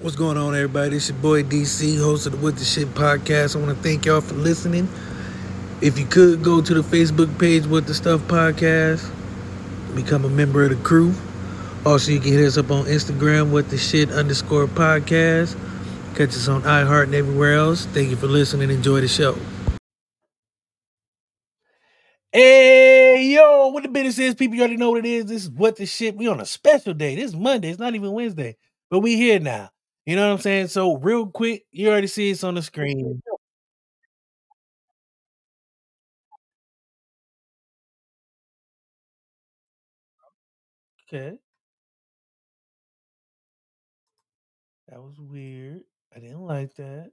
What's going on, everybody? It's your boy DC, host of the What the Shit podcast. I want to thank y'all for listening. If you could go to the Facebook page, What the Stuff podcast, become a member of the crew. Also, you can hit us up on Instagram, What the Shit underscore podcast. Catch us on iHeart and everywhere else. Thank you for listening. Enjoy the show. Hey, yo, what the business is, people, you already know what it is. This is What the Shit. We on a special day. This is Monday. It's not even Wednesday, but we here now. You know what I'm saying? So, real quick, you already see it's on the screen. Okay. That was weird. I didn't like that.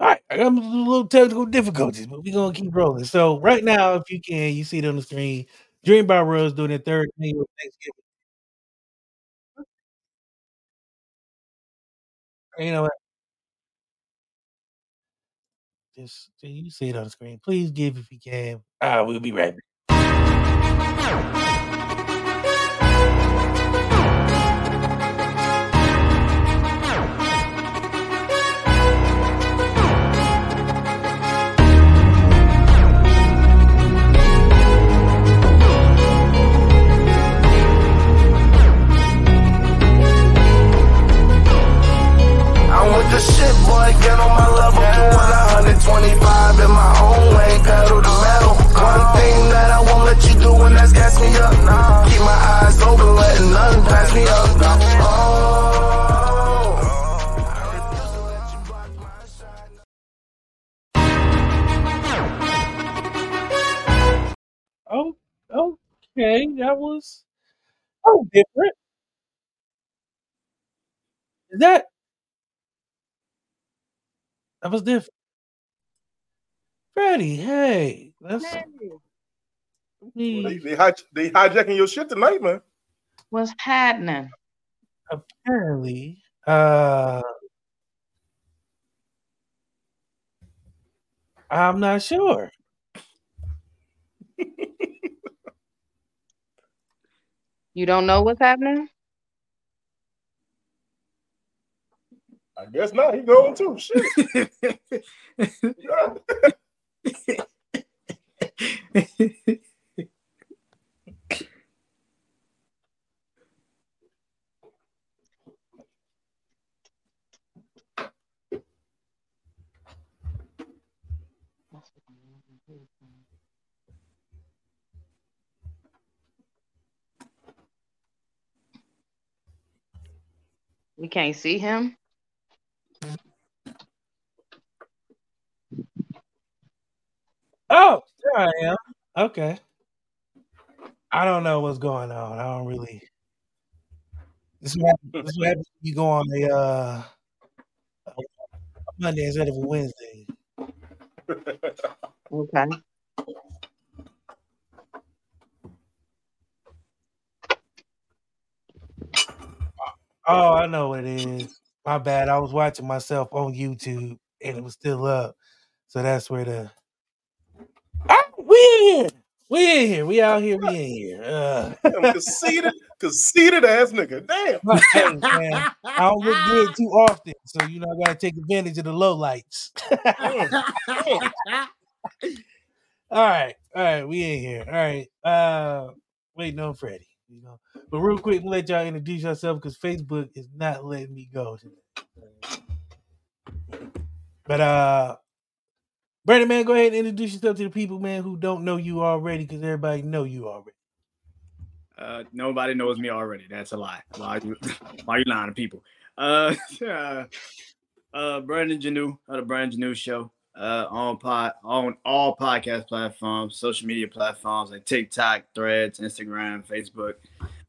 All right, I got a little technical difficulties, but we're gonna keep rolling. So right now, if you can, you see it on the screen. Dream by Rose doing their third annual Thanksgiving. You know what? Just you see it on the screen. Please give if you can. Ah, we'll be right back. Shit, boy, get on my level. Doing 125 in my own way, pedal to metal. One thing that I won't let you do, and that's gas me up. Keep my eyes open, letting nothing pass me up. Oh, I refuse to let you block my shine. Oh, okay, that was oh different. Is that that was different? Freddie, hey, that's Hey, They, they, hij- they hijacking your shit tonight, man. what's happening? Apparently, uh, I'm not sure. You don't know what's happening? I guess not. He going too. Shit. We can't see him. Oh, there I am. Okay. I don't know what's going on. I don't really. This is what happens, this what happens when you go on a uh, Monday instead of a Wednesday. Okay. Oh, I know what it is. My bad. I was watching myself on YouTube and it was still up. So that's where the we in here. We in here. We out here. We in here. Uh, conceited, conceited ass nigga. Damn. hey, man, I don't look good too often, so you know I gotta take advantage of the low lights. all right, all right, we in here. All right, uh, waiting on Freddie. You know, but real quick, let y'all introduce yourself because Facebook is not letting me go today. But uh, Brandon, man, go ahead and introduce yourself to the people, man, who don't know you already, because everybody know you already. Uh, nobody knows me already. That's a lie. Why are you, why are you lying to people? Uh, uh, uh, Brandon Janeau of the Brandon Janeau Show. Uh, on pod on all podcast platforms, social media platforms like TikTok, Threads, Instagram, Facebook,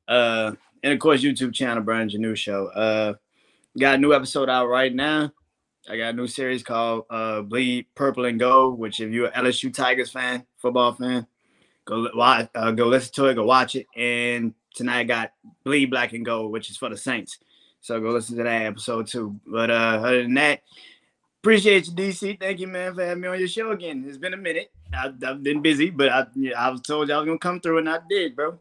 uh, and of course YouTube channel Brandon Janeau Show. Uh, got a new episode out right now. I got a new series called uh, Bleed Purple and Gold, which if you're an LSU Tigers fan, football fan, go watch, uh, go listen to it, go watch it. And tonight I got Bleed Black and Gold, which is for the Saints. So go listen to that episode too. But uh, other than that, appreciate you, DC. Thank you, man, for having me on your show again. It's been a minute. I've, I've been busy, but I, I was told I was gonna come through, and I did, bro.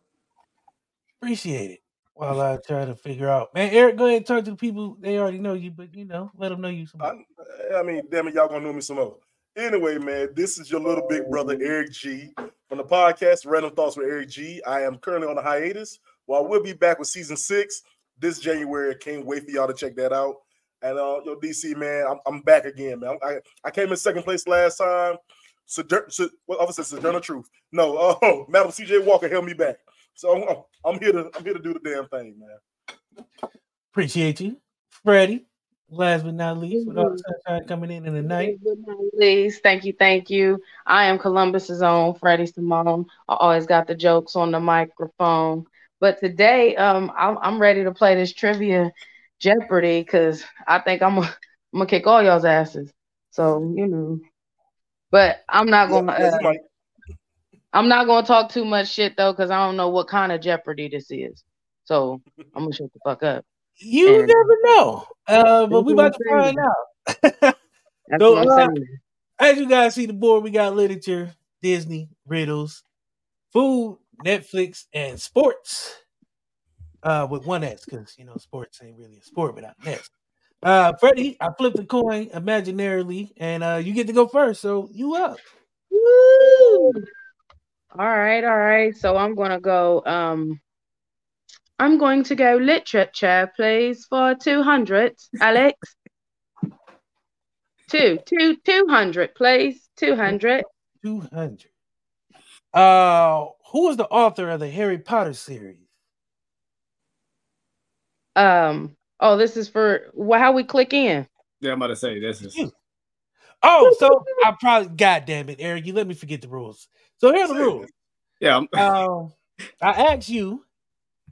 Appreciate it. While I try to figure out. Man, Eric, go ahead and talk to the people. They already know you, but you know, let them know you some. I, I mean, damn it, y'all gonna know me some more. Anyway, man, this is your little big brother Eric G from the podcast Random Thoughts with Eric G. I am currently on a hiatus. While we'll be back with season six this January. I Can't wait for y'all to check that out. And uh, yo, DC man, I'm, I'm back again, man. I, I came in second place last time. So, so what officer Sojourner Truth? No, oh, Madam CJ Walker held me back. So I'm, I'm here to I'm here to do the damn thing, man. Appreciate you, Freddie. Last but not least, with all the sunshine coming in in the night. Please, thank you, thank you. I am Columbus's own Freddie Samone. I always got the jokes on the microphone. But today, um, I'm, I'm ready to play this trivia Jeopardy because I think I'm gonna, I'm gonna kick all y'all's asses. So you know, but I'm not gonna. Uh, I'm not gonna talk too much shit though because I don't know what kind of Jeopardy this is. So I'm gonna shut the fuck up. You and, never know. Uh, but we about to find out. so, uh, as you guys see the board, we got literature, Disney, riddles, food, Netflix, and sports uh, with one S because you know sports ain't really a sport without an S. Uh, Freddie, I flipped the coin imaginarily, and uh, you get to go first. So you up? Woo! All right, all right. So I'm gonna go. Um, I'm going to go literature, please, for two hundred, Alex. two, two, two hundred, please. Two hundred. Two hundred. Uh, who is the author of the Harry Potter series? Um. Oh, this is for how we click in. Yeah, I'm about to say this is. Oh, so I probably, God damn it, Eric, you let me forget the rules. So here are the rules. Yeah. Um, I ask you,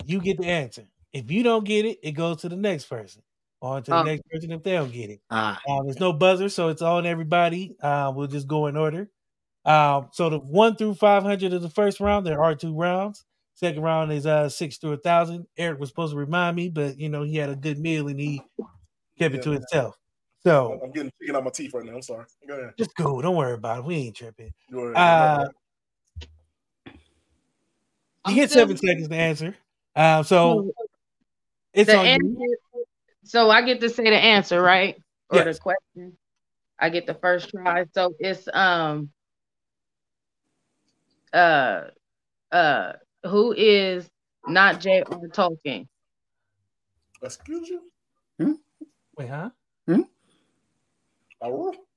you get the answer. If you don't get it, it goes to the next person. On to the oh. next person if they don't get it. Ah. Um, there's no buzzer, so it's on everybody. Uh, we'll just go in order. Um, so the one through five hundred is the first round. There are two rounds. Second round is uh six through a thousand. Eric was supposed to remind me, but you know he had a good meal and he kept yeah, it to himself. So I'm getting chicken out my teeth right now. I'm sorry. Go ahead. Just go. Don't worry about it. We ain't tripping. Uh, you get seven seconds to answer. Uh, so it's on answer, you. So I get to say the answer, right? Or yes. the question. I get the first try. So it's um uh uh who is not J.R. Tolkien? Excuse you? Hmm? Wait, huh?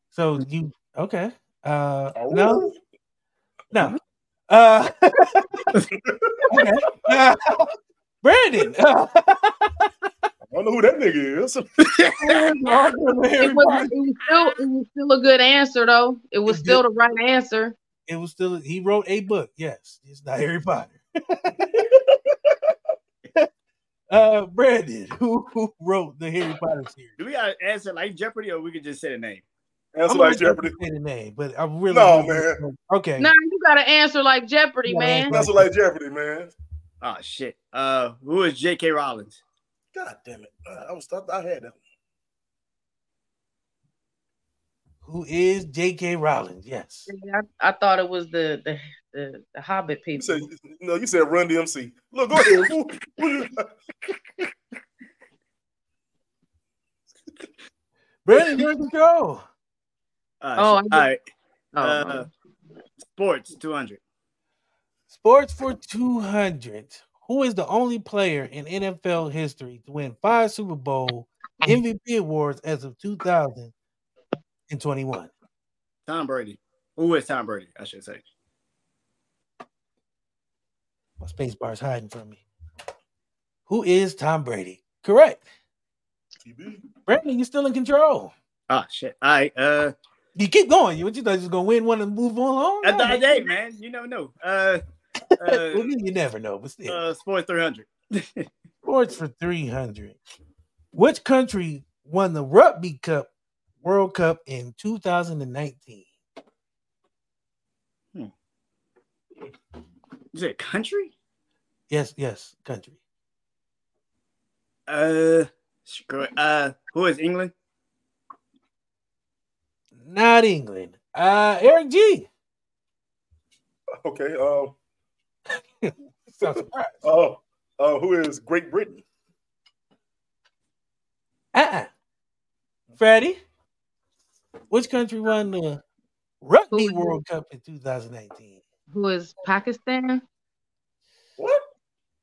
So you okay? Uh, no, no. Uh, okay. Uh, Brandon. I don't know who that nigga is. it, was, it, was still, it was still a good answer, though. It was still the right answer. It was still he wrote a book. Yes, it's not Harry Potter. Uh, Brandon, who, who wrote the Harry Potter series? Do we got to answer like Jeopardy, or we could just say the name? Answer like Jeopardy. Say the name, but I really no man. Okay, now you got to answer like Jeopardy, man. Answer like Jeopardy, man. Oh shit. Uh, who is J.K. Rowling's? God damn it! Uh, I was stuck. I had that. Who is J.K. Rowling? Yes. I, I thought it was the the the, the Hobbit people. You said, no, you said Run DMC. Look, go ahead. Brandon, you're in control. Uh, oh, all right. Oh, uh, oh. sports 200. Sports for 200. Who is the only player in NFL history to win five Super Bowl MVP awards as of 2021? Tom Brady. Who is Tom Brady? I should say. My space bar is hiding from me. Who is Tom Brady? Correct. TB. Brandon, you're still in control. Ah, shit. All right. Uh, you keep going. You what you thought you was gonna win one and move on? I thought, end day, man, you never know. Uh, uh you never know, but still. Uh, sports 300. sports for 300. Which country won the Rugby Cup World Cup in 2019? Hmm. Is it a country? Yes, yes, country. Uh, screw it. Uh, who is England? Not England. Uh, Eric G. Okay. Um. Sounds surprised. Oh, Uh, who is Great Britain? Uh-uh. Freddie, which country won the Rugby World Cup in 2019? Who is Pakistan? What?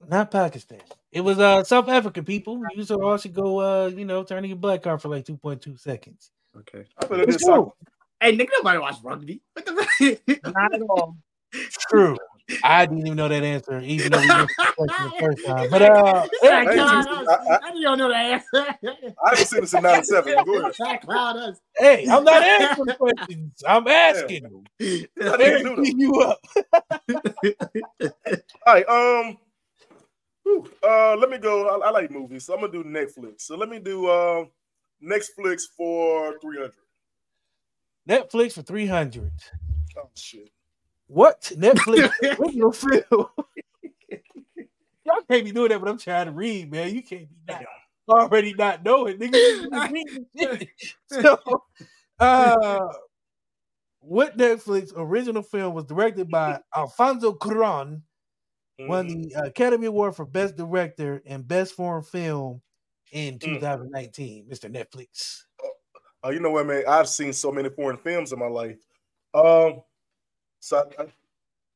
Not Pakistan. It was uh South African people. You should all should go uh, you know, turning your black card for like 2.2 seconds. Okay. I thought it Let's go. Hey, nigga, nobody watch rugby. What the? Not at all. True. I didn't even know that answer, even though we missed the question first time. But uh Zach Hey, Cloud I- us. I- I, don't know the answer. I haven't seen this in '97. Go ahead. Zach Cloud us. hey, I'm not answering questions. I'm asking them. I didn't Eric, do that. beat you up. All right. Um. whew, Uh, let me go. I, I like movies, so I'm gonna do Netflix. So let me do um Netflix for 300. Netflix for 300. Oh shit. What Netflix original film? Y'all can't be doing that, but I'm trying to read, man. You can't be not, already not knowing, nigga. You just reading shit. so, uh, what Netflix original film was directed by Alfonso Cuarón, won Mhm. the Academy Award for Best Director and Best Foreign Film in Mm. 2019, Mr. Netflix. Oh, you know what, man? I've seen so many foreign films in my life. Um, so I,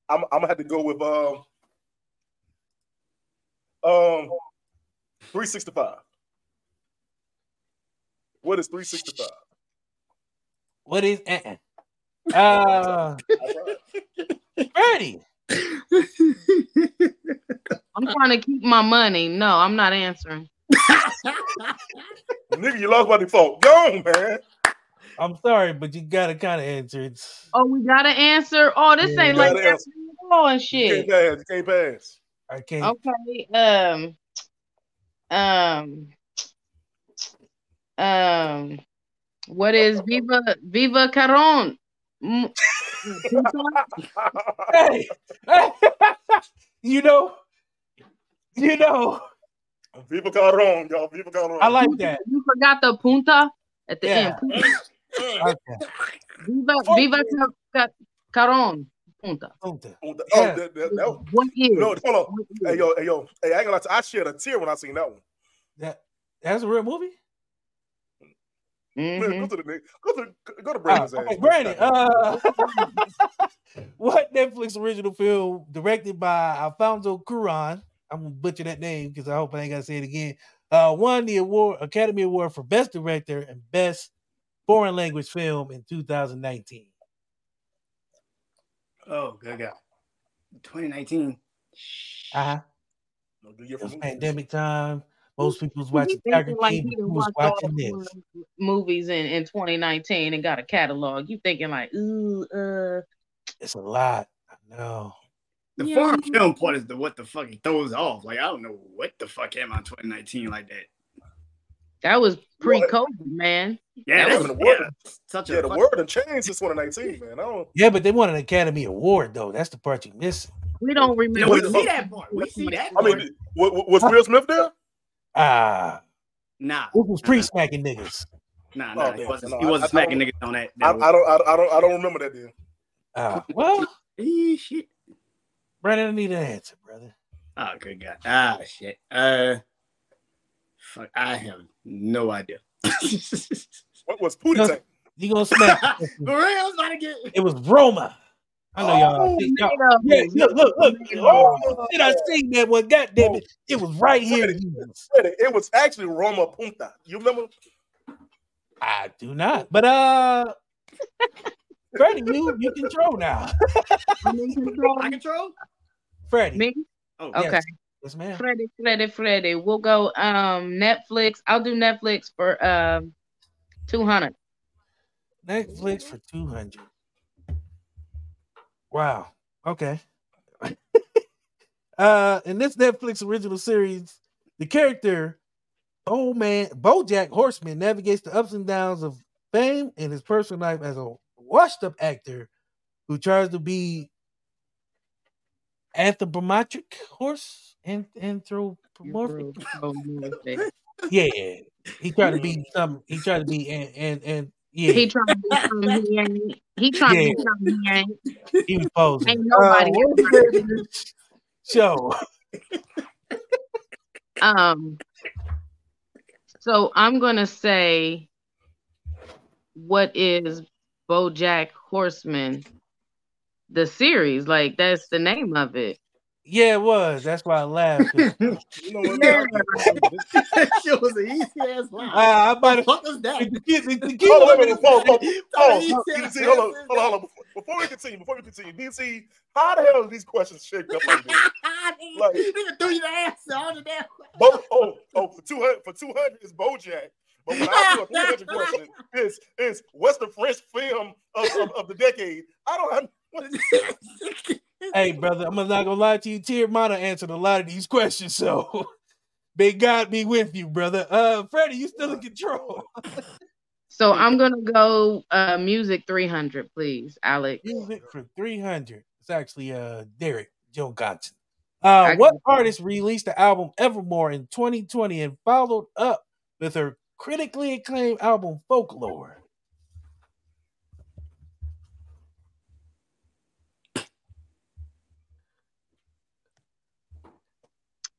I'm I'm gonna have to go with um um 365. What is 365? What is uh-uh. uh Freddie? I'm trying to keep my money. No, I'm not answering. Nigga, you lost by default. Go on, man. I'm sorry, but you gotta kind of answer. It's Oh, we gotta answer. Oh, this Yeah, ain't like gotta answering the law and You shit. can't pass. You can't pass. I can't. Okay. Um. Um. Um. What is Viva Viva Caron? Mm, Hey, hey, you know, you know, Viva Caron, y'all. Viva Calderon. I like that. You forgot the punta at the Yeah. end. Okay. Viva Viva Ca- Ca- Caron. Punta. Punta. Oh, that, Yeah. oh, that, that, that, was- What no, hold on. Hey, yo, hey, yo. Hey, I ain't gonna lie to. I shed a tear when I seen that one. That that's a real movie. Man, Mhm. go to the go to go to Oh, Brandon's okay, ass. Brandon. Uh, what Netflix original film directed by Alfonso Cuarón? I'm gonna butcher that name because I hope I ain't gotta say it again. Uh, won the award Academy Award for Best Director and Best Foreign Language Film in 2019. oh, good God. 2019. Uh huh. No, do your It was pandemic time. Most people was watching you Tiger thinking like King. he Who was watched all watching this? movies in, in 2019 and got a catalog? You thinking like, ooh, uh, It's a lot. I know. The Yeah. foreign film part is the what the fuck it throws off. Like I don't know what the fuck am I 2019 like that. That was pre-COVID, man. Yeah, That wasn't a word. yeah, such a Yeah, the fuck- word done changed since 2019, man. I don't. Yeah, but they won an Academy Award though. That's the part you miss. We don't remember. know, we What- see that part. We see that I part. mean, wa- wa- was Will Smith there? Ah, nah, this was pre-smacking niggas. nah, Oh, nah. he wasn't, No, he wasn't I smacking don't- niggas on that. I, that I don't. I, I don't. I don't remember that deal. Ah, well, shit. Brandon, I need an answer, brother. Oh, good God. Ah, shit. Uh, fuck. I have no idea. What was Pootie No. Tank? You gonna smack? For real, I was about to get. it was Roma. I know y'all. Oh, y'all- Made up yeah, movies. look, look, look. Made Oh, did I see that one? God damn it! It was right here. Freddie, It was actually Roma Punta. You remember? I do not, but uh, Freddie, you you control now. I'm control. I control? Freddie, Me? Oh, Okay. yes, ma'am. Freddie, Freddie, Freddie. We'll go um Netflix. I'll do Netflix for um 200. Netflix for two hundred. Wow. Okay. uh, in this Netflix original series, the character old man BoJack Horseman navigates the ups and downs of fame in his personal life as a washed-up actor who tries to be anthropometric horse and anthropomorphic. Yeah, he tried to be some. He tried to be and and and yeah, He trying to be something he ain't. He trying to be something he ain't. he was posing. Ain't nobody Uh, what ever is this show? Um. So I'm gonna say, what is BoJack Horseman? The series, like that's the name of it. Yeah, it was. That's why I laughed. You know what? Yeah. that shit was an easy ass line. uh, I might have. What the fuck is that? The kid- the- the Hold on, wait, wait, pause, pause, pause. DC, hold on, hold on, hold on. Before, before we continue, before we continue, DC, how the hell are these questions shaped up like this? Like- Nigga threw you the answer on the damn. Bo- oh, oh, for two hundred, for two hundred is BoJack. But when I do a three hundred question, it's it's what's the French film of, of, of the decade? I don't. have what is, Hey, brother, I'm not gonna lie to you. Tier Mana answered a lot of these questions, so may God be with you, brother. Uh, Freddie, you still in control. So I'm gonna go uh music 300, please, Alex. Music for 300. It's actually uh Derek Joe Gonson. Uh, what artist released the album Evermore in 2020 and followed up with her critically acclaimed album Folklore?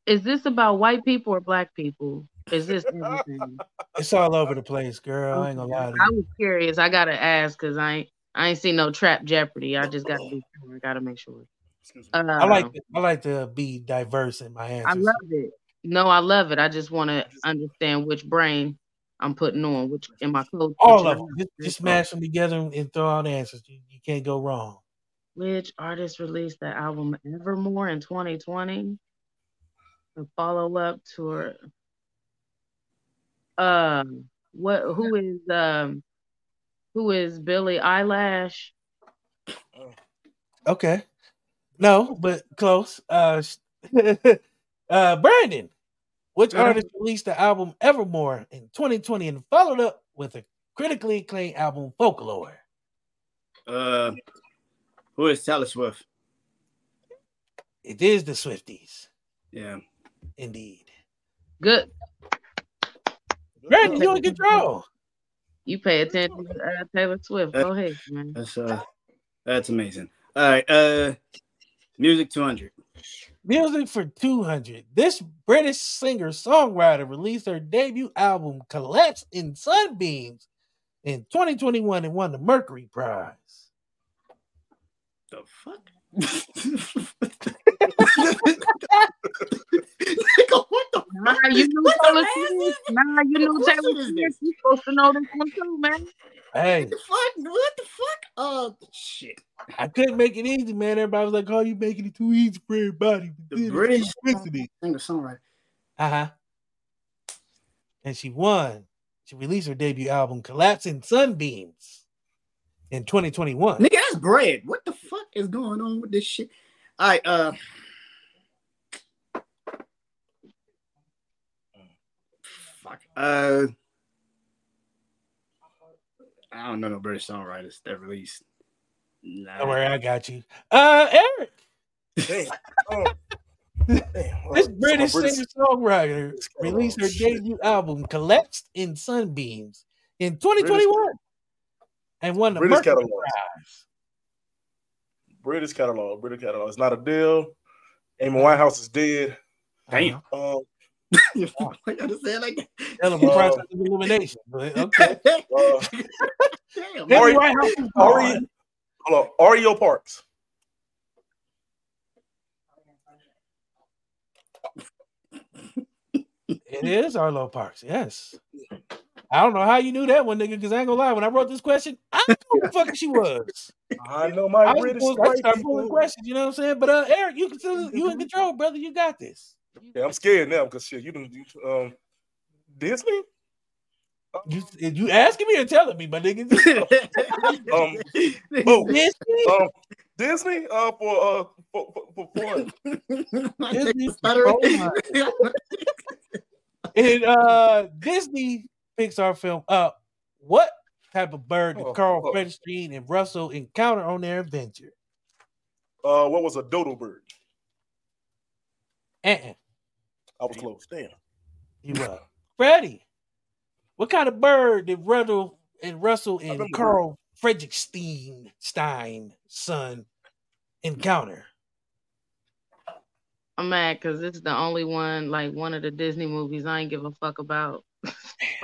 Is this about white people or black people? Is this everything? It's all over the place, girl. I ain't gonna lie to you. I was curious. I gotta ask because I ain't I ain't seen no trap Jeopardy. I just gotta be sure. I gotta make sure. excuse me. Uh, I like to, I like to be diverse in my answers. I love it. No, I love it. I just want to understand which brain I'm putting on, which in my code. all of them. Just, just smash them together and throw out answers. You, you can't go wrong. Which artist released the album Evermore in 2020? The follow up tour. Um, what? Who is um, who is Billie Eilish? Okay. No, but close. Uh, uh, Brandon, which Yeah. artist released the album Evermore in 2020 and followed up with a critically acclaimed album Folklore? Uh, who is Taylor Swift? It is the Swifties, Yeah. Indeed. Good. Brandon, you in control. You pay attention to uh, Taylor Swift. Go ahead, man. That's uh, that's amazing. All right. Uh, music 200. Music for 200. This British singer songwriter released her debut album Collapsed in Sunbeams in 2021 and won the Mercury Prize. The fuck? Nigga, what the Nah, fuck? you knew Taylor Swift. Nah, you knew Taylor Swift. You supposed to know this one too, man. Hey, What the fuck? What the fuck? Oh shit! I couldn't make it easy, man. Everybody was like, "Oh, you making it too easy for everybody." The British Simplicity. singer songwriter. Uh huh. And she won. She released her debut album Collapsing Sunbeams in 2021. Nigga, that's bread. What the fuck is going on with this shit? All right. Uh. Fuck. Uh. I don't know no British songwriters that released. Nah. Don't worry, I got you. Uh, Eric, Damn. Oh. Damn. this British singer songwriter released her shit. debut album Collapsed in Sunbeams in 2021 and won the British Mercury catalog. Prize. British catalog. British catalog. It's not a deal. Amy Winehouse is dead. Damn. Um, I gotta say it like that. Hell of a Uh, process of elimination. Okay. uh, Damn. Amy Ari- Ari, hold on. Arlo Parks. It is Arlo Parks, yes. I don't know how you knew that one, nigga, because I ain't gonna lie. When I wrote this question, I don't know who the fuck she was. I know my I was British supposed- I white started pulling questions, you know what I'm saying? But uh Eric, you can still you in control, brother. You got this. Yeah, I'm scared now because shit, you didn't. You, um, Disney. You you asking me or telling me, my nigga? Um, oh, Disney? um, Disney. Uh, for uh, for for, for, for Disney? Stuttering. Oh In uh Disney Pixar film, uh, what type of bird did Oh, Carl oh. Fredestein and Russell encounter on their adventure? uh, what was a dodo bird? Uh-uh. I was close. Damn. You uh, Freddie, what kind of bird did Russell and Russell and remember Carl Frederickstein Stein son encounter? I'm mad because this is the only one, like one of the Disney movies I ain't give a fuck about.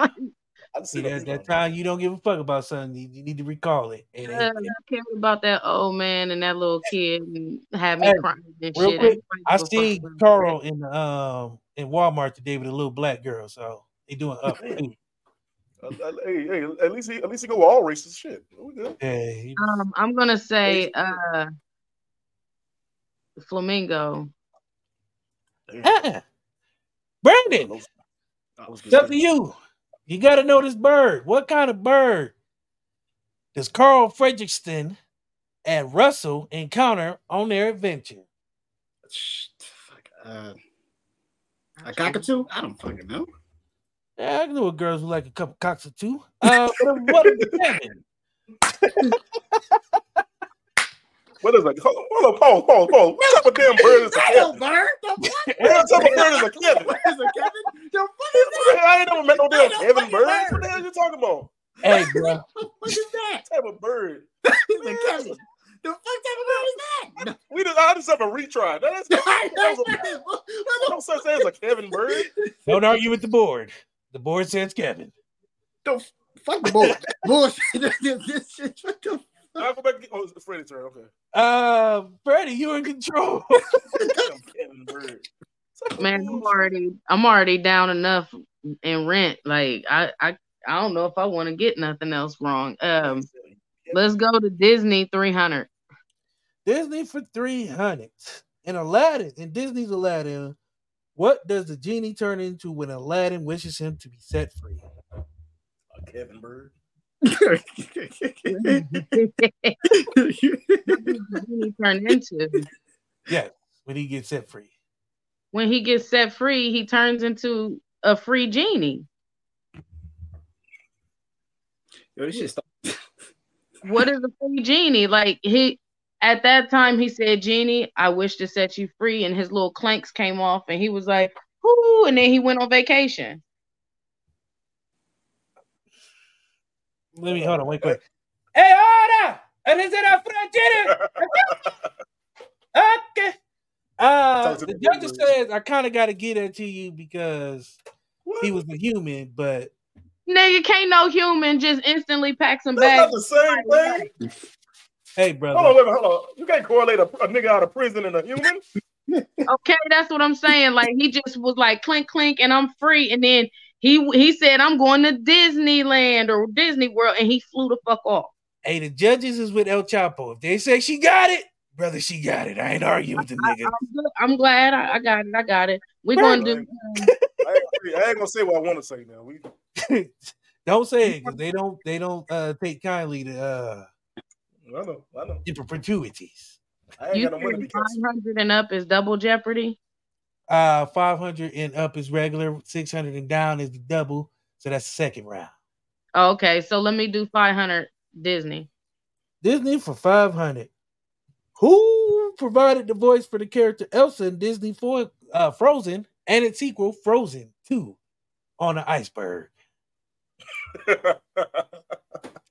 I See, see that, that time you don't give a fuck about something, you, you need to recall it. It ain't- Uh, I care about that old man and that little kid and had me Hey, crying and real shit. quick, Ain't nobody I see a fuck seen about that. Carl in um in Walmart today with a little black girl, so they doing up too. Uh, hey, hey, at least he at least he go with all racist Shit, we. Yeah, Um, I'm gonna say uh Flamingo. Uh-uh. Brandon, Oh, it's up to you. You got to know this bird. What kind of bird does Carl Fredricksen and Russell encounter on their adventure? Uh, a cockatoo? I don't fucking know. Yeah, I know a girls who like a couple cocks or two. Uh, but what is Kevin? What is that? Hold hold up, pause, pause, pause. What type of damn bird is a Kevin? bird. The fuck? What type of bird is a Kevin? What is a Kevin? The fuck is that? I ain't never met no damn Kevin bird. bird. What the hell you talking about? Hey, bro. What is that? What type of bird? It's a Kevin. The fuck type of bird is that? We just I just have a retry. That is that was a, What no such thing as a Kevin bird. Don't argue with the board. The board says Kevin. the fuck the bull? Bullshit. This- this shit, What the I'll go back. and get- Oh, it's Freddie's turn. Okay. Uh, Freddie, you in control. Kevin bird. Man, I'm already I'm already down enough in rent. Like I I, I don't know if I want to get nothing else wrong. Um let's go to Disney 300. Disney for 300. In Aladdin, in Disney's Aladdin, what does the genie turn into when Aladdin wishes him to be set free? A Kevin bird. What does turn into? Yes, when he gets set free. When he gets set free, he turns into a free genie. Yo, this shit stop. What is a free genie? Like he at that time he said, Genie, I wish to set you free, and his little clanks came off, and he was like, Whoo, and then he went on vacation. Let me hold on, wait quick. Hey, ahora! ¿Eres de la frontera? Okay. Uh, Talk to the the judge people. says I kind of got to get it to you because he was a human, but Nigga, can't no human just instantly pack some That's not bags. the same thing. hey, brother. Hold on, wait, hold on. You can't correlate a, a nigga out of prison and a human. Okay, that's what I'm saying. Like he just was like clink clink, and I'm free. And then he he said I'm going to Disneyland or Disney World, and he flew the fuck off. Hey, the judges is with El Chapo. If they say she got it, brother, she got it. I ain't arguing with the nigga. I'm. I'm glad I, I got it. I got it. We're gonna do. I ain't, I ain't gonna say what I want to say now. We don't say it because they don't they don't uh take kindly to uh I know, I know. different gratuities. I ain't You got no money to be said canceled. 500 and up is double jeopardy. Uh 500 and up is regular, 600 and down is the double. So that's the second round. Okay, so let me do 500 Disney. Disney for 500. Who provided the voice for the character Elsa in Disney for uh, Frozen and its sequel Frozen 2 on an iceberg?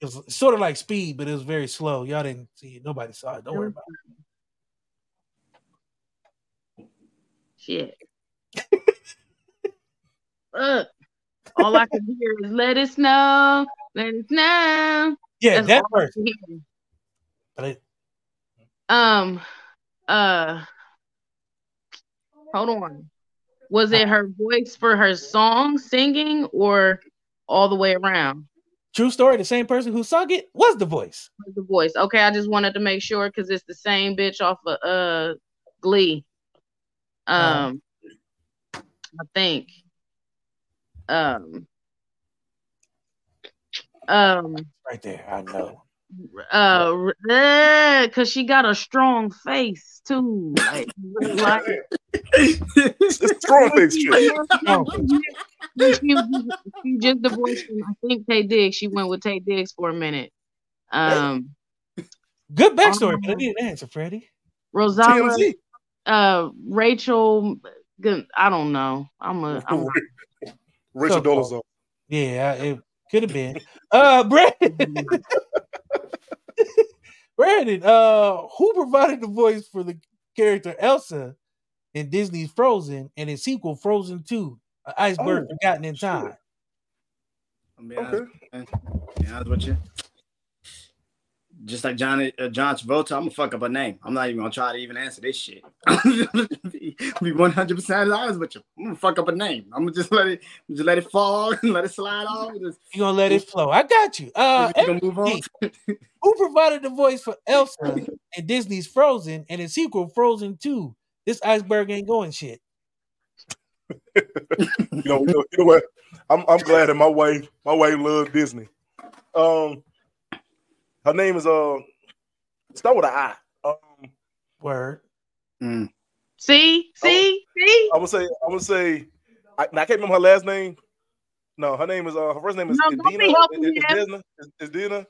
It was sort of like Speed, but it was very slow. Y'all didn't see it. Nobody saw it. Don't worry about it. Shit. Look, all I can hear is let it snow, let it snow. Yeah, That's that all I person. can hear. But it, Um, uh, hold on. Was it her voice for her song singing or all the way around? true story, the same person who sung it was the voice. The voice. Okay, I just wanted to make sure because it's the same bitch off of uh Glee. Um, I think. Um. Um. Right there. I know. Uh, because she got a strong face too. Like, like it's strong face she, she just divorced from, I think Taye Diggs. She went with Taye Diggs for a minute. Um, good backstory, but I need an answer, Freddie. Rosalia, TMZ. Uh, Rachel. I don't know. I'm a. I'm a Rachel So- Dolezal. Yeah, it could have been. Uh, Brandon. Brandon, uh, who provided the voice for the character Elsa in Disney's Frozen and its sequel Frozen 2, Iceberg Oh, Forgotten in shit. Time. I'm be honest, Okay. man. Be honest with you. Just like Johnny uh, John Travolta, I'm gonna fuck up a name. I'm not even gonna try to even answer this shit. be, be 100 percent honest with you. I'm gonna fuck up a name. I'm gonna just let it just let it fall and let it slide off. Just, You're gonna let it flow. I got you. Uh we gonna move on. Who provided the voice for Elsa in Disney's Frozen and its sequel Frozen 2? This iceberg ain't going shit. You know, you know, you know what? I'm I'm glad that my wife my wife loves Disney. Um, her name is uh start with an I. Um, Word. Mm. See, see, see. I'm gonna say I'm gonna say I, I can't remember her last name. No, her name is uh her first name is No, don't Edina. be helping Is, me is out. Dina? Is, is Dina?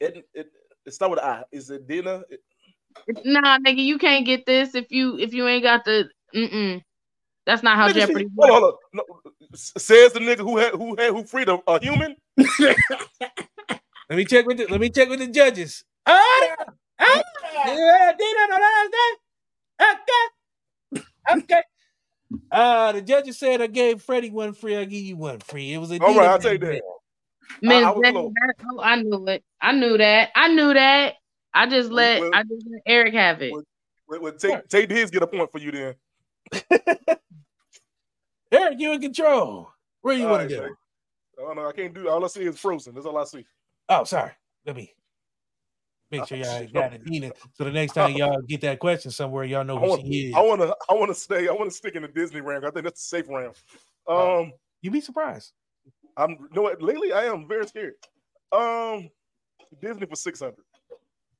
It, it it start with an I. Is it Dina? It- Nah, nigga, you can't get this if you if you ain't got the. Mm-mm. That's not how Nigga, she- Jeopardy hold on, hold on. No, says the nigga who had who had who freed a, a human. Let me check with the let me check with the judges. Okay. Okay. Uh the judges said I gave Freddie one free, I give you one free. It was a All Dina right, I'll take that. Miss I was J, that- oh, I knew it. I knew that. I knew that. I just let well- I just let Eric have it. Well, Well, well, take take his get a point for you then. Eric, you in control. Where you want right, to go? Shay. I don't know. I can't do. All I see is frozen. That's all I see. Oh, sorry. Let me make sure Oh, y'all got it, Dina. So the next time y'all get that question somewhere, y'all know I who want. she is. I want to. I want to stay. I want to stick in the Disney round. I think that's the safe round. Wow. Um, You be surprised. I'm. You know what? Lately, I am very scared. Um, Disney for six hundred.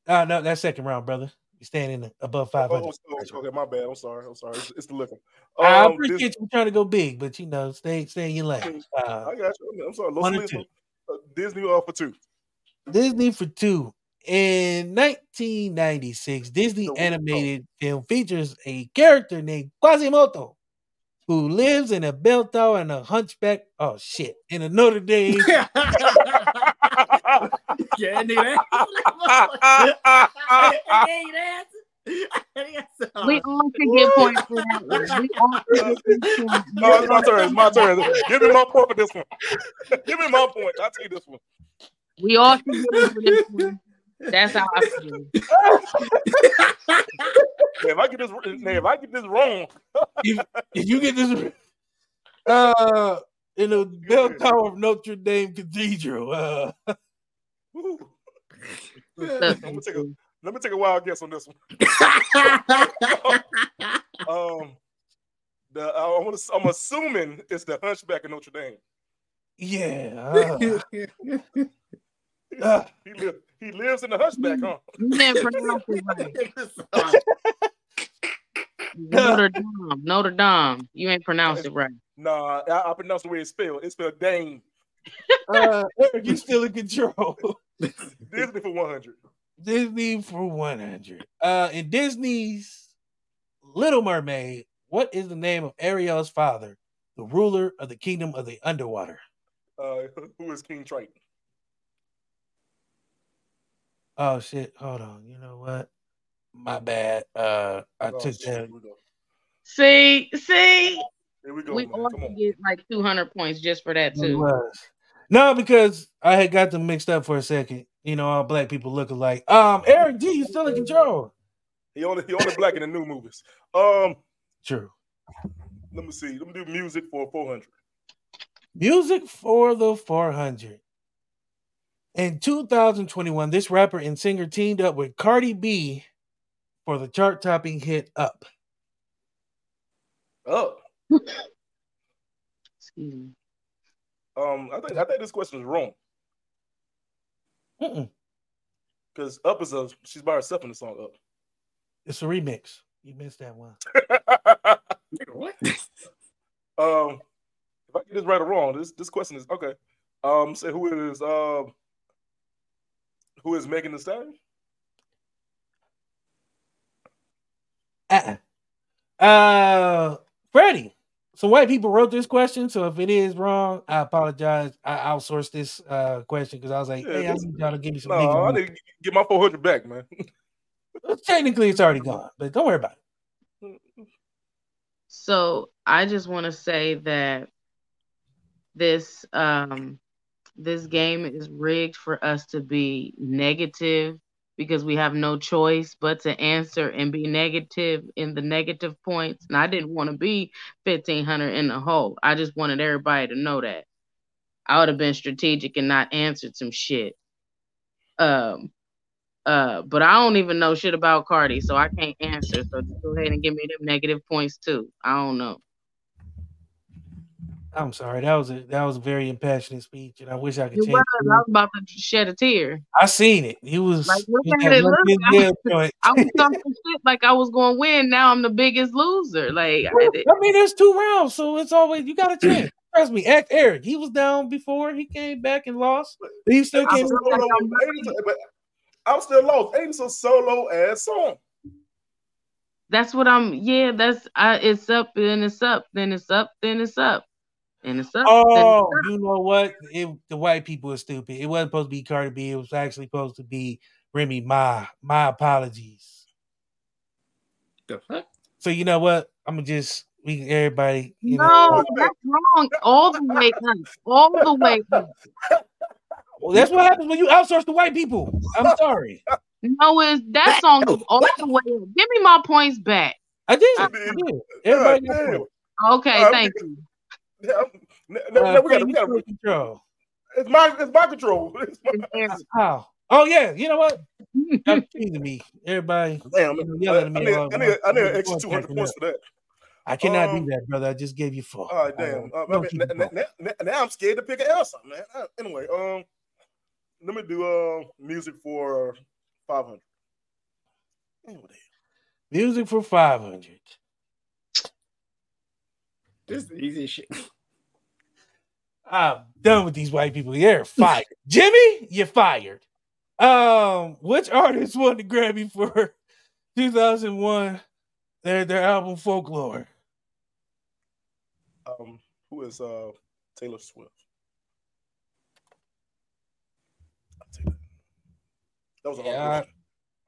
Uh no, that's second round, brother. You're standing above five hundred. Oh, oh, okay, my bad. I'm sorry. I'm sorry. It's, it's the liquor. I Um, appreciate Dis- you trying to go big, but you know, stay stay in your lane. Uh, I got you. I'm sorry. Los One uh, Disney uh, for two. Disney for two. In 1996, Disney So- animated film features a character named Quasimodo who lives in a bell tower and a hunchback. Oh shit! In a Notre Dame. yeah, nigga. that- We all can get points for that one. We all can get points. No, it's my turn. It's my turn. Give me my point for this one. Give me my point. I'll take this one. We all can get it for this one. That's how I feel. Yeah, if I get this, yeah, if I get this wrong, if, if you get this, uh, in the bell tower of Notre Dame Cathedral, uh, woo, What's up, I'm gonna take a- let me take a wild guess on this one. Um, the uh, I'm, gonna, I'm assuming it's the Hunchback of Notre Dame. yeah, uh, uh, He live, he lives in the Hunchback, huh? You didn't pronounce it right. Notre Dame. Notre Dame. You ain't pronounced it right. Nah, I, I pronounce the way it's spelled. It's spelled Dame. uh, Eric, you still in control. Disney for 100. Disney for 100. Uh, in Disney's Little Mermaid, what is the name of Ariel's father, the ruler of the kingdom of the underwater? Uh, who is King Triton? Oh shit! Hold on. You know what? My bad. Uh, I Oh, took shit, that. Here we go. See, see, Here we go, we man. Come on. get like 200 points just for that too. was. No, because I had got them mixed up for a second. You know, all black people look alike. Um, Eric G, you still in control. He only he only black in the new movies. Um, True. let me see. Let me do music for 400. Music for the 400. In 2021, this rapper and singer teamed up with Cardi B for the chart topping hit Up. Oh, Excuse me. um, I think I think this question is wrong because Up is a she's by herself in the song Up. It's a remix. You missed that one. What? um, if I get this right or wrong, this this question is okay. Um, say who it is. um who is Megan Thee Stallion? Uh-uh. Uh, Freddie. Some white people wrote this question, so if it is wrong, I apologize. I outsourced this uh, question because I was like, Yeah, "Hey, I need y'all to give me some No, I nigga." need to get my 400 back, man. Technically, it's already gone, but don't worry about it. So I just want to say that this um this game is rigged for us to be negative because we have no choice but to answer and be negative in the negative points. And I didn't want to be 1500 in the hole. I just wanted everybody to know that. I would have been strategic and not answered some shit. Um uh but I don't even know shit about Cardi, so I can't answer. So just go ahead and give me them negative points too. I don't know. I'm sorry. That was a that was a very impassioned speech, and I wish I could It change. was, it. I was about to shed a tear. I seen it. He was. Like, look he at it, look. big deal joint. I was talking shit like I was going to win. Now I'm the biggest loser. Like, I, I mean, there's two rounds, so it's always you got a chance. Trust me, act Eric. He was down before. He came back and lost, but he still I came. feel back. like I'm Ain't- but I'm still lost. Ain't some solo ass song. that's what I'm. Yeah, that's. I. It's up, then it's up, then it's up, then it's up, and it's up. Oh, it's up. you know what? It, the white people are stupid. It wasn't supposed to be Cardi B. It was actually supposed to be Remy Ma. My apologies. The fuck? So you know what? I'm gonna just we everybody. You No, know, that's wrong. All the way up. All the way up. well, that's what happens when you outsource the white people. I'm sorry. No, is that song is all the way up. Give me my points back. I did. I I did. Everybody got Okay, Uh, thank you. Yeah, I'm- no, no, Uh, no, we got Freddie, we got control. it's my it's my control. It's my, It's How? Oh yeah, you know what? Stop teasing me. Everybody damn, you know, I, at me. I need, I need, I need an extra 200 points for that. I cannot Um, do that, brother. I just gave you four. All right, damn. Uh, Uh, don't I mean, now, now, now, now I'm scared to pick an L man. Uh, anyway, um, let me do uh music for 500. Damn, what the hell? Music for five hundred. This is the easiest shit. I'm done with these white people. You're fired. Jimmy, you're fired. Um, which artist won the Grammy for 2001? Their their album Folklore. Um, who is uh Taylor Swift? I'll take that. That was a hard Yeah, question.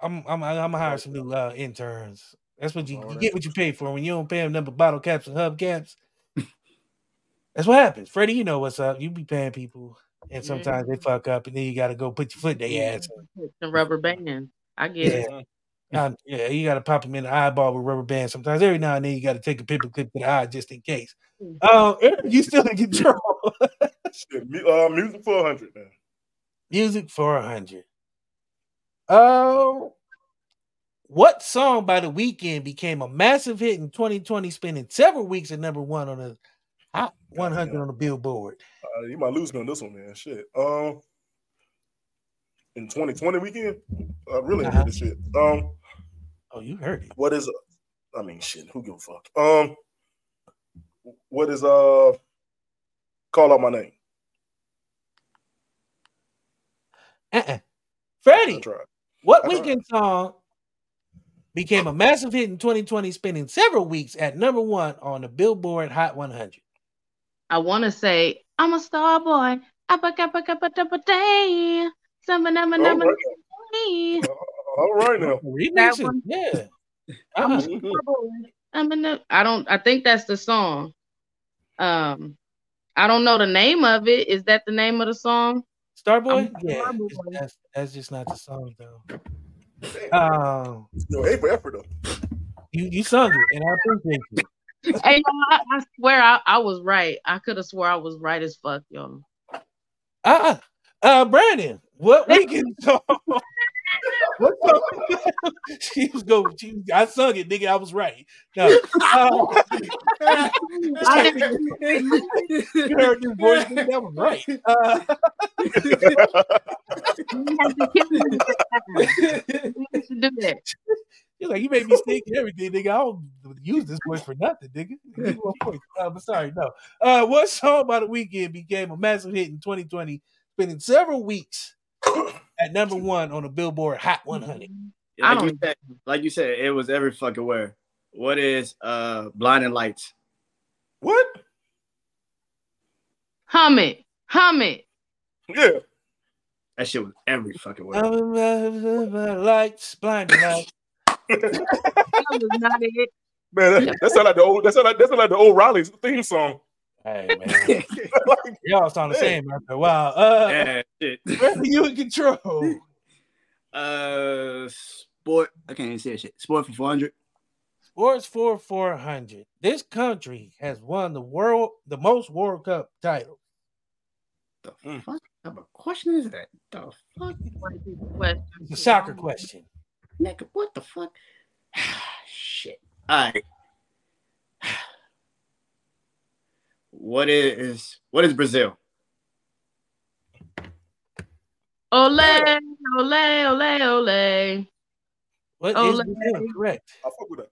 I'm I'm I'm gonna hire some new uh, interns. That's what you, you get what you pay for when you don't pay them number bottle caps and hub caps. That's what happens. Freddie, you know what's up. You be paying people and sometimes they fuck up and then you gotta go put your foot in their ass. The rubber band. I get it. Yeah. Uh, yeah, you got to pop them in the eyeball with rubber bands. Sometimes every now and then you got to take a paper clip to the eye just in case. Um, Eric, you still in control. Shit, uh, music for 100, man. Music for hundred. Oh, what song by the Weeknd became a massive hit in 2020, spending several weeks at number one on the hot 100 on the Billboard? Uh, you might lose me on this one, man. Shit. Um, in 2020 Weeknd, I really Uh-huh. did this shit. Um, Oh, you heard it. what is? I mean, shit. Who give a fuck? Um, what is uh? Call out my name. Uh-uh. Freddie, what Weeknd song became a massive hit in 2020, spending several weeks at number one on the Billboard Hot 100? I want to say I'm a star boy. Appa-kappa-kappa-tappa-day. Summa-numma-numma-day. All right now. Remixes, yeah. I'm a Uh-uh. star boy. I'm in the, I don't. I think that's the song. Um, I don't know the name of it. Is that the name of the song? Starboy? I'm Yeah, Starboy. that's that's just not the song though. Um, Yo, A for effort though. you you sung it, and I appreciate you. Hey, yo, I, I swear I, I was right. I could have swore I was right as fuck, yo. Uh, uh, Brandon, what Weeknd song? what song? she was going. She, I sung it, nigga. I was right. No, uh, I you heard this voice. nigga, That was right. Uh, you had to kill me with that. You used to do that. He's like, you made me sing and everything, nigga. I don't use this voice for nothing, nigga. Give me one point. Uh, but sorry, no. Uh, what song by the Weeknd became a massive hit in 2020, spending several weeks at number one on the Billboard Hot 100? I Like you, don't- said, like you said, it was every fucking where. What is uh blinding lights? what? Hum it. Hum it. Yeah. That shit was every fucking where. Um, uh, lights, blinding lights. That was not it. Man, that, that sound like the old. That sound like that sound like the old Riley's theme song. Hey man, y'all sound the same after a while. Uh, yeah, shit. Freddie, you in control. Uh, sport. I can't even say that shit. Sport for four hundred. Sports for 400. This country has won the world, the most World Cup titles. The Mm. fuck type of question is that? The fuck, It's a soccer question. Nigga? What the fuck? shit. All right. What is what is Brazil? Ole, ole, ole, ole. What Oh, is Brazil? Correct. I fuck with that.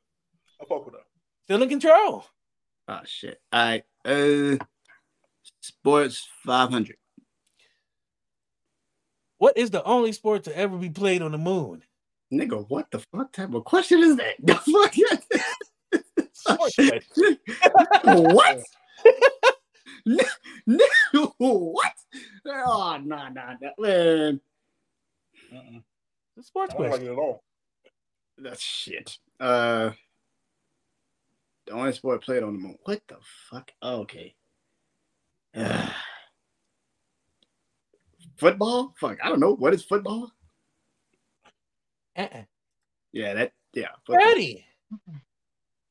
I fuck with that. Still in control. Oh shit. All right. Uh, sports five hundred. What is the only sport to ever be played on the moon? Nigga, what the fuck type of question is that? The fuck? what? N- n- what? Oh, nah, nah, nah, man. It's sports I don't like it at all. That's shit. Uh, the only sport played on the moon. What the fuck? Oh, okay. Uh, football? Fuck, I don't know. What is football? Uh-uh. Yeah, that. Yeah. football. Freddie.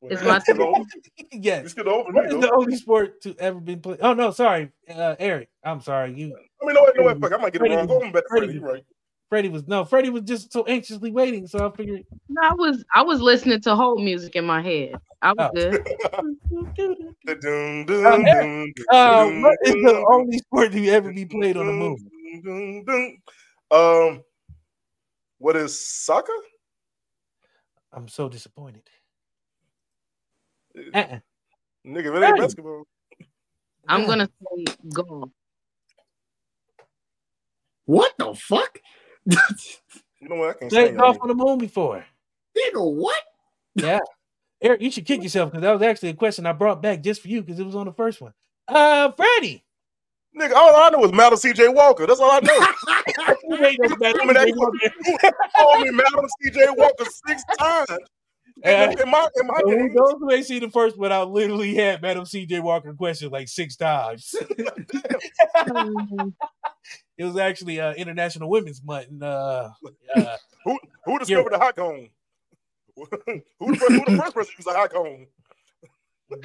Well, It's you my skip over- You yes. skip over What me, is though. the only sport to ever been played? Oh no, sorry, uh, Eric. I'm sorry. You, I mean, no, wait, no, wait, fuck. I might get it Freddie- wrong. Go on back to Freddie- Freddie. Right. Freddie was no. Freddie was just so anxiously waiting, so I figured. No, I was I was listening to whole music in my head. I was Oh. good. Dun, dun, Um, dun, Uh, what is the only sport to ever be played on the moon? Um, what is soccer? I'm so disappointed. Uh-uh. Nigga, if it ain't Freddie. basketball. I'm gonna say golf. What the fuck? You know what? I can't Played stand golf y'all on the moon before. Nigga, what? Yeah, Eric, you should kick yourself because that was actually a question I brought back just for you because it was on the first one. Uh, Freddie. Niggas. Nigga, all I know is Madam C.J. Walker. That's all I know. You ain't no better I mean, than that- Walker. called me Madam C.J. Walker six times. And In my, in my So game. those who ain't seen the first one, I literally had Madam C.J. Walker question like six times. it was actually uh, International Women's Month. And, uh, uh, Who who discovered the hot cone? who, the, who the first person used a hot cone?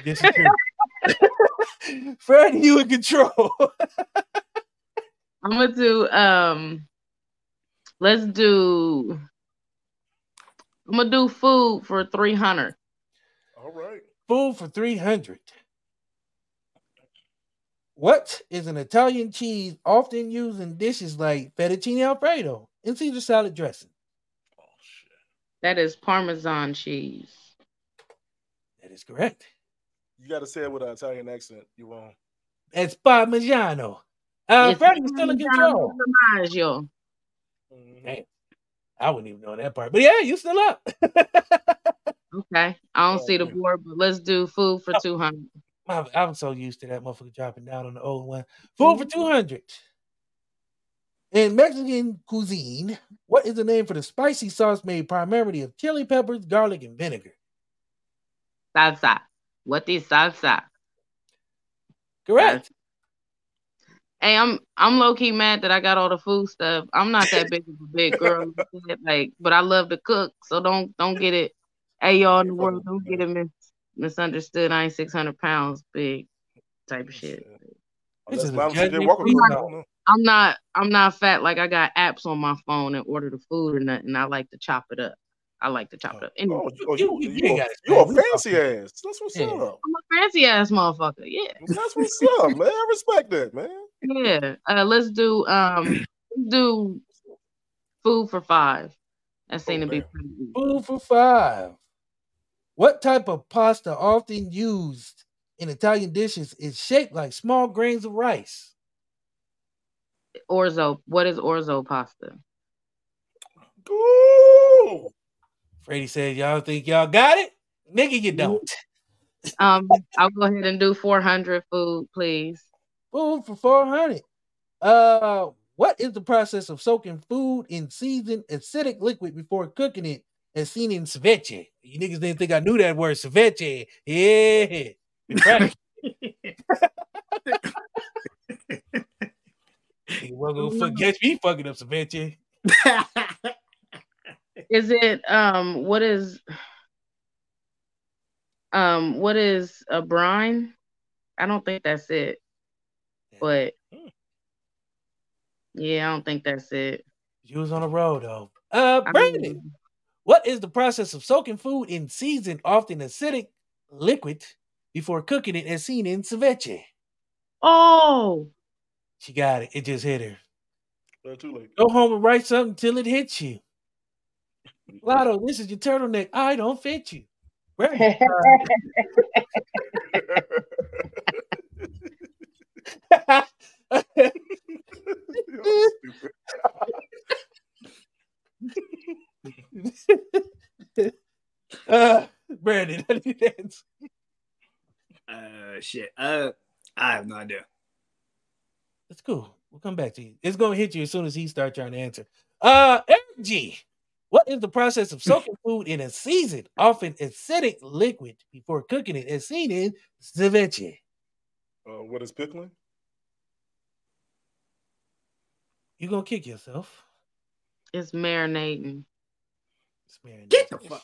This is you in control. I'm gonna do um let's do I'm gonna do food for 300. All right. Food for 300. What is an Italian cheese often used in dishes like fettuccine alfredo and Caesar salad dressing? Oh shit. That is Parmesan cheese. That is correct. You got to say it with an Italian accent. You wrong. It's Parmigiano. Uh, It's Freddie still in control. Parmigiano. Mhm. Damn. I wouldn't even know that part. But yeah, you still up. Okay. I don't Oh, see the board, but let's do food for 200. I'm, I'm so used to that motherfucker dropping down on the old one. Food for 200. In Mexican cuisine, what is the name for the spicy sauce made primarily of chili peppers, garlic, and vinegar? Salsa. What is salsa? Correct. Hey, I'm I'm low key mad that I got all the food stuff. I'm not that big of a big girl, like, but I love to cook. So don't don't get it. Hey, y'all in the world, don't get it mis- misunderstood. I ain't 600 pounds big, type of shit. This Unless is a Madam C.J. judgment Walker. free cooked, I zone. don't know. I'm not I'm not fat. Like I got apps on my phone and order the food or nothing. I like to chop it up. I like to chop it up. Anyway, Oh, you, oh, you, You- you, you ain't a- you a fancy ass. That's what's Yeah. up. I'm a fancy ass motherfucker. Yeah, That's what's up, man. I respect that, man. yeah. Uh, let's do um do food for five. That seemed to be Okay. pretty easy. Food for five. What type of pasta often used in Italian dishes is shaped like small grains of rice? Orzo. What is orzo pasta? Ooh. Freddie said, Y'all think y'all got it? Nigga, you don't. Um, I'll go ahead and do 400 food, please. Food for 400. Uh, what is the process of soaking food in seasoned acidic liquid before cooking it as seen in ceviche. You niggas didn't think I knew that word ceviche. Yeah. Right. You wasn't gonna forget me fucking up ceviche. Is it um what is um what is a brine? I don't think that's it. But Hmm. yeah, I don't think that's it. You was on the road though. Uh I mean, what is the process of soaking food in seasoned, often acidic liquid before cooking it as seen in ceviche? oh, She got it. It just hit her. Uh, too late. Go home and write something till it hits you. Lotto, this is your turtleneck. I don't fit you. Brandon, uh, uh, Brandon, how do you dance? uh, shit. Uh, I have no idea. It's cool. We'll come back to you. It's gonna hit you as soon as he starts trying to answer. Uh, Eric G, what is the process of soaking food in a seasoned, often acidic liquid before cooking it, as seen in ceviche? Uh, what is pickling? You gonna kick yourself? it's marinating. It's marinated. Get the fuck.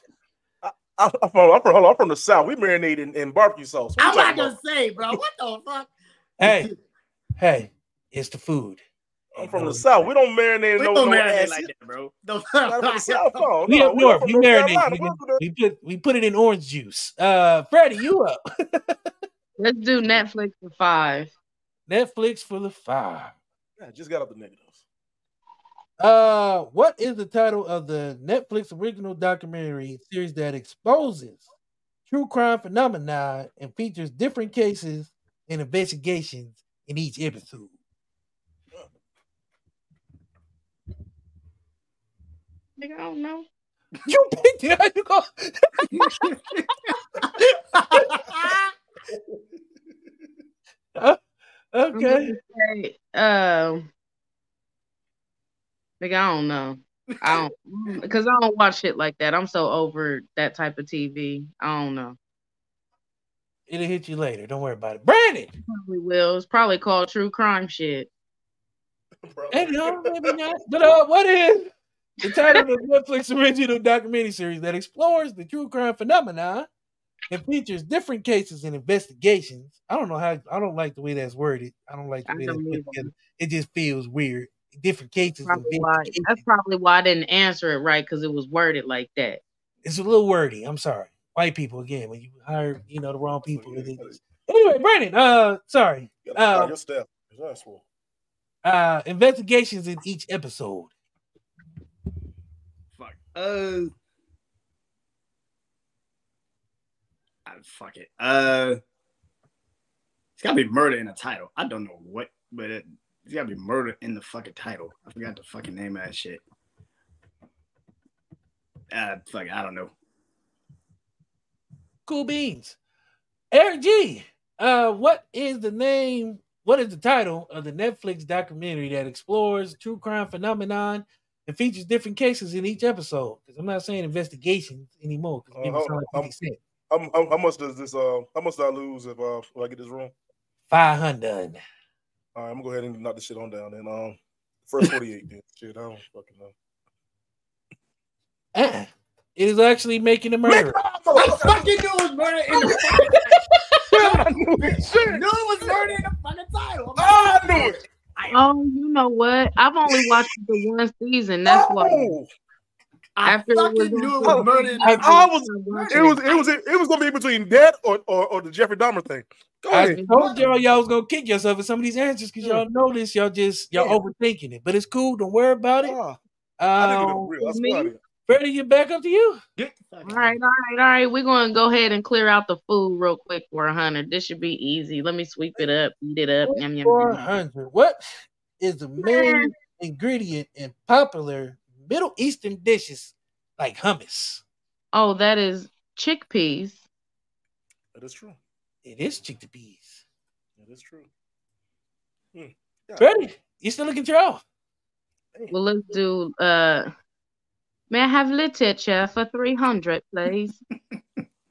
I, I'm, from, I'm, from, hold on, I'm from the south. We marinate in, in barbecue sauce. What I'm not talking gonna say, bro. What the fuck? Hey, hey, it's the food. I'm from the south. We don't marinate in We no, don't no marinate acid. like that, bro. Don't- Not from the south. No, We no, up we north. from We marinate. We don't do that. We put we put it in orange juice. Uh, Freddie, you up? Let's do Netflix for five. Netflix for the five. Yeah, just got out the negatives. Uh, what is the title of the Netflix original documentary series that exposes true crime phenomena and features different cases and investigations in each episode? Nigga, I don't know. You picked it. How you go? Uh, okay. say, um, nigga, I don't know. I don't because I don't watch shit like that. I'm so over that type of TV. I don't know. It'll hit you later. Don't worry about it. Brandon. Probably will. It's probably called true crime shit. Bro. Hey, no, maybe not. But uh, what is the title of the Netflix original documentary series that explores the true crime phenomena and features different cases and investigations? I don't know how. I don't like the way that's worded. I don't like the I way that's put together. It just feels weird. Different cases. and Probably why, that's probably why I didn't answer it right because it was worded like that. It's a little wordy. I'm sorry. White people again. When you hire, you know, the wrong people. yeah, it but is- Anyway, Brandon. Uh, sorry. You gotta fire Uh, your staff. Uh, investigations in each episode. Uh. ah, fuck it. Uh. It's gotta be murder in the title. I don't know what, but it, it's gotta be murder in the fucking title. I forgot the fucking name of that shit. Uh, fuck, I don't know. Cool beans. Eric G. Uh, what is the name? What is the title of the Netflix documentary that explores true crime phenomenon and features different cases in each episode? Because I'm not saying investigations anymore. Uh, people hold sound on. like 50 Cent. How, how, how much does this? Uh, how much do I lose if uh if I get this wrong? Five hundred. All right, I'm gonna go ahead and knock this shit on down. And um, first 48. then. Shit, I don't fucking know. Uh, it is actually making a murder. I fucking knew it was murder in the fucking I knew it. Shit. I knew it was murder in the fucking title. I knew it. Oh, you know what? I've only watched the one season. That's why. Oh, I After it was fucking knew it was murder I. I was. It was. It was. It was gonna be between that or or, or the Jeffrey Dahmer thing. Go I ahead. told y'all y'all was gonna kick yourself at some of these answers because y'all know this. Y'all just y'all Yeah. overthinking it, but it's cool. Don't worry about it. Ah, I didn't get Um, real. Me? swear I get back up to you. Get All right, all right, all right. We're gonna go ahead and clear out the food real quick for a hundred. This should be easy. Let me sweep it up, eat it up. Yum, yum, Four hundred. What is the main ingredient in popular Middle Eastern dishes like hummus? Oh, that is chickpeas. That is true. It is chickpeas. That is true. Hmm. Yeah. Freddie, you still in control? Well, let's do uh May I have literature for 300, please?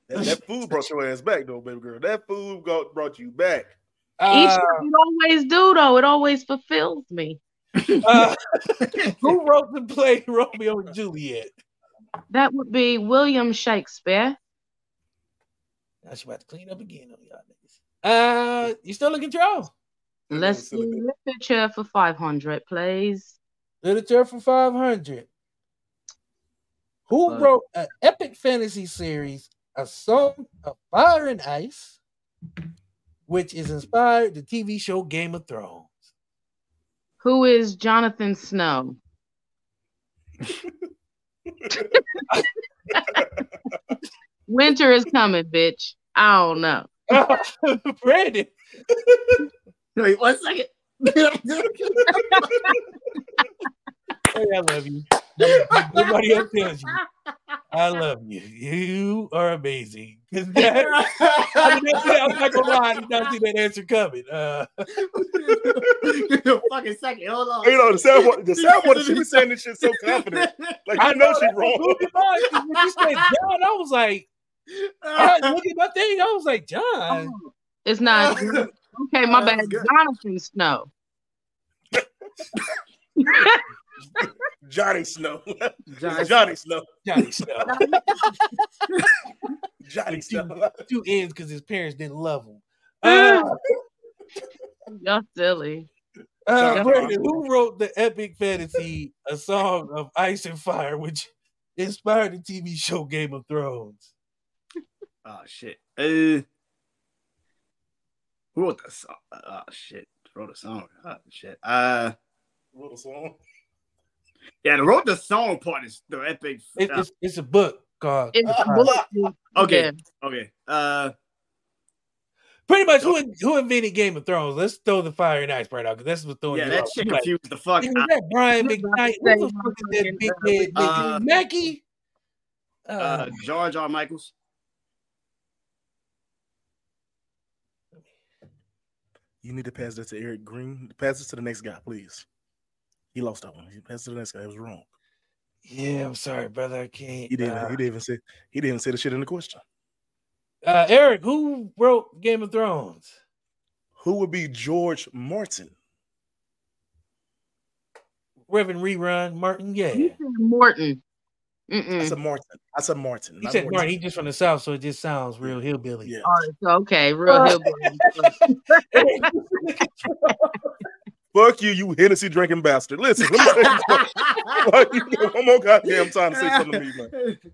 That, that food brought your ass back, though, baby girl. That food got, brought you back. Each Uh, it always do though. It always fulfills me. uh, who wrote the play Romeo and Juliet? That would be William Shakespeare. Now she about to clean up again on y'all niggas. Uh, you still in control? Let's silly do bit. literature for 500, please. Literature for 500. Who Uh, wrote an epic fantasy series, A Song of Fire and Ice, which is inspired the TV show Game of Thrones? Who is Jonathan Snow? Winter is coming, bitch. I don't know. Brandon. Wait one second. Hey, I love you. Nobody else tells you. I love you. You are amazing. that- I, mean, that's- I'm not gonna lie, I did not see that answer coming. Uh, Give me a fucking second. Hold on. You know, the soundboard, the soundboard, she was saying this shit so confident. Like, I you know she's wrong. blew my mind, 'cause When you said John, I was like, I look at my thing. I was like, John. It's not. Okay, my bad. Jonathan Snow. Johnny Snow. Johnny- Johnny Snow. Johnny Snow. Johnny Snow. Two ends because his parents didn't love him. Uh, Y'all silly. uh, Brandon, who wrote the epic fantasy A Song of Ice and Fire, which inspired the TV show Game of Thrones? Oh shit. Uh, who wrote the song? Oh shit. Wrote a song. Oh shit. Uh, Wrote a song. Yeah, the wrote the song part is the epic. It- it's, it's a book called. It's Uh, bulletproof. okay. Yeah. Okay. Uh, Pretty much, who who invented Game of Thrones? Let's throw the fire and ice part out because that's what's throwing yeah, that off. shit You like, confused the fuck. "Is that Brian I was McKnight? Who the fuck is that big head? Uh, Mackie? Uh, Uh, George R. Michaels. You need to pass that to Eric Green. Pass this to the next guy, please. He lost that one. He passed to the next guy. It was wrong. yeah, I'm sorry, brother. I can't. He didn't. uh, he didn't even say. He didn't even say the shit in the question. uh, Eric, who wrote Game of Thrones? Who would be George Martin? Reverend Rerun Martin. Yeah, You said Morton. I Mm-mm. said Martin. I said Martin. he said Morton. Martin. He just from the south, so it just sounds real hillbilly. Yeah. Oh, okay, real hillbilly. Fuck you, you Hennessy drinking bastard. Listen, let me tell you something. Like, you got one more goddamn time to say something to me,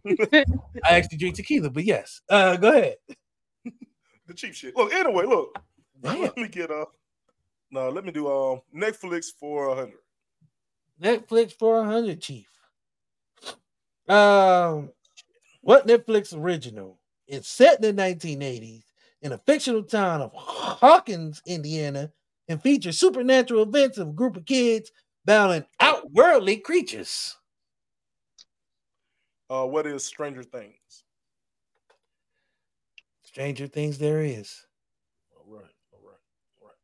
man. I actually drink tequila, but yes. Uh, go ahead. The cheap shit. Look, anyway, look. Damn. Let me get uh no, let me do um Netflix for a hundred. Netflix for a hundred, Chief. Um, what Netflix original? It's set in the 1980s in a fictional town of Hawkins, Indiana, and features supernatural events of a group of kids battling outworldly creatures. Uh what is Stranger Things? Stranger things there is. All right, all right, all right.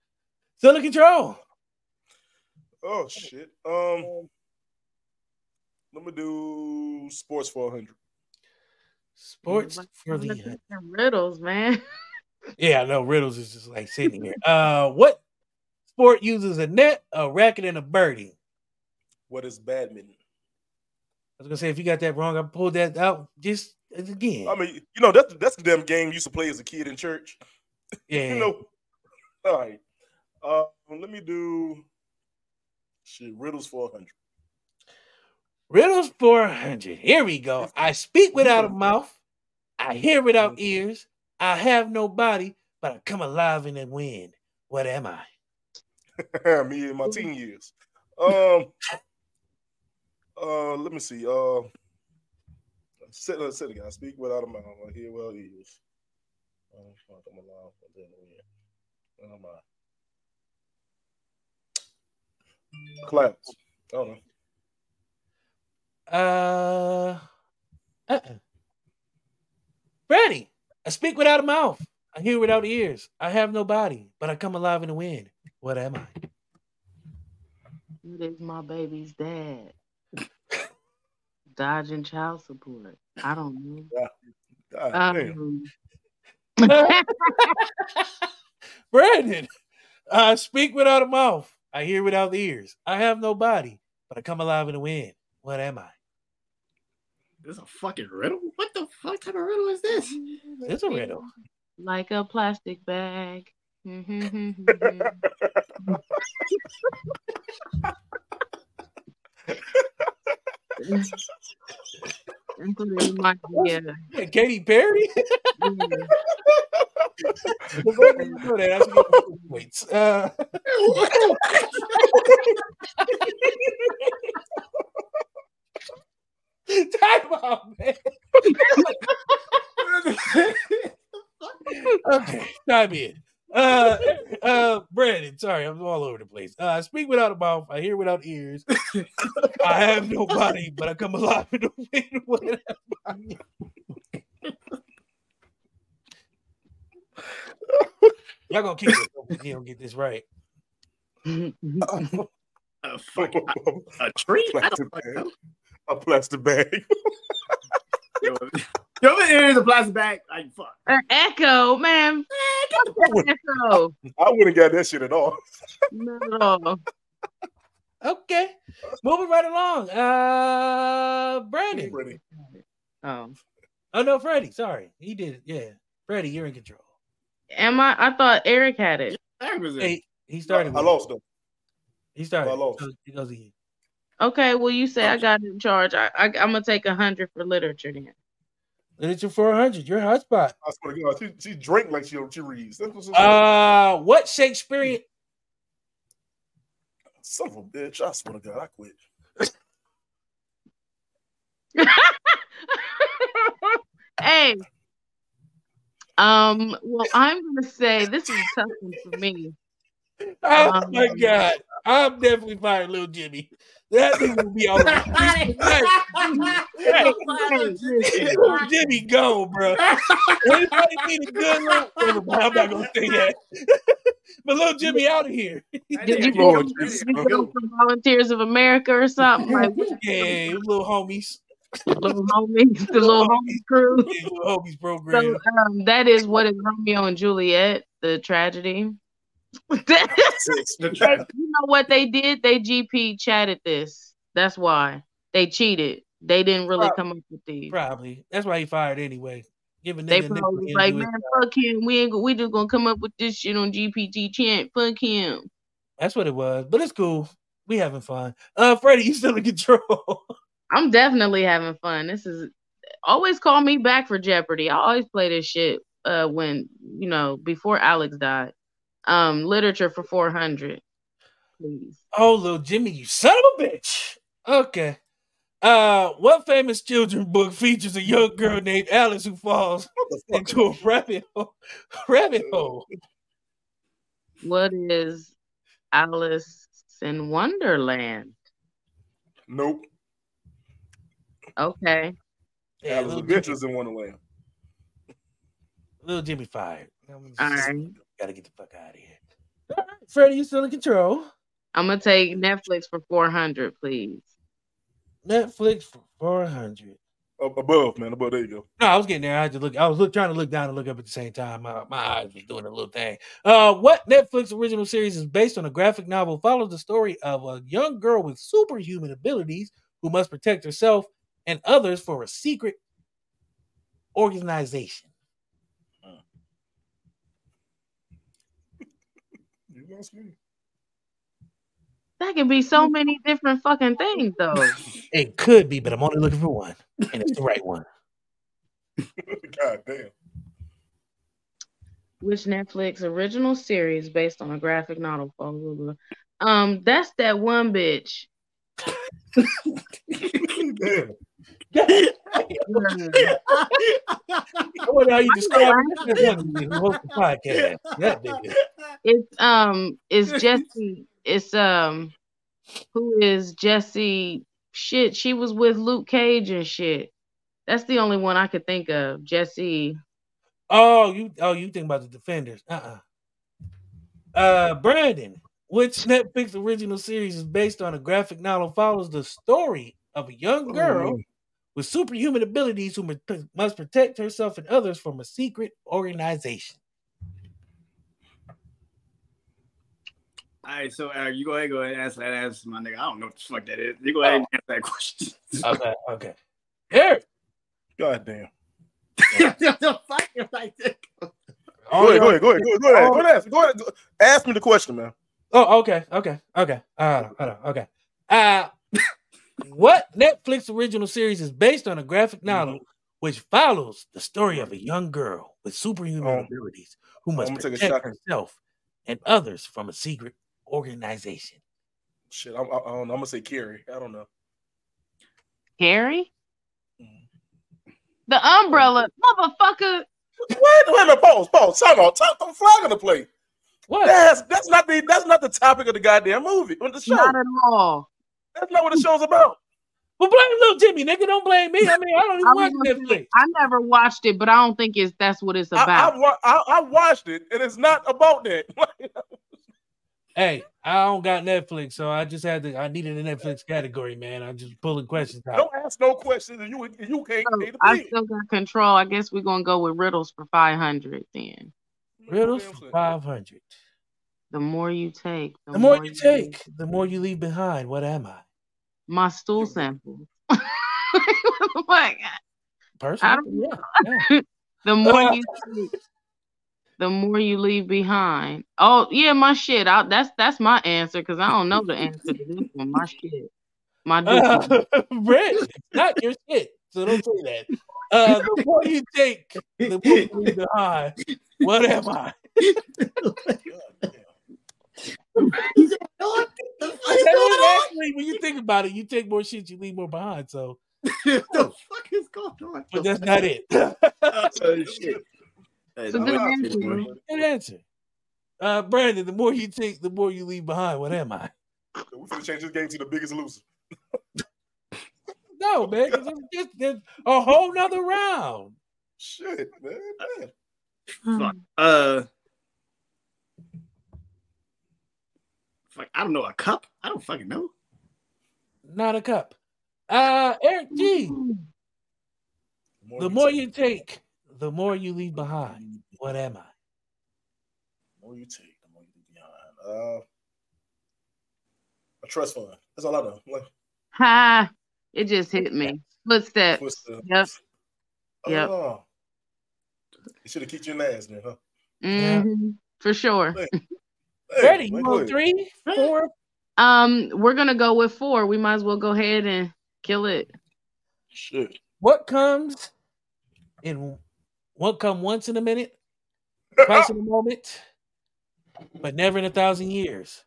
Still in control. Oh shit. Um let me do sports for a hundred. Sports for the Look at them riddles, man. Yeah, I know Riddles is just like sitting here. Uh, what sport uses a net, a racket, and a birdie? What is badminton? I was gonna say if you got that wrong, I pulled that out just again. I mean, you know, that's that's the damn game you used to play as a kid in church. yeah, You know. All right. Uh let me do shit riddles for a hundred. riddles four hundred. Here we go. I speak without a mouth. I hear without ears. I have no body, but I come alive in the wind. What am I? me in my teen years. Um, uh, let me see. Uh, say, let's say again. I speak without a mouth. I hear without ears. I'm alive, but then when- when am I? Clouds. I don't know. Uh, uh-uh. Freddie, I speak without a mouth. I hear without ears. I have no body, but I come alive in the wind. What am I? It is my baby's dad. dodging child support. I don't know. God damn. Um, Brandon, I speak without a mouth. I hear without ears. I have no body, but I come alive in the wind. What am I? This is a fucking riddle. What the fuck type of riddle is this? It's a riddle. like a plastic bag. That's what it reminds me of. Yeah, Katy Perry? Yeah. Before I know that, I should give you some points. Uh, time out, man. Okay, time in. Uh, uh, Brandon, sorry, I'm all over the place. Uh, I speak without a mouth, I hear without ears. I have no body, but I come alive in the wind. What am I? Y'all gonna keep it if you don't get this right. A fucking a tree? I don't fucking. A plastic bag. Yo, yo, here's a plastic bag. Like fuck. An echo, man. Fuck echo. I wouldn't get that shit at all. Not at all. Okay, moving right along. Uh, Brandon. Ready. Oh. Oh no, Freddie. Sorry, he did it. Yeah, Freddie, you're in control. Am I? I thought Eric had it. That was it. Hey, he started. I lost him. He started. I lost. So He goes again. Okay, well, you say I got in charge. I, I I'm gonna take a hundred for literature then. Literature 400. Your hotspot. I swear to God, she, she drank like she, she reads. That's what she Uh, what Shakespearean? Son of a bitch. I swear to God, I quit. hey. Um. Well, I'm gonna say this is a tough one for me. Oh Um, my God, I'm definitely firing little Jimmy. That thing will be all over. Hey, little Jimmy go, bro. Anybody need a good little? I'm not gonna say that. but little Jimmy out of here. Did you, Lord, you go bro. Volunteers of America or something like Yeah, little homies. little homies, the little homies crew? Yeah, little homies So program. um, that is what is Romeo and Juliet, the tragedy. You know what they did? They GP chatted this. That's why they cheated. They didn't really Prob- come up with these. Probably. That's why he fired anyway. Giving They probably like, man, fuck him. We ain't go- we just gonna come up with this shit on GPT chant. Fuck him. That's what it was. But it's cool. We having fun. Uh, Freddie, you still in control. I'm definitely having fun. This is always call me back for Jeopardy. I always play this shit uh when you know before Alex died. Um, literature for 400, please. Oh, little Jimmy, you son of a bitch. Okay. Uh, what famous children book features a young girl named Alice who falls What the fuck? into a rabbit hole? Rabbit hole. What is Alice in Wonderland? Nope. Okay. Yeah, Alice little, Jimmy, Adventures in Wonderland. little Jimmy fired. All right. Gotta get the fuck out of here. All right, Freddie, you still in control. I'm gonna take Netflix for 400, please. Netflix for 400. Above, man. Above. There you go. No, I was getting there. I had to look. I was look, trying to look down and look up at the same time. My, my eyes was doing a little thing. Uh, what Netflix original series is based on a graphic novel follows the story of a young girl with superhuman abilities who must protect herself and others for a secret organization. You lost me. That can be so many different fucking things, though. It could be, but I'm only looking for one, and it's the right one. God damn. Which Netflix original series based on a graphic novel? Blah, blah, blah. Um, that's that one bitch. damn. Mm. I wonder how you describe it. Who hosts the podcast? That nigga. It's um, it's Jesse. It's um, who is Jesse? Shit, she was with Luke Cage and shit. That's the only one I could think of. Jesse. Oh, you oh you think about the defenders. Uh-uh. Uh Brandon, which Netflix original series is based on a graphic novel follows the story of a young girl with superhuman abilities who must protect herself and others from a secret organization. All right, so Eric, you go ahead, go ahead and answer that answer, my nigga. I don't know what the fuck that is. You go ahead and ask that question. Okay, okay. Eric, God damn. the fuck you like that? Go ahead, go ahead, go ahead, go ahead, go ahead, go ahead, go ahead, go ahead. Ask me the question, man. Oh, okay, okay, okay. Uh, hold on, okay. Uh, what Netflix original series is based on a graphic novel which follows the story of a young girl with superhuman Um, abilities who must I'm take a protect shot. herself and others from a secret organization? Shit, I'm, I, I don't know. I'm gonna say Carrie. I don't know. Carrie? Mm. The umbrella, motherfucker. Wait, wait a minute, pause, pause. Time out. Time, don't flag on the plate. What? That's that's not the that's not the topic of the goddamn movie. On the show. Not at all. That's not what the show's about. Well, blame little Jimmy, nigga. Don't blame me. I mean, I don't even I, watch was Netflix. I never watched it, but I don't think it's that's what it's about. I, wa- I, I watched it, and it's not about that. Hey, I don't got Netflix, so I just had to. I needed a Netflix category, man. I'm just pulling questions out. don't ask no questions, and you you can't So, pay I still got control. I guess we're gonna go with riddles for five hundred then. Riddles for five hundred. The more you take, The more you take, the more you leave behind. What am I? my stool sample. my God. Personally, yeah, yeah. The more Uh, you take, the more you leave behind. Oh yeah, my shit. I, that's that's my answer because I don't know the answer to this one. My shit. My dookie. Uh, Brett, not your shit, so don't say that. Uh, the more you take, the more you leave behind. What am I? what the fuck is That going is on? actually, when you think about it, you take more shit, you leave more behind. So, what the fuck is going on? but that's not it. Oh, shit. Hey, It's a no, good answer, Good answer. Uh, Brandon, the more you take, the more you leave behind. What am I? We're gonna change this game to the biggest loser. No, man, 'cause it's just there's a whole nother round. Shit, man. man. Fuck. Uh, fuck. I don't know. A cup? I don't fucking know. Not a cup. Uh, Eric G. The more you take, the more you leave behind. What am I? The more you take, the more you leave behind. Uh, a trust fund. That's all I know. Like, Ha! It just hit me. Footsteps. what's the? Yep. Yep. Oh, you should have kicked your in the ass, then, huh? Yeah. Mhm. For sure. Hey, Ready? You want three, four? Um, we're gonna go with four. We might as well go ahead and kill it. Shit. What comes in? What come once in a minute, twice in a moment, but never in a thousand years?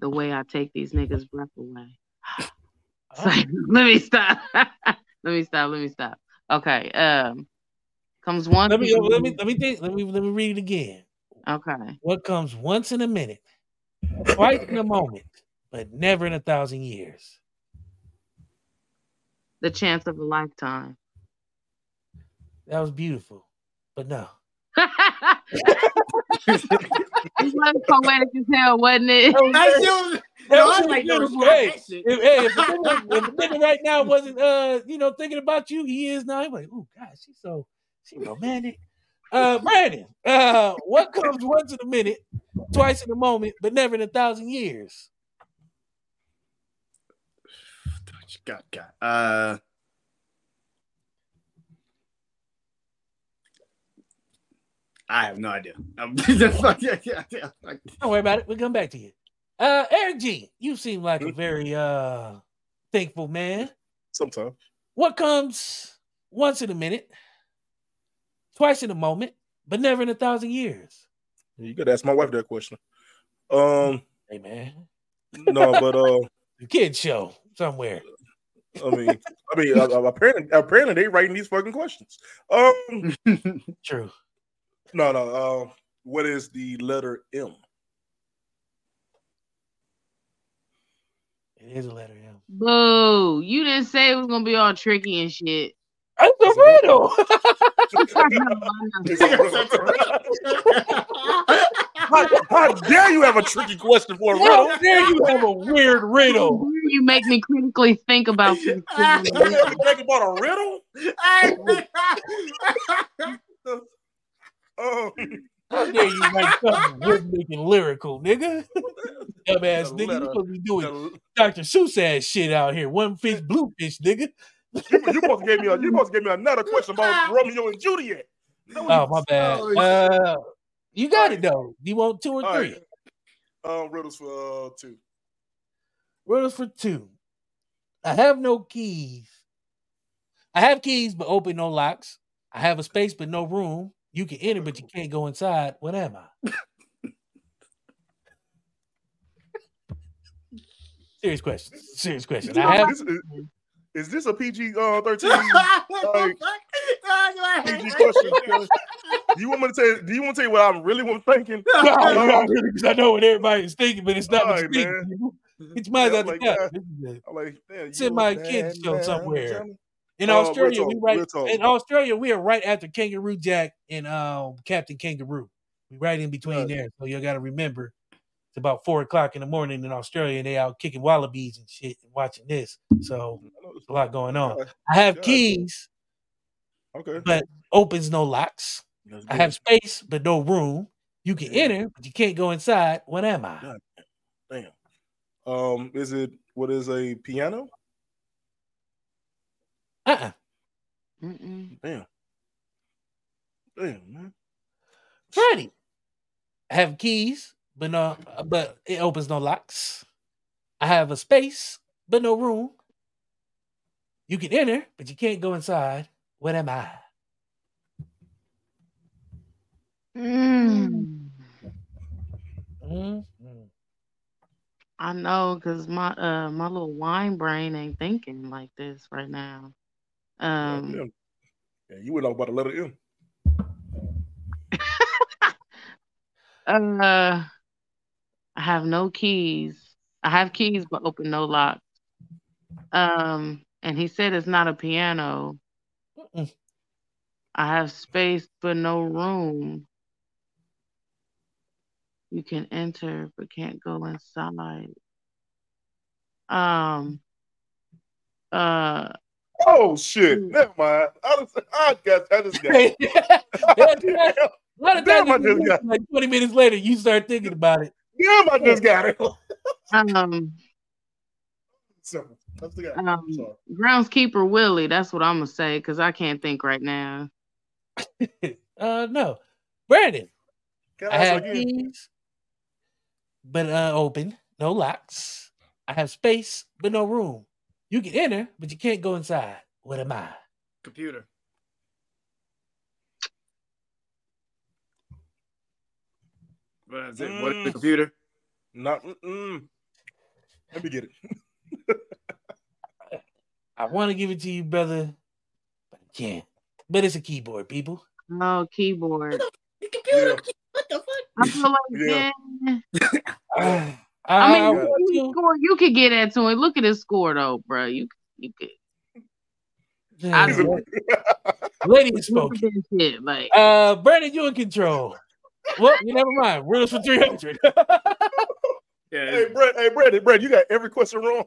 The way I take these niggas' breath away. Oh, like, let me stop. let me stop. Let me stop. Okay. Um, comes one. let me let me let me think. Let me let me read it again. Okay. What comes once in a minute, twice in a moment, but never in a thousand years? The chance of a lifetime. That was beautiful, but no. it was poetic as hell, wasn't it? I do. That No, was like those. beautiful. Hey, if, hey, if, a nigga, if a nigga right now wasn't uh you know thinking about you, he is now. He's like, oh God, she's so she romantic. Uh Brandon, uh, what comes once in a minute, twice in a moment, but never in a thousand years? God, God. Uh, I have no idea. Um, yeah, yeah, yeah, like, Don't worry about it. We'll come back to you. Uh Eric G, you seem like a very uh thankful man. Sometimes. What comes once in a minute, twice in a moment, but never in a thousand years? You could ask my wife that question. Um, Hey man. no, but uh, The kid show somewhere. I mean, I mean, uh, uh, apparently, apparently they writing these fucking questions. Um, True. no, no. Uh, what is the letter M? It is a letter M. Boo! You didn't say it was gonna be all tricky and shit. It's a riddle. I know, I know. How, how dare you have a tricky question for a riddle? How dare you have a weird riddle? You make me critically think about these You have to think about a riddle? Um, How dare you write something rhythmic and lyrical, nigga? Dumbass The nigga. You letter- supposed to be doing Dr. Seuss ass shit out here. One fish, blue fish, nigga. You supposed to give me a you supposed to give me another question about Romeo and Juliet. No, Oh, my bad. Oh, Uh, you got it though. You want two or All three? right. Um, riddles for uh, two. Riddles for two. I have no keys. I have keys, but open no locks. I have a space, but no room. You can enter, but you can't go inside. What am I? Serious question. Serious question. I have This is, is this a PG uh, thirteen PG question? Do you want me to tell? You, do you want to tell you what I'm really was thinking? because I know what everybody is thinking, but it's not you think. man. people. Get Yeah, like gut. that. This is a- I'm like, It's in my kids' show somewhere. In Uh, Australia, we right in Australia, we are right after Kangaroo Jack and um Captain Kangaroo. We right in between Right. there. So you gotta remember it's about four o'clock in the morning in Australia and they out kicking wallabies and shit and watching this. So a lot going on. I have God. keys, Okay. but opens no locks. I have space, but no room. You can Yeah. enter, but you can't go inside. What am I? Yeah. Damn. Um, is it what is a piano? Uh-uh. Mm-mm. Damn. Damn, man. Freddie. I have keys, but no, but it opens no locks. I have a space, but no room. You can enter, but you can't go inside. What am I? Mm. I know, cause my uh my little wine brain ain't thinking like this right now. Um, yeah, yeah, you would know about the letter M. uh, I have no keys. I have keys, but open no locks. Um, and he said it's not a piano. Mm-mm. I have space, but no room. You can enter, but can't go inside. Um, uh, Oh shit! Never mind. I just, I got, I just got. Hey, Damn, a lot of Damn, times, I just do got- it, like 20 minutes later, you start thinking about it. damn, I just got it. um, Simple. I just got it. um, groundskeeper Willie. That's what I'm gonna say because I can't think right now. Uh, no. Brandon, I I have again? keys, but uh, open, no locks. I have space, but no room. You can enter, but you can't go inside. What am I? Computer. What is it? What is the Mm. computer? Not. Mm-mm. Let me get it. I want to give it to you, brother, but I can't. But it's a keyboard, people. Oh, keyboard. The computer. Yeah. What the fuck? I feel like Yeah. man, I, I mean, I you, want you to. score, you could get that to him. Look at his score though, bro. You you could. I don't- Lady has Look spoken. at this shit, like Uh, Brandon, you in control. Well, you never mind. Riddles for 300. Yeah, Hey, Brett. Hey, Brett. Brett, you got every question wrong.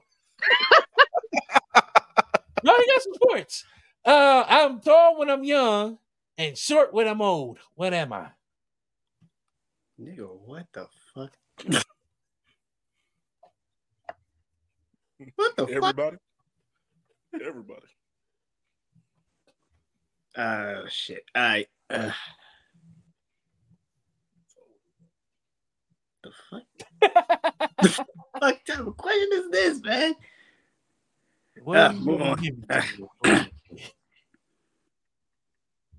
no, you got some sports. Uh, I'm tall when I'm young and short when I'm old. What am I? nigga, what the fuck? what the fuck? Everybody. Everybody. Uh, shit. All right. Uh, the fuck? What type of question is this, man? What Ah, move on. give it to me?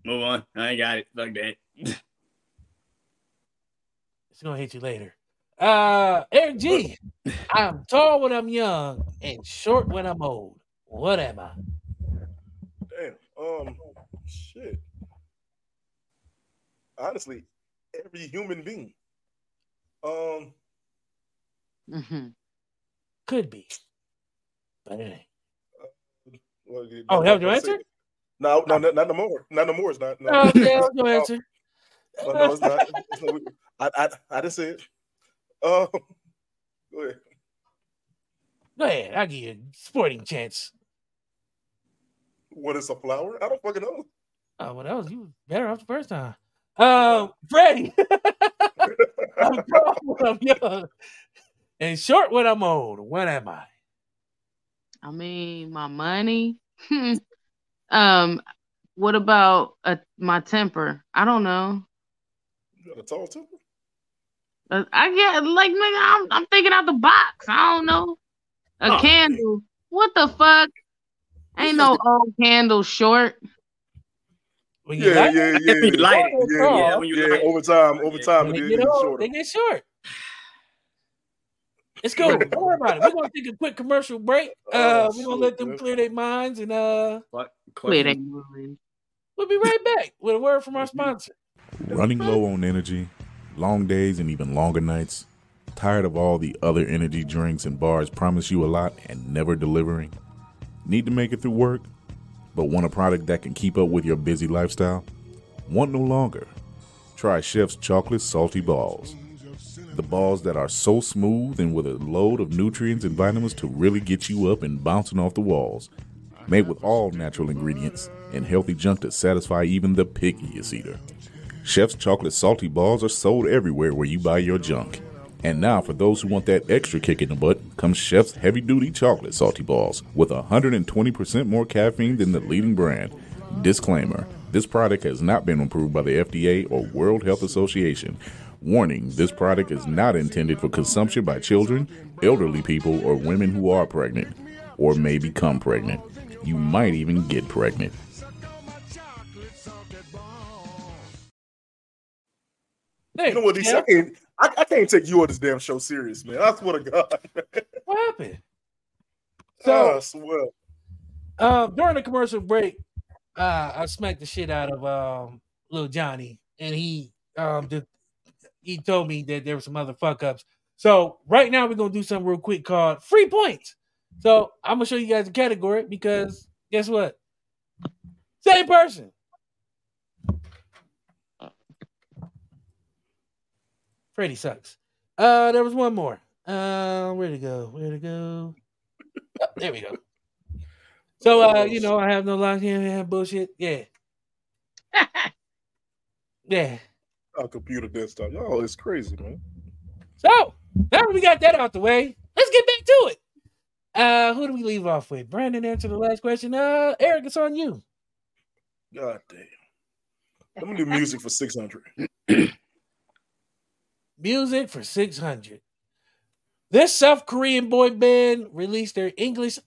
Move on. I ain't got it. Fuck that. It's gonna hit you later. Uh, Eric G. I'm tall when I'm young and short when I'm old. What am I? Damn. Um. Shit. Honestly, every human being. Um. Mm-hmm. Could be, but it ain't. Well, Oh, that was your answer? No, no, no, not no more. Not no more. It's not. No. Oh, yeah, that was your answer. Oh, no, it's not. It's not- I, I, I didn't say it. Um, go ahead. Go ahead, I'll give you a sporting chance. What is a flower? I don't fucking know. Oh, well, that was you better off the first time. Um, Freddie. I'm tall when I'm young. And short when I'm old. What am I? I mean, my money. Um, what about uh, my temper? I don't know. You got a tall temper? Uh, I get like nigga, I'm I'm thinking out the box. I don't know. A Oh, candle. What the fuck? Ain't no old candle short. When you Yeah, like- yeah, When you yeah. light it. Yeah, Yeah, when you yeah, light over time, over time, when they get old, shorter. they get short. It's cool. Don't worry about it. We're gonna take a quick commercial break. Uh, Oh, we're gonna let them clear their minds, and uh, What? Quit Question. it. we'll be right back with a word from our sponsor. Running low on energy, long days and even longer nights. Tired of all the other energy drinks and bars promise you a lot and never delivering? Need to make it through work, but want a product that can keep up with your busy lifestyle? Want no longer? Try Chef's Chocolate Salty Balls. The balls that are so smooth and with a load of nutrients and vitamins to really get you up and bouncing off the walls. Made with all natural ingredients and healthy junk to satisfy even the pickiest eater. Chef's Chocolate Salty Balls are sold everywhere where you buy your junk. And now, for those who want that extra kick in the butt, comes Chef's Heavy Duty Chocolate Salty Balls with 120% more caffeine than the leading brand. Disclaimer this product has not been approved by the FDA or World Health Association. Warning this product is not intended for consumption by children, elderly people, or women who are pregnant or may become pregnant. You might even get pregnant. Hey, You know what, DC? yeah, I can't, I, I can't take you on this damn show serious, man. I swear to God. what happened? So, So, I swear. um, during the commercial break, uh, I smacked the shit out of um, little Johnny, and he um, did, he told me that there were some other fuck ups. So right now we're gonna do something real quick called free points. So I'm gonna show you guys a category because guess what? Same person. Freddie sucks. Uh, there was one more. Uh, where'd it go? Where to go? Oh, there we go. So, uh, you know, I have no lock here, yeah, bullshit. Yeah, yeah. Our computer desktop. Y'all, it's crazy, man. So now that we got that out the way, let's get back to it. Uh, who do we leave off with? Brandon answered the last question. Uh, Eric, it's on you. God damn. I'm gonna do music for 600. Music for 600. This South Korean boy band released their English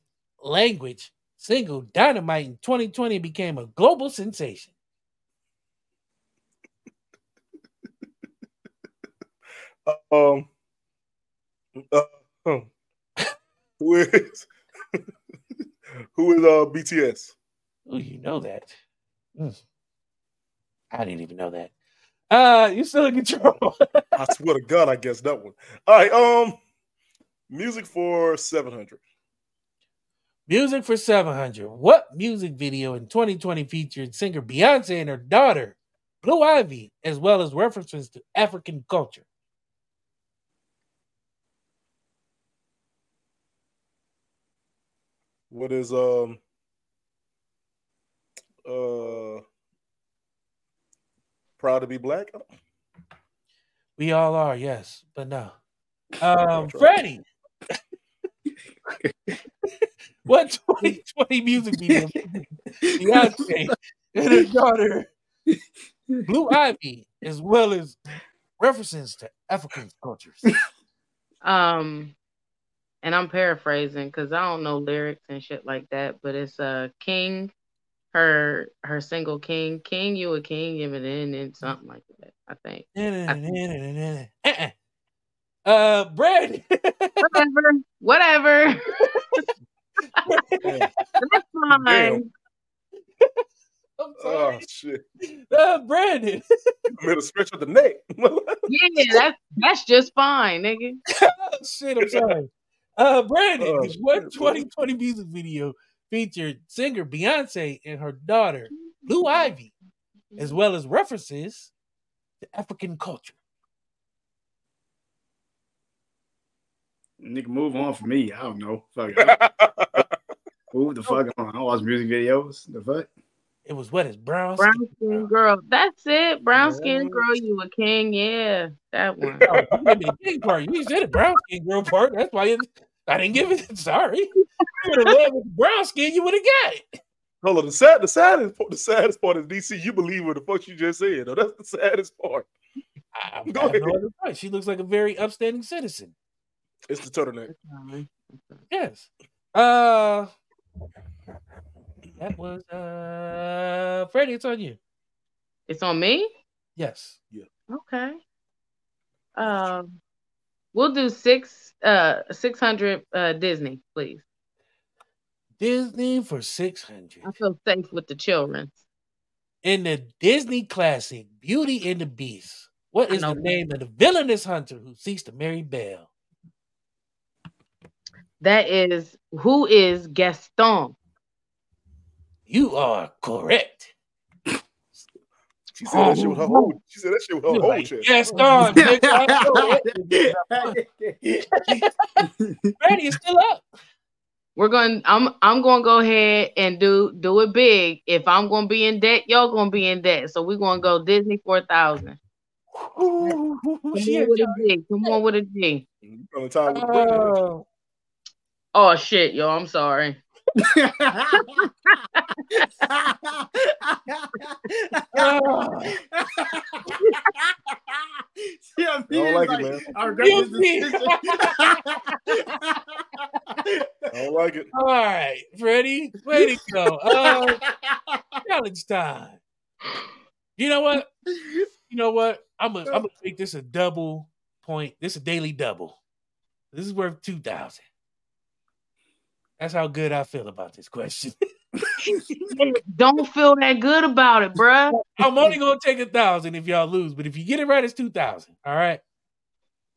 language single Dynamite in 2020 and became a global sensation. Um, uh, huh. who is who is uh BTS? Oh, you know that. Mm. I didn't even know that. Uh, you still in control. I swear to God, I guess that one. All right, um, music for seven hundred. Music for 700. What music video in 2020 featured singer Beyonce and her daughter, Blue Ivy, as well as references to African culture? What is um uh proud to be black? We all are, yes, but no. Um, Freddie, what 2020 music video featured Beyonce and her daughter, Blue Ivy, as well as references to African cultures? Um, and I'm paraphrasing because I don't know lyrics and shit like that, but it's uh King, her her single King, King, you a king, give it in and something like that. I think. Uh-uh. Uh, Brandon. Whatever, whatever. That's fine. Damn. I'm Oh shit! Uh, Brandon. Made a stretch of the neck. Yeah, that's that's just fine, nigga. oh, shit, I'm sorry. Uh, Brandon, Oh, what 2020 music video featured singer Beyonce and her daughter, Blue Ivy, as well as references to African culture? Nigga, move on for me. I don't know. Fuck it. move the fuck on. I watch music videos. The fuck? It was what is brown? Brown skin? skin girl. That's it. Brown Yeah. skin girl, you a king. Yeah, that one. You gave me the big part. You said the brown skin girl part. That's why you, I didn't give it. Sorry. You would have led with brown skin. You would have got it. Hold on, the sad, the saddest, part- the saddest part is DC. You believe what the fuck you just said? though. that's the saddest part. I, I Go have no ahead. other choice. She looks like a very upstanding citizen. It's the turtleneck. Yes. Uh, that was uh, Freddie. It's on you. It's on me. Yes. Yeah. Okay. Um, we'll do six. Uh, six hundred. Uh, Disney, please. Disney for six hundred. I feel safe with the children. In the Disney classic Beauty and the Beast, what is the know. name of the villainous hunter who seeks to marry Belle? That is who is Gaston. You are correct. She said that shit with her whole. She said that shit with her You're whole like, chest. yes, Don. nigga, I know it. Freddie is still up. We're going. I'm. I'm going to go ahead and do do it big. If I'm going to be in debt, y'all going to be in debt. So we're going to go Disney four thousand. Ooh, Come on with a G. Come on with a G. You on the time with Brittany, ain't you? Oh, Oh shit, yo. I'm sorry. Oh. Yeah, I don't like it, man. I regret this decision. I don't like it. All right, Freddie, way to go. Uh, challenge time. You know what? You know what? I'm gonna I'm gonna make this a double point. This is a daily double. This is worth two thousand. That's how good I feel about this question. Don't feel that good about it, bruh. I'm only gonna take a thousand if y'all lose, but if you get it right, it's two thousand. All right.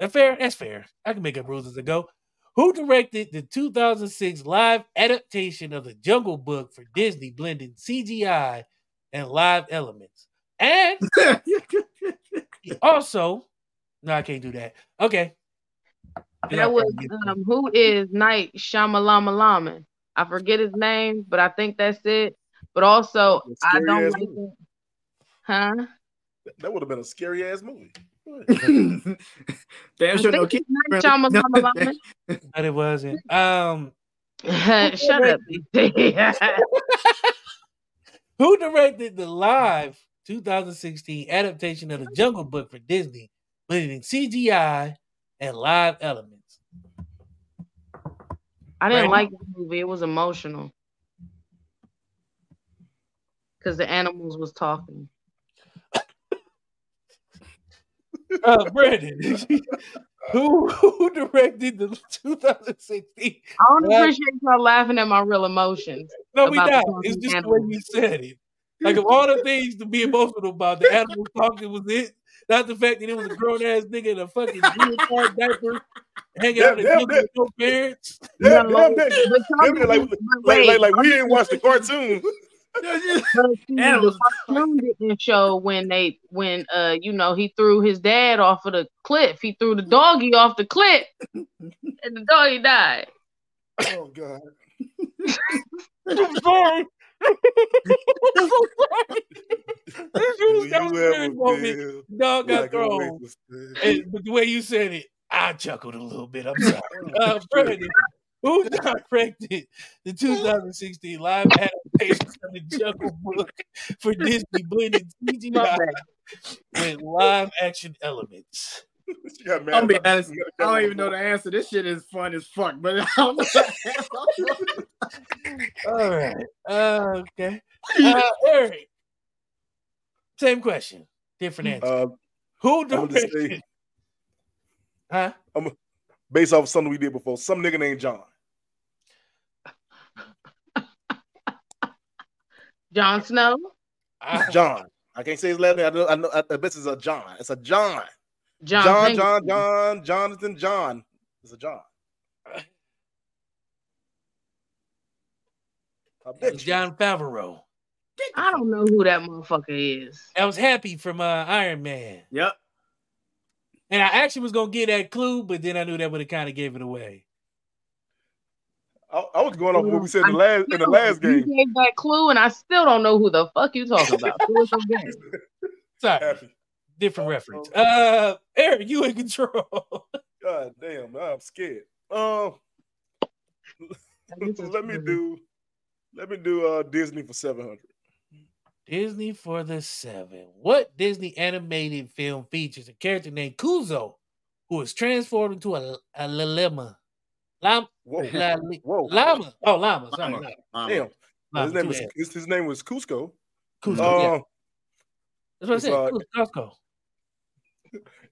That fair? That's fair. I can make up rules as I go. Who directed the 2006 live adaptation of the Jungle Book for Disney, blending CGI and live elements? And also, no, I can't do that. Okay. That was um, who is Night Shyamalama Lama. I forget his name, but I think that's it. But also, That's a I scary don't like it. Huh? That would have been a scary ass movie. Damn sure no kid. Night Shyamalama Lama. but it wasn't. Um, Shut up. Who directed the live 2016 adaptation of the Jungle Book for Disney, blending CGI and live elements? I didn't Right. like the movie. It was emotional. Because the animals was talking. Uh, Brandon, who who directed the 2016? I don't appreciate y'all laughing at my real emotions. No, we not. It's just the way you said it. Like of all the things to be emotional about, the animal talking was it. Not the fact that it was a grown ass nigga in a fucking uniform diaper hanging out in the Damn, jungle damn, with no parents. Damn, No, damn, damn. but Damn, like, didn't- like, like, like we didn't watch the cartoon. but see, Animals. the cartoon didn't show when they when uh you know he threw his dad off of the cliff. He threw the doggy off the cliff, and the doggy died. Oh God. I'm sorry. I'm so That was a you serious ever moment. Dog got like thrown. And, but the way you said it, I chuckled a little bit. I'm sorry. Uh, Brandon, who directed the 2016 live adaptation of the Jungle Book for Disney blending My CGI bad. with live action elements? She got mad I'm be honest. I don't even know the answer. This shit is fun as fuck, but I don't. All right. Uh, okay. Uh, Eric, same question, different answer. Uh, who I'm gonna directed? say, Huh? based off of something we did before, some nigga named John. Jon Snow. I- John. I can't say his last name. I know. I know. I bet it's a John. It's a John. John. John. John. John. Jonathan. John. It's a John. I bet you. Jon Favreau. I don't know who that motherfucker is. I was happy from uh, Iron Man, Yep. and I actually was gonna get that clue, but then I knew that would have kind of gave it away. I, I was going off what we said in the last in the Still, last you gave that clue, and I still don't know who the fuck you talking about. Who is okay? Sorry, Happy. Different Oh, reference. Uh, Eric, you in control. God damn, I'm scared. Um, let me do, let me do uh Disney for seven hundred. Disney for the seven. What Disney animated film features a character named Kuzco, who is transformed into a, a llama? Llama, Whoa, la- whoa, llama. Oh, llama. Sorry, Llama. llama. Damn. llama, his name was bad. his, his name was Kuzco. Kuzco. yeah. Um, That's what I it's, said. uh, Kuzco.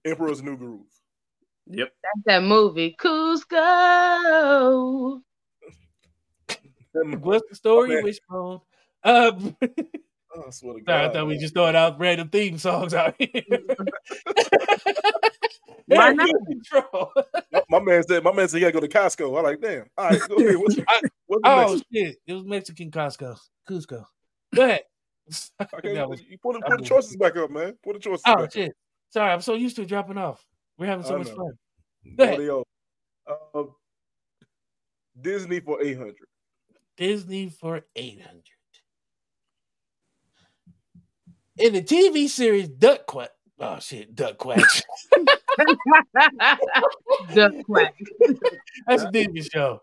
Emperor's New Groove. Yep. That's that movie, Kuzco. That- What's the story? man. Wishbone. Um, Oh, I swear to sorry, I God. thought we just throwing out random theme songs out here. Why Eric, not? control. my, my man said, my man said he gotta go to Costco. I like, damn. All right, go ahead. What's, I- what's the Oh next? shit! It was Mexican Costco. Kuzco. Go ahead. Okay, That was- you put, the- put the was- choices back up, man. Put the choices oh back. shit! Sorry, I'm so used to dropping off. We're having so much fun. Go ahead. Audio. Uh, Disney for eight hundred. Disney for eight hundred. In the TV series Duck Quack. Oh shit, Duck Quack. Duck quack. That's a Disney show.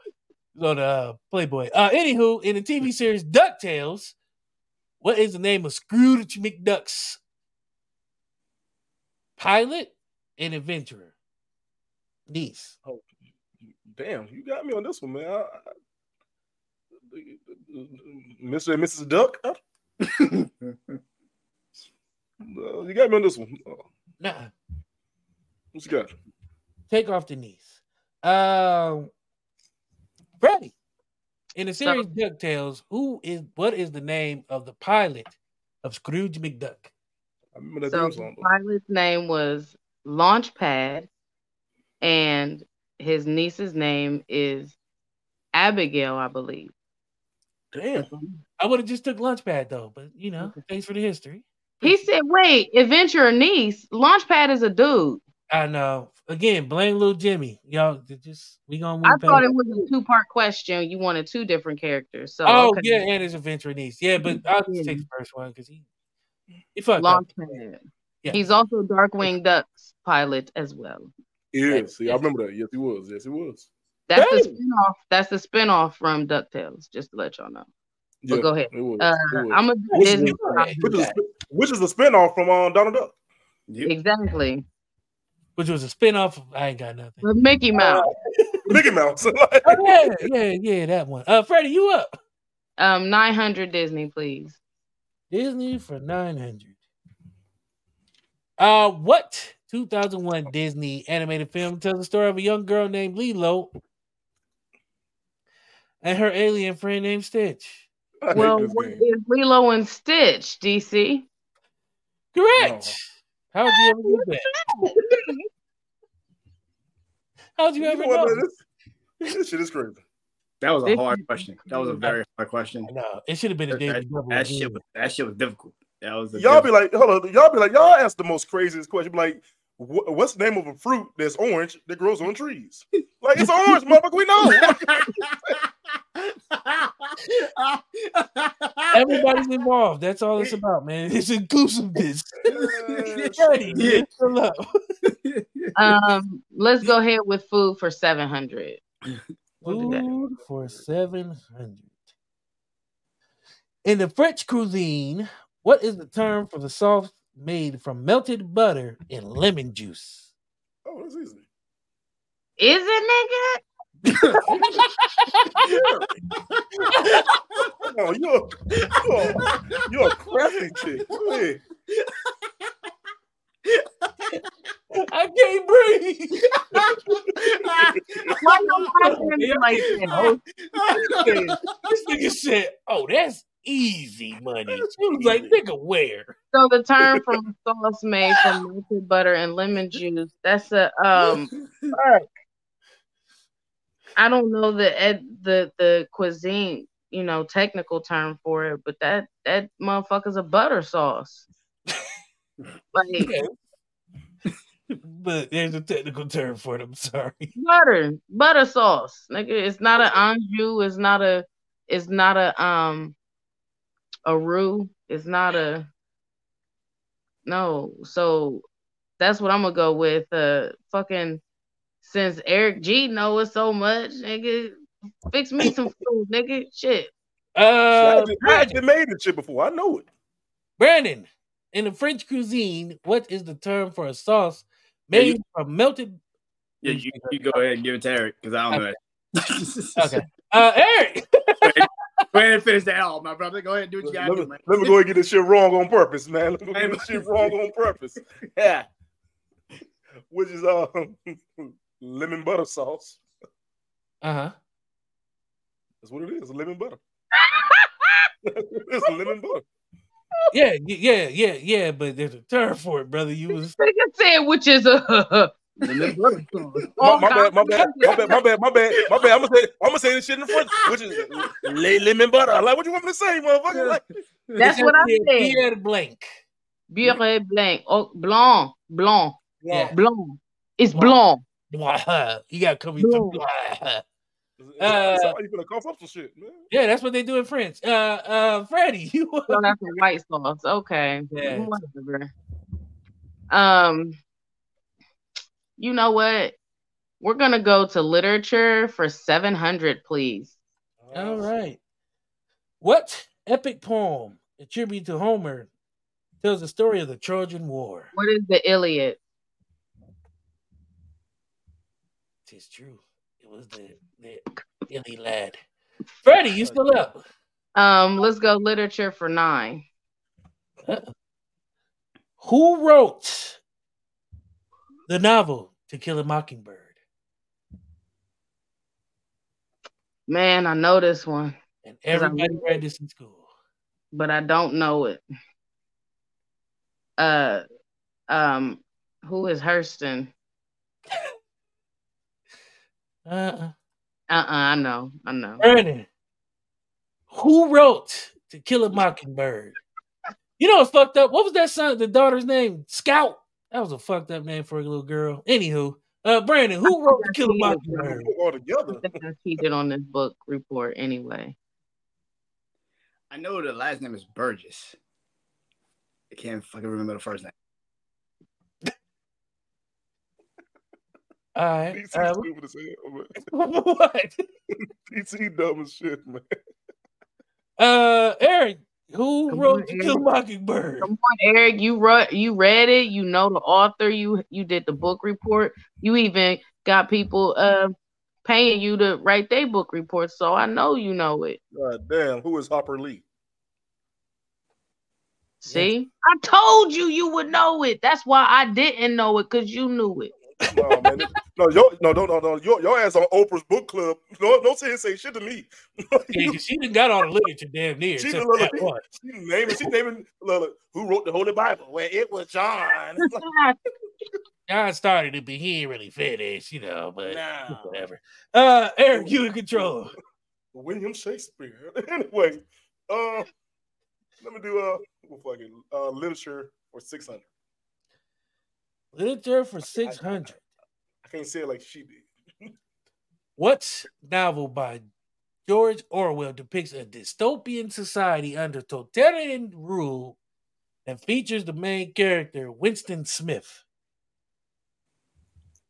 It's on uh, Playboy. Uh, anywho, in the TV series DuckTales, what is the name of Scrooge McDuck's pilot and adventurer? Niece. Damn, you got me on this one, man. I, I, Mr. and Mrs. Duck. Uh, you got me on this one. Uh, Nah, what you got? take off the niece. Um, Freddie. In the series DuckTales, who is what is the name of the pilot of Scrooge McDuck? I remember that So the song. though. pilot's name was Launchpad, and his niece's name is Abigail, I believe. Damn. I would have just took Launchpad though, but you know, thanks for the history. He said, "Wait, adventurer niece. Launchpad is a dude. I know. Again, blame little Jimmy. Y'all just we gonna move I thought it was a two part question. You wanted two different characters. So Oh okay. yeah, and his adventure niece. Yeah, but mm-hmm. I'll just take the first one because he he fucked up. Launchpad. Yeah. He's also Darkwing Duck's pilot as well. He is. See, I remember that. Yes, he was. Yes, he was. That's Hey! the spinoff. That's the spinoff from DuckTales. Just to let y'all know. Yeah, But go ahead. It was. Uh, it was. I'm a Which Disney. is, which, is a, which is a spinoff from um, Donald Duck. Yep. exactly Which was a spinoff of I ain't got nothing. with Mickey Mouse. Mickey Mouse. Oh, yeah, yeah, yeah, that one. Uh Freddie, you up. Um, 900 Disney, please. Disney for 900. Uh, what 2001 Disney animated film tells the story of a young girl named Lilo and her alien friend named Stitch? Well, this what game. is Lilo and Stitch? DC. Correct. How'd you ever do that? How'd you You ever know what, know? this, this shit is crazy. That was a hard question. That was a very hard question. No, it should have been a That, David that, Double. that shit was that shit was difficult. That was a Y'all be like, hold on. Y'all be like, y'all ask the most craziest question. Be like, wh- what's the name of a fruit that's orange that grows on trees? Like it's orange, motherfucker. We know. Everybody's involved. That's all it's about, man. It's inclusiveness. Freddie, Yeah. Um, let's go ahead with food for 700. We'll. Food for 700. In the French cuisine, what is the term for the sauce made from melted butter and lemon juice? oh, that's easy. Is it, nigga? No, you're you're, you're a crafty chick. Go ahead. I can't breathe. Why you laughing at me like that? this nigga said, "Oh, that's easy money." She was like, "Nigga, where?" So the term from sauce made from melted butter and lemon juice. That's a um. fuck. I don't know the ed, the the cuisine. you know, technical term for it, but that that motherfucker's a butter sauce. Like but there's a technical term for it. I'm sorry. butter, butter sauce. Nigga, it's not an au jus, it's not a it's not a um a roux, it's not a no. So that's what I'm gonna go with. Uh fucking since Eric G know it so much, nigga, fix me some food, nigga. Shit. I Uh, just, I Brandon, just made this shit before. I know it. Brandon, in the French cuisine, what is the term for a sauce Yeah, made you- from melted? Yeah, you, you go ahead and give it to Eric because I don't know that. Okay. Uh, Eric. Go ahead and finish that off, my brother. Go ahead and do what you Let gotta do, man. let me go and get this shit wrong on purpose, man. Let me go get this shit wrong on purpose. Yeah. Which is uh lemon butter sauce. Uh huh. That's what it is, lemon butter. it's lemon butter. Yeah, yeah, yeah, yeah. But there's a term for it, brother. You was Nigga said which is a Lemon butter. My, my bad, my bad, my bad, my bad, my bad, my bad. I'm gonna say, I'm gonna say this shit in the front, which is lay lemon butter. I'm like, what you want me to say, motherfucker? Like, That's what I Pierre- said. Pierre Blank. Beurre blanc. Oh, blanc. Blanc. Yeah. Blanc. It's blanc. Blah. You gotta come with No. Some blah. uh, you gonna cough up some shit, man. Yeah, that's what they do in France. Uh, uh, Freddie, you. So that's a white sauce. Okay. Yeah. Whatever. Um, you know what? We're gonna go to literature for seven hundred, please. All right. What epic poem attributed to Homer tells the story of the Trojan War? What is the Iliad? Tis true. It was the the Illy lad. Freddie, you still up? Um, let's go literature for nine. Who wrote the novel To Kill a Mockingbird? Man, I know this one, And everybody read this in school. but I don't know it. Uh, um, who is Hurston? Uh-uh. Uh-uh, I know, I know. Brandon, who wrote To Kill a Mockingbird? You know what's fucked up? What was that son, the daughter's name? Scout. That was a fucked up name for a little girl. Anywho, uh, Brandon, who wrote To Kill a Mockingbird? All together. I think I cheated on this book report anyway. I know the last name is Burgess. I can't fucking remember the first name. All right. DC Uh, stupid as hell, man. what? DC dumb as shit, man. Uh, Eric, who Come wrote on, To Kill. Mockingbird? Come on, Eric, you wrote, you read it, you know the author, you you did the book report, you even got people uh paying you to write their book reports, so I know you know it. God damn, who is Harper Lee? See, I told you you would know it. That's why I didn't know it because you knew it. No, man. No, yo, no, no, no, no. Your, your ass on Oprah's book club. No, don't say say shit to me. Yeah, she done got all the literature damn near. She done-. She naming, she naming look, who wrote the Holy Bible? Well, it was John. John started it, but he ain't really finished, you know, but Nah. whatever. Uh, Eric, you in control. William Shakespeare. anyway, uh, let me do uh, well, fuck it, uh, literature for six hundred. Literature for 600. I can't say it like she did. What novel by George Orwell depicts a dystopian society under totalitarian rule and features the main character, Winston Smith?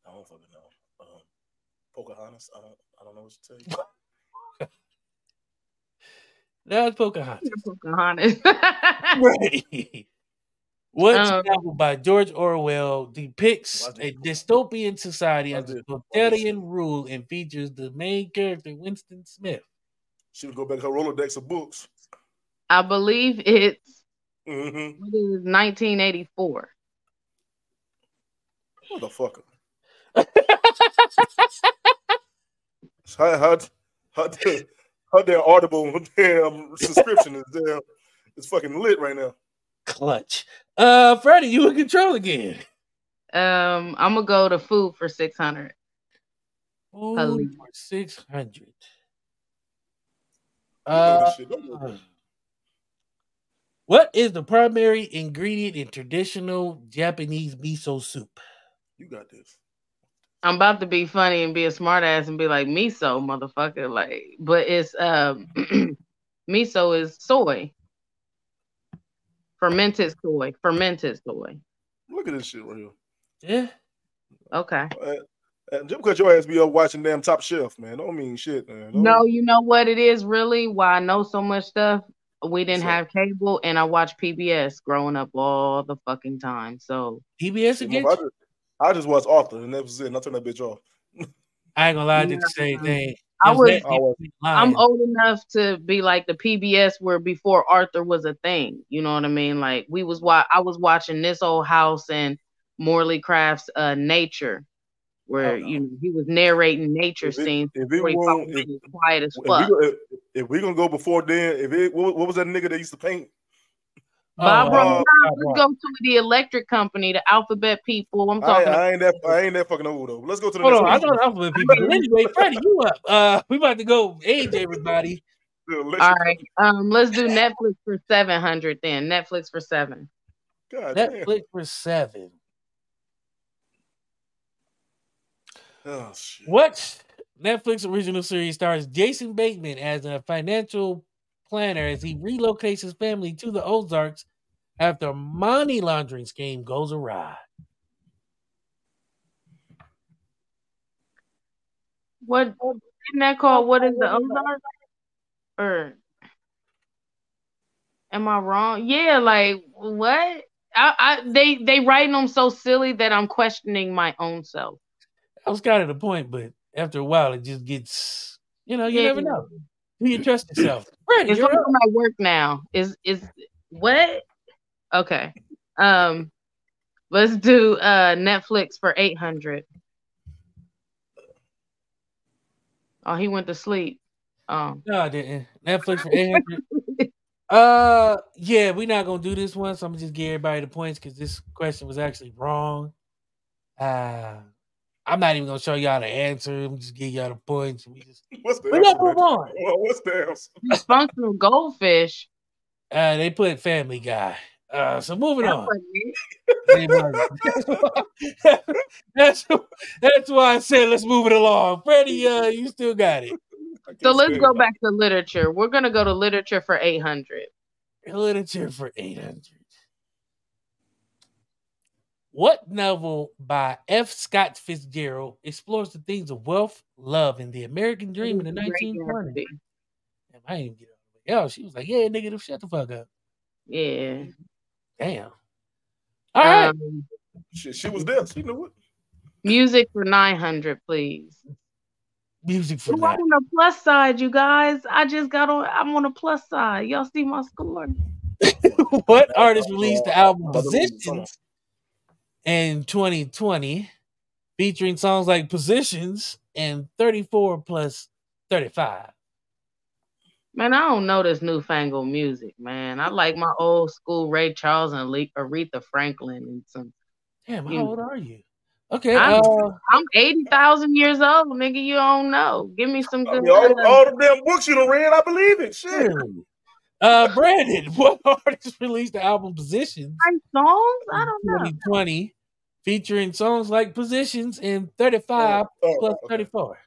I don't fucking know. Um, Pocahontas. I don't. I don't know what to tell you. That's Pocahontas. Pocahontas. Right. What Um, novel by George Orwell depicts a dystopian society under totalitarian rule and features the main character, Winston Smith? She would go back to her Rolodex of books. I believe it's Mm-hmm. what is it, 1984. Motherfucker. How how how the- how their Audible damn subscription is damn it's fucking lit right now. Clutch. Uh, Freddie, you in control again. Um, I'm gonna go to food for 600. Food Holy. for 600. Uh, Shit, don't do that. what is the primary ingredient in traditional Japanese miso soup? You got this. I'm about to be funny and be a smartass and be like miso, motherfucker. Like, but it's um miso is soy. Fermented soy. Fermented soy. Look at this shit right here. Yeah. Okay. Uh, uh, just because your ass be up watching damn Top Chef, man, don't mean shit, man. Don't- No, you know what it is really? Why I know so much stuff. We didn't What's have cable and I watched PBS growing up all the fucking time. So PBS again? I just, I just watched Arthur, and that was it. And I turned that bitch off. I ain't gonna lie, I did the same thing. I It was- that- I was- I'm old enough to be like the PBS where before Arthur was a thing. You know what I mean? Like we was wa- I was watching this old house and Morley Craft's uh Nature, where Oh, you know he was narrating nature If it- scenes. if it 45 won't- if- quiet as If we, fuck. go, if, if we gonna go before then, if it what, what was that nigga that used to paint? Bob Oh, Ross, Bob let's Ross. go to the electric company, the alphabet people. I'm I, talking I ain't that I ain't that fucking old though. Let's go to the Hold next on, I one. thought alphabet people. But anyway, Freddie, you up? Uh, we about to go age everybody. The election All right. Um, let's do Netflix for seven hundred then. Netflix for seven. God damn. Netflix for seven. Oh shit. What Netflix original series stars Jason Bateman as a financial planner as he relocates his family to the Ozarks after a money laundering scheme goes awry? What isn't that called? What is the Ozark? Or am I wrong? Yeah, like what? I, I they they writing them so silly that I'm questioning my own self. I was kind of the point, but after a while, it just gets, you know, you Yeah. never know. Do you trust yourself? Freddie, It's you're going up. to my work now. Is is what? Okay. Um, let's do uh Netflix for eight hundred. Oh, he went to sleep. Um, No, I didn't. Netflix for 800. uh, yeah, we're not going to do this one, so I'm going to just give everybody the points because this question was actually wrong. Uh, I'm not even going to show y'all the answer. I'm just give y'all the points. We just What's the we gonna answer, move on. Well, what's the answer? dysfunctional goldfish. Uh, they put Family Guy. Uh, so moving That on. wasn't it. They wasn't. that's, that's why I said let's move it along. Freddie, uh, you still got it. So let's go it. back to literature. We're gonna go to literature for eight hundred. Literature for 800. What novel by F. Scott Fitzgerald explores the themes of wealth, love, and the American dream in the 1920s? Damn, I didn't get out of. Yo, she was like, yeah, nigga, shut the fuck up. Yeah. Damn. All right. Um, She, she was there. She knew it. music for nine hundred, please. Music for Ooh, I'm that. on the plus side, you guys. I just got on. I'm on the plus side. Y'all see my score? what artist released the album Brother, what was the Positions in 2020, featuring songs like Positions and 34 plus 35? Man, I don't know this newfangled music, man. I like my old school Ray Charles and Aretha Franklin and some. Damn, how You- old are you? Okay, I'm- uh, I'm eighty thousand years old, nigga. You don't know. Give me some I good. mean, all, the, all the damn books you done read, I believe it. Shit. Really? Uh, Brandon, what artist released the album Positions nice songs. I don't know. 2020, featuring songs like Positions and 35 Oh, plus okay. 34?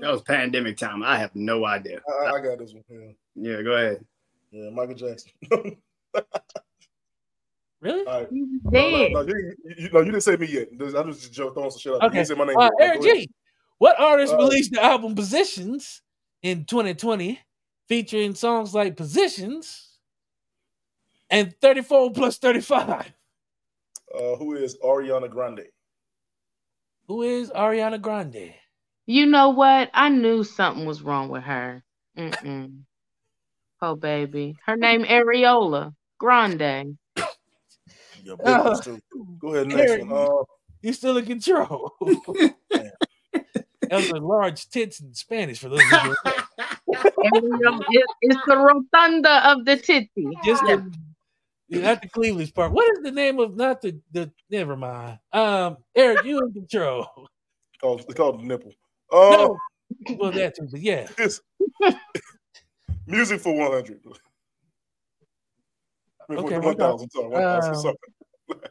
That was pandemic time. I have no idea. I, I got this one. Yeah, Yeah, go ahead. yeah Michael Jackson. Really? All right. He was No, dead. no, no, you, you, you, no, you didn't say me yet. I just just throwing some shit out. there. You Okay. didn't say my name. Uh. Eric G, what artist Uh, released the album Positions in 2020, featuring songs like Positions and 34 plus 35? Uh, who is Ariana Grande? Who is Ariana Grande? You know what? I knew something was wrong with her. Mm-mm. Oh baby, her name Areola Grande. Yeah, big too. Go ahead, next Eric, one. Uh, You still in control. that was a large tits in Spanish for those of you. Areola, it- it's the rotunda of the titty. Just Yeah. the, not the Cleveland's part. What is the name of not the the? Never mind. Um, Eric, you in control. called, it's called the nipple. Uh, No, well that too, but yeah. it's Music for 100. Okay, for 1,000. Sorry, 1,000 Um, something.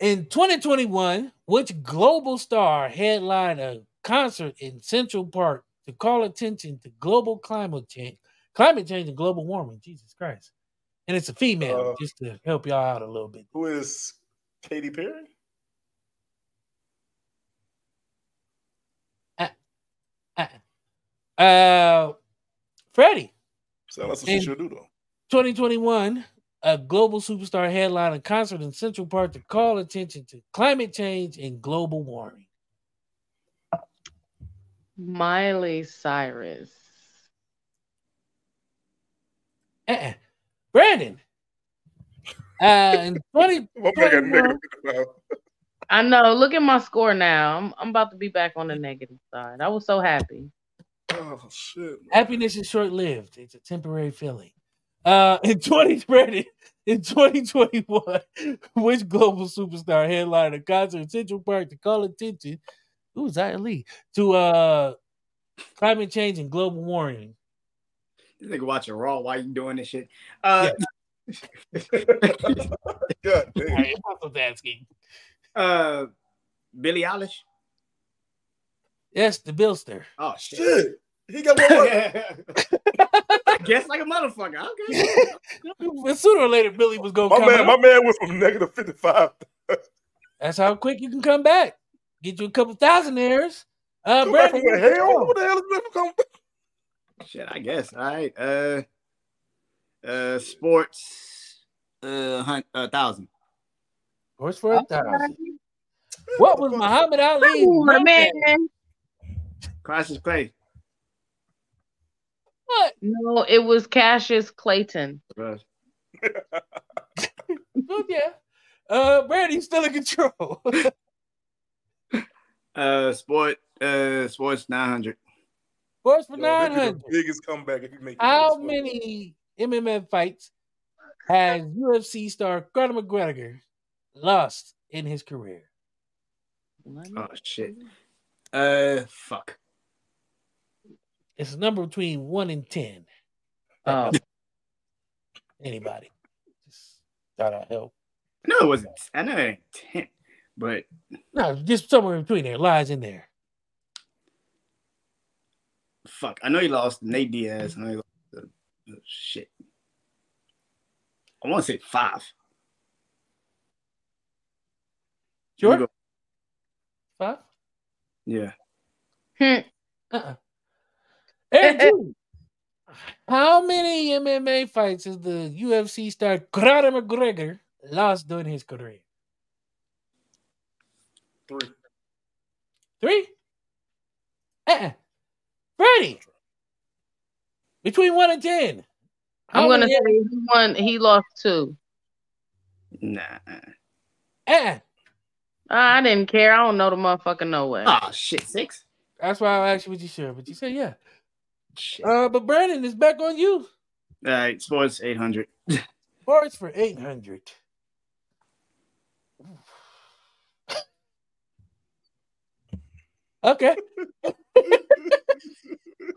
In 2021, which global star headlined a concert in Central Park to call attention to global climate change, climate change and global warming? Jesus Christ! And it's a female, Uh, just to help y'all out a little bit. Who is Katy Perry? Uh, Freddie, Sound like some shit do, though. 2021, a global superstar headline a concert in Central Park to call attention to climate change and global warming. Miley Cyrus. Uh-uh. Brandon. Uh, in 20, My man got 21 negative now. I know. Look at my score now. I'm I'm about to be back on the negative side. I was so happy. Oh, shit. happiness is short lived. It's a temporary feeling. Uh, in 2020, in 2021, which global superstar headlined a concert in Central Park to call attention, ooh, Zion Lee, to uh, climate change and global warming? This nigga watching Raw while you doing this shit. Uh, God damn. Hey, I'm not asking. uh, Billie Eilish. Yes, the Billster. Oh shit. Shit. He got one more. I guess like a motherfucker. Okay. Sooner or later, Billy was going to My come man, out. my man went from negative 55. That's how quick you can come back. Get you a couple thousand airs. Uh, Come back Brandon, from where? Hell, what the hell is that come back? Shit, I guess. All right. Uh, uh, sports. Uh, hun- uh, thousand. Horse for a thousand. What was Muhammad Ali's Come on, man. Cassius Clay. What? No, it was Cassius Clayton. Bruh. Oh, yeah. Uh, Brandy's still in control. Uh, sport. Uh, sports nine hundred. Horse for Yo, that'd be the biggest comeback if you make it. How many MMA fights has UFC star Conor McGregor lost in his career? Oh shit. Uh, fuck. It's a number between one and ten. Oh, Anybody? Just thought I'd help. I know it wasn't. I know it ain't ten, but No, just somewhere in between there. Lies in there. fuck. I know he lost Nate Diaz. I know he lost to, oh, shit. I want to say five. Sure. go- Five. Yeah. Hmm. Uh-uh. Eric G, how many MMA fights has the UFC star Conor McGregor lost during his career? Three. Three? Uh-uh. Freddie. Between one and ten. I'm gonna say he won. He lost two. Nah. Uh-uh. I didn't care. I don't know the motherfucker no way. Oh shit. Six. That's why I asked you what you sure, but you said yeah. Shit. Uh, but Brandon is back on you. All right. Sports eight hundred. Sports for eight hundred. Okay.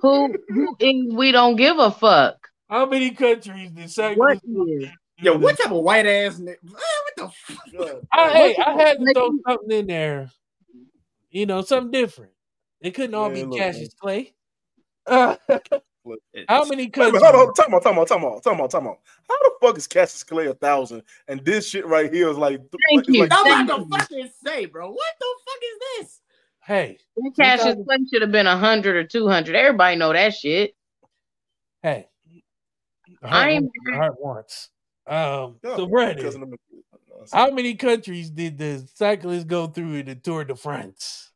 Who who is we don't give a fuck. How many countries did What cyclists? Yo, what type of white ass? Ni- Ah, what the fuck? I, hey, I had to throw something in there. You know, something different. It couldn't all Man, be look, Cassius Clay. Uh, how many countries? minute, hold on, time out, time out, time out, time out, time out. How the fuck is Cassius Clay a thousand and this shit right here is like, Thank it's you. like I'm Thank about to fucking say, bro. What the fuck is this? Hey, Cassius Sometimes- Clay should have been a hundred or two hundred. Everybody know that shit. hey. I heart, ain't- wants, the heart wants. Um, Yeah, so Brandon, of them- how many countries did the cyclists go through in the Tour de France?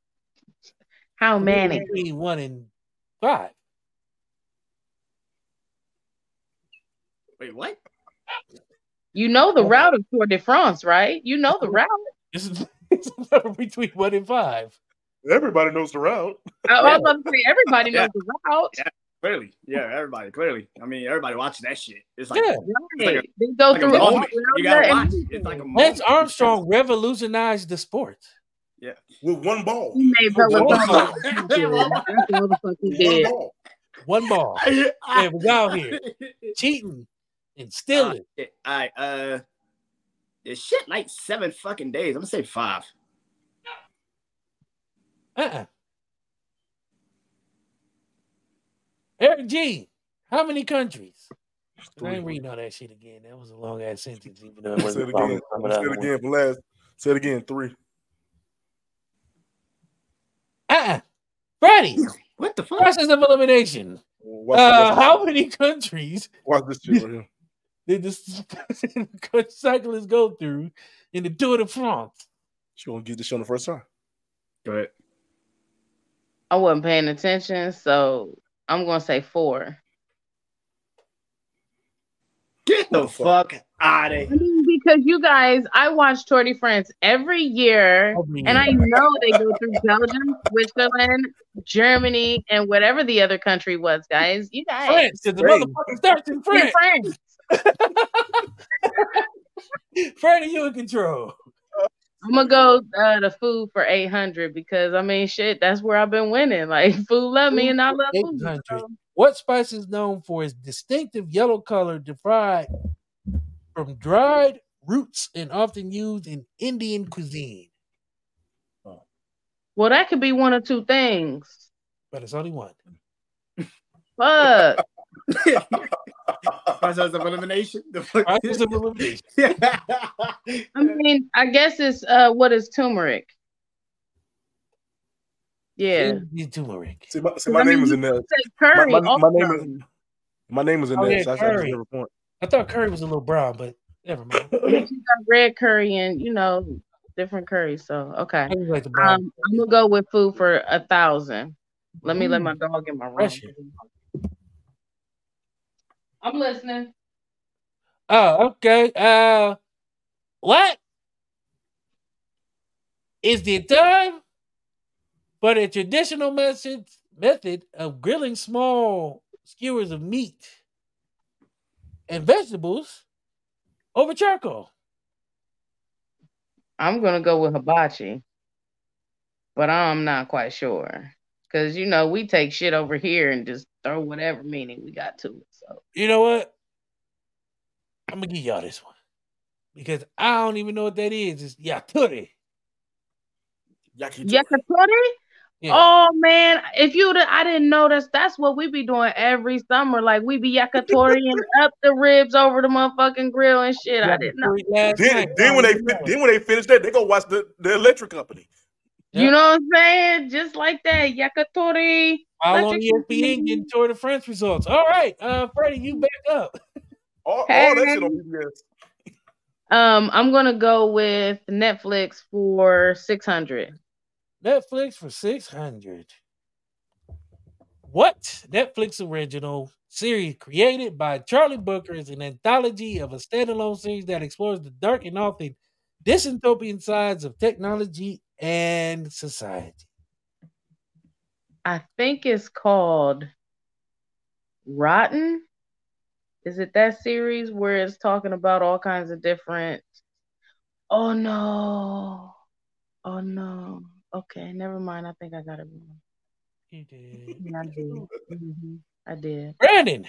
How many? Between one and five. Wait, what? You know the route of Tour de France, right? You know the route. This is it's a number between one and five. Everybody knows the route. I I was about to say everybody knows Yeah. the route. Yeah. Clearly, yeah, everybody, clearly. I mean, everybody watches that shit. It's like, Yeah. it's like a, They go like through all moment. You gotta watch. It's like a moment. Lance Armstrong revolutionized the sport. With one ball. He made With one Peloton. ball. That's the fuck he One ball. One ball. I, we out here. Cheating and stealing. All right, uh, this shit like seven fucking days. I'm gonna say five. Uh-uh. Eric G, how many countries? I ain't reading all that shit again. That was a long ass sentence, even though it Say wasn't it again. as some of the Say it again for last. Say it again. Three. Uh-uh. Freddie, What the fuck? process of elimination. Watch, Uh, watch, how many countries watch this shit right here. did the cyclists go through in the Tour de France? She gonna get this shit on the first time. Go ahead. I wasn't paying attention, so I'm gonna say four. Get the fuck out of I here. because you guys, I watch Tour de France every year, and I know they go through Belgium, Switzerland, Germany, and whatever the other country was, guys. You guys, France, 'cause the Great. motherfucker starts in in France. France. Freddie, you in control. I'm gonna go uh, the food for 800 because I mean, shit, that's where I've been winning. Like, food love me, and I love food. 800. so- What spice is known for its distinctive yellow color derived from dried roots and often used in Indian cuisine? Well, that could be one of two things. But it's only one. Fuck. Process of elimination. The fuck? Process of elimination. I mean, I guess it's uh, what is turmeric? Yeah. You turmeric. See, my, see, my name is in there. Say curry. My, my, my name is my name is in Oh, there. yeah, so I, I curry. point. I thought curry was a little brown, but never mind. You got red curry and you know different curries. So okay. like um, I'm gonna go with food for a thousand. Let me let my dog in my room. Pressure. I'm listening. Oh, okay. Uh, what is the term for the traditional method method of grilling small skewers of meat and vegetables over charcoal? I'm gonna go with hibachi, but I'm not quite sure because you know we take shit over here and just throw whatever meaning we got to it. So You know what? I'm gonna give y'all this one because I don't even know what that is. It's yakitori. Yakitori. yakitori. Yeah. Oh man, if you I didn't know that's that's what we be doing every summer. Like we be yakitoriing up the ribs over the motherfucking grill and shit. I didn't know. Yakitori Then, then when they don't know. fin- then when they finish that, they go watch the, the electric company. You know what I'm saying? Just like that, yakitori. While on Electric ESPN Company. getting Tour de France results. All right, uh, Freddie, you back up. All, all Hey. that shit on PBS. Um, I'm gonna go with Netflix for six hundred. Netflix for six hundred. What Netflix original series created by Charlie Brooker is an anthology of a standalone series that explores the dark and often dystopian sides of technology and society. I think it's called Rotten. Is it that series where it's talking about all kinds of different? Oh no! Oh no! Okay, never mind. I think I got it wrong. You did. I did. Mhm, I did. Brandon,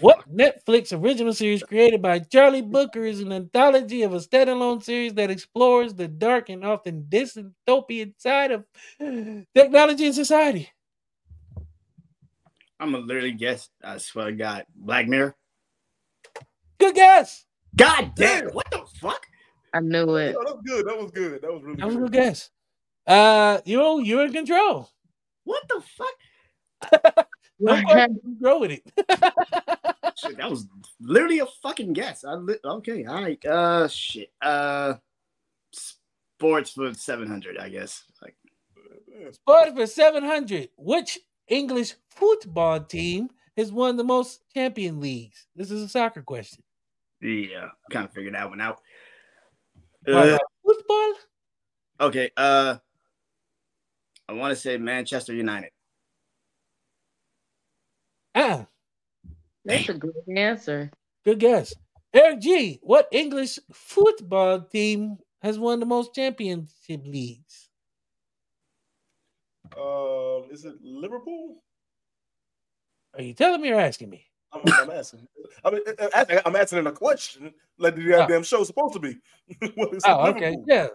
what. Netflix original series created by Charlie Brooker is an anthology of a standalone series that explores the dark and often dystopian side of technology and society? I'm gonna literally guess. I swear to God, Black Mirror. Good guess. God damn! What the fuck? I knew it. Oh, that was good. That was good. That was really That was a good. good guess. Uh, you know, you're in control. What the fuck? No question, you Go with it. Shit, that was literally a fucking guess. I li- okay, all right. Uh, shit. Uh, sports for seven hundred, I guess. Like, Sport for seven hundred. Which English football team has won the most champion leagues? This is a soccer question. yeah, kind of figured that one out. Uh, football? okay. Uh, I want to say Manchester United. Uh, That's a good answer. good guess. Eric G. What English football team has won the most championship leagues? Um, is it Liverpool? Are you telling me or asking me? I'm, I'm asking. I mean, uh, I- I'm answering a question like the goddamn show's supposed to be. Well, it's Oh, okay. Yeah,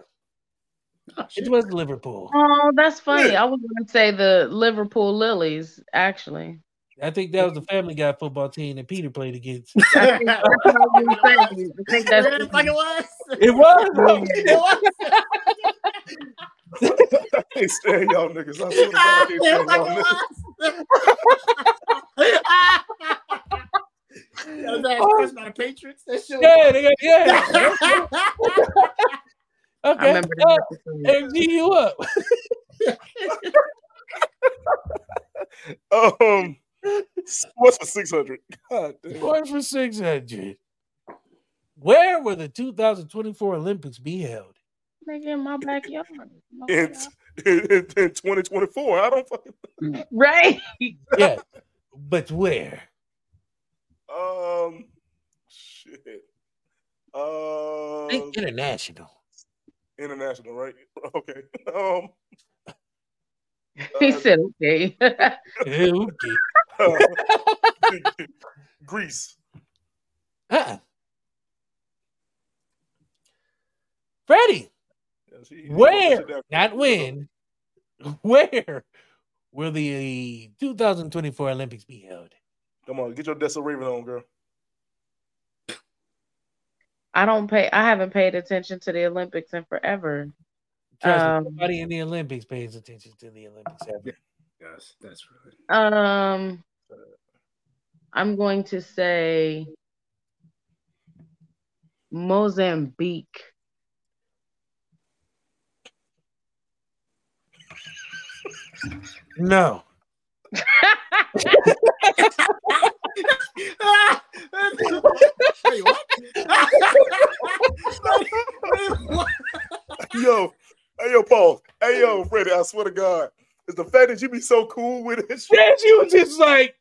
Oh, it was Liverpool. Oh, that's funny. Yeah. I was going to say the Liverpool Lilies, actually. I think that was the Family Guy football team that Peter played against. I think that's I was gonna say. I think that's Yeah, like it was. It was. It was. I can't stand y'all niggas. I swear to God, I can't It stand was like y'all it niggas. was. That was that crushed by the Patriots. That shit was- Yeah, they got, yeah. I Okay. remember Uh, that. MG, you up? Um, what's for six hundred? God damn. One for 600. Where will the 2024 Olympics be held? Nigga in my backyard. My In, backyard. in, in 2024, I don't fucking. Right. Yeah, but where? Um, shit. Uh, Think international. international, right? Okay. Um, he Uh, said, okay. okay. Greece. Uh-uh. Freddie, Yeah, she- she Where? not when, where will the 2024 Olympics be held? Come on, get your Dessa Raven on, girl. I don't pay. I haven't paid attention to the Olympics in forever. Trust Um, me, nobody in the Olympics pays attention to the Olympics ever. Yes, that's right. Um, I'm going to say Mozambique. No. Wait, what? Wait, what? Yo, hey, yo, Paul. Hey, yo, Freddie, I swear to God. It's the fact that you be so cool with it. Yeah, she was just like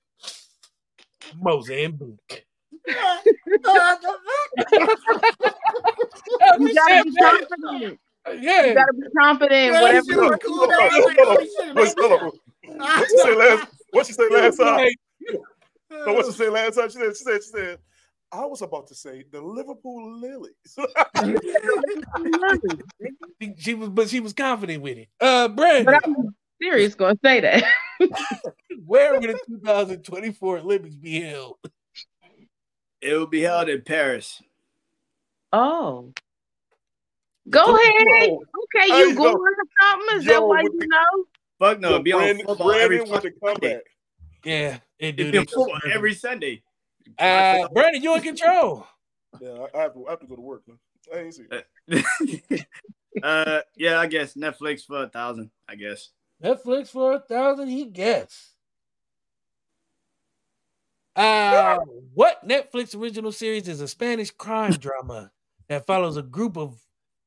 Mozambique. You gotta be confident. Yeah. You gotta be confident. Yeah, Whatever. she was cool down. I was like, holy shit, What's man. up? What she say last? What she say last time? Like, No, what she say last time? She said, she said, she said, I was about to say the Liverpool Lilies. she- she was, but she was confident with it. Uh, Brandon, But I'm serious gonna say that. where will the 2024 Olympics be held? It will be held in Paris. Oh. Go Yo, ahead. yo, Okay, you yo. going or something? Is that Yo, why you the- know? Fuck no, it'll be on Brandon, football every with the fucking Sunday. comeback. Yeah, it do. It'll be on football every Sunday. Uh, Brandon, you in control. Yeah, I I have to, I have to go to work, man. I ain't see it. uh, yeah, I guess Netflix for a thousand. I guess. Netflix for a thousand, he gets. Uh, what Netflix original series is a Spanish crime drama that follows a group of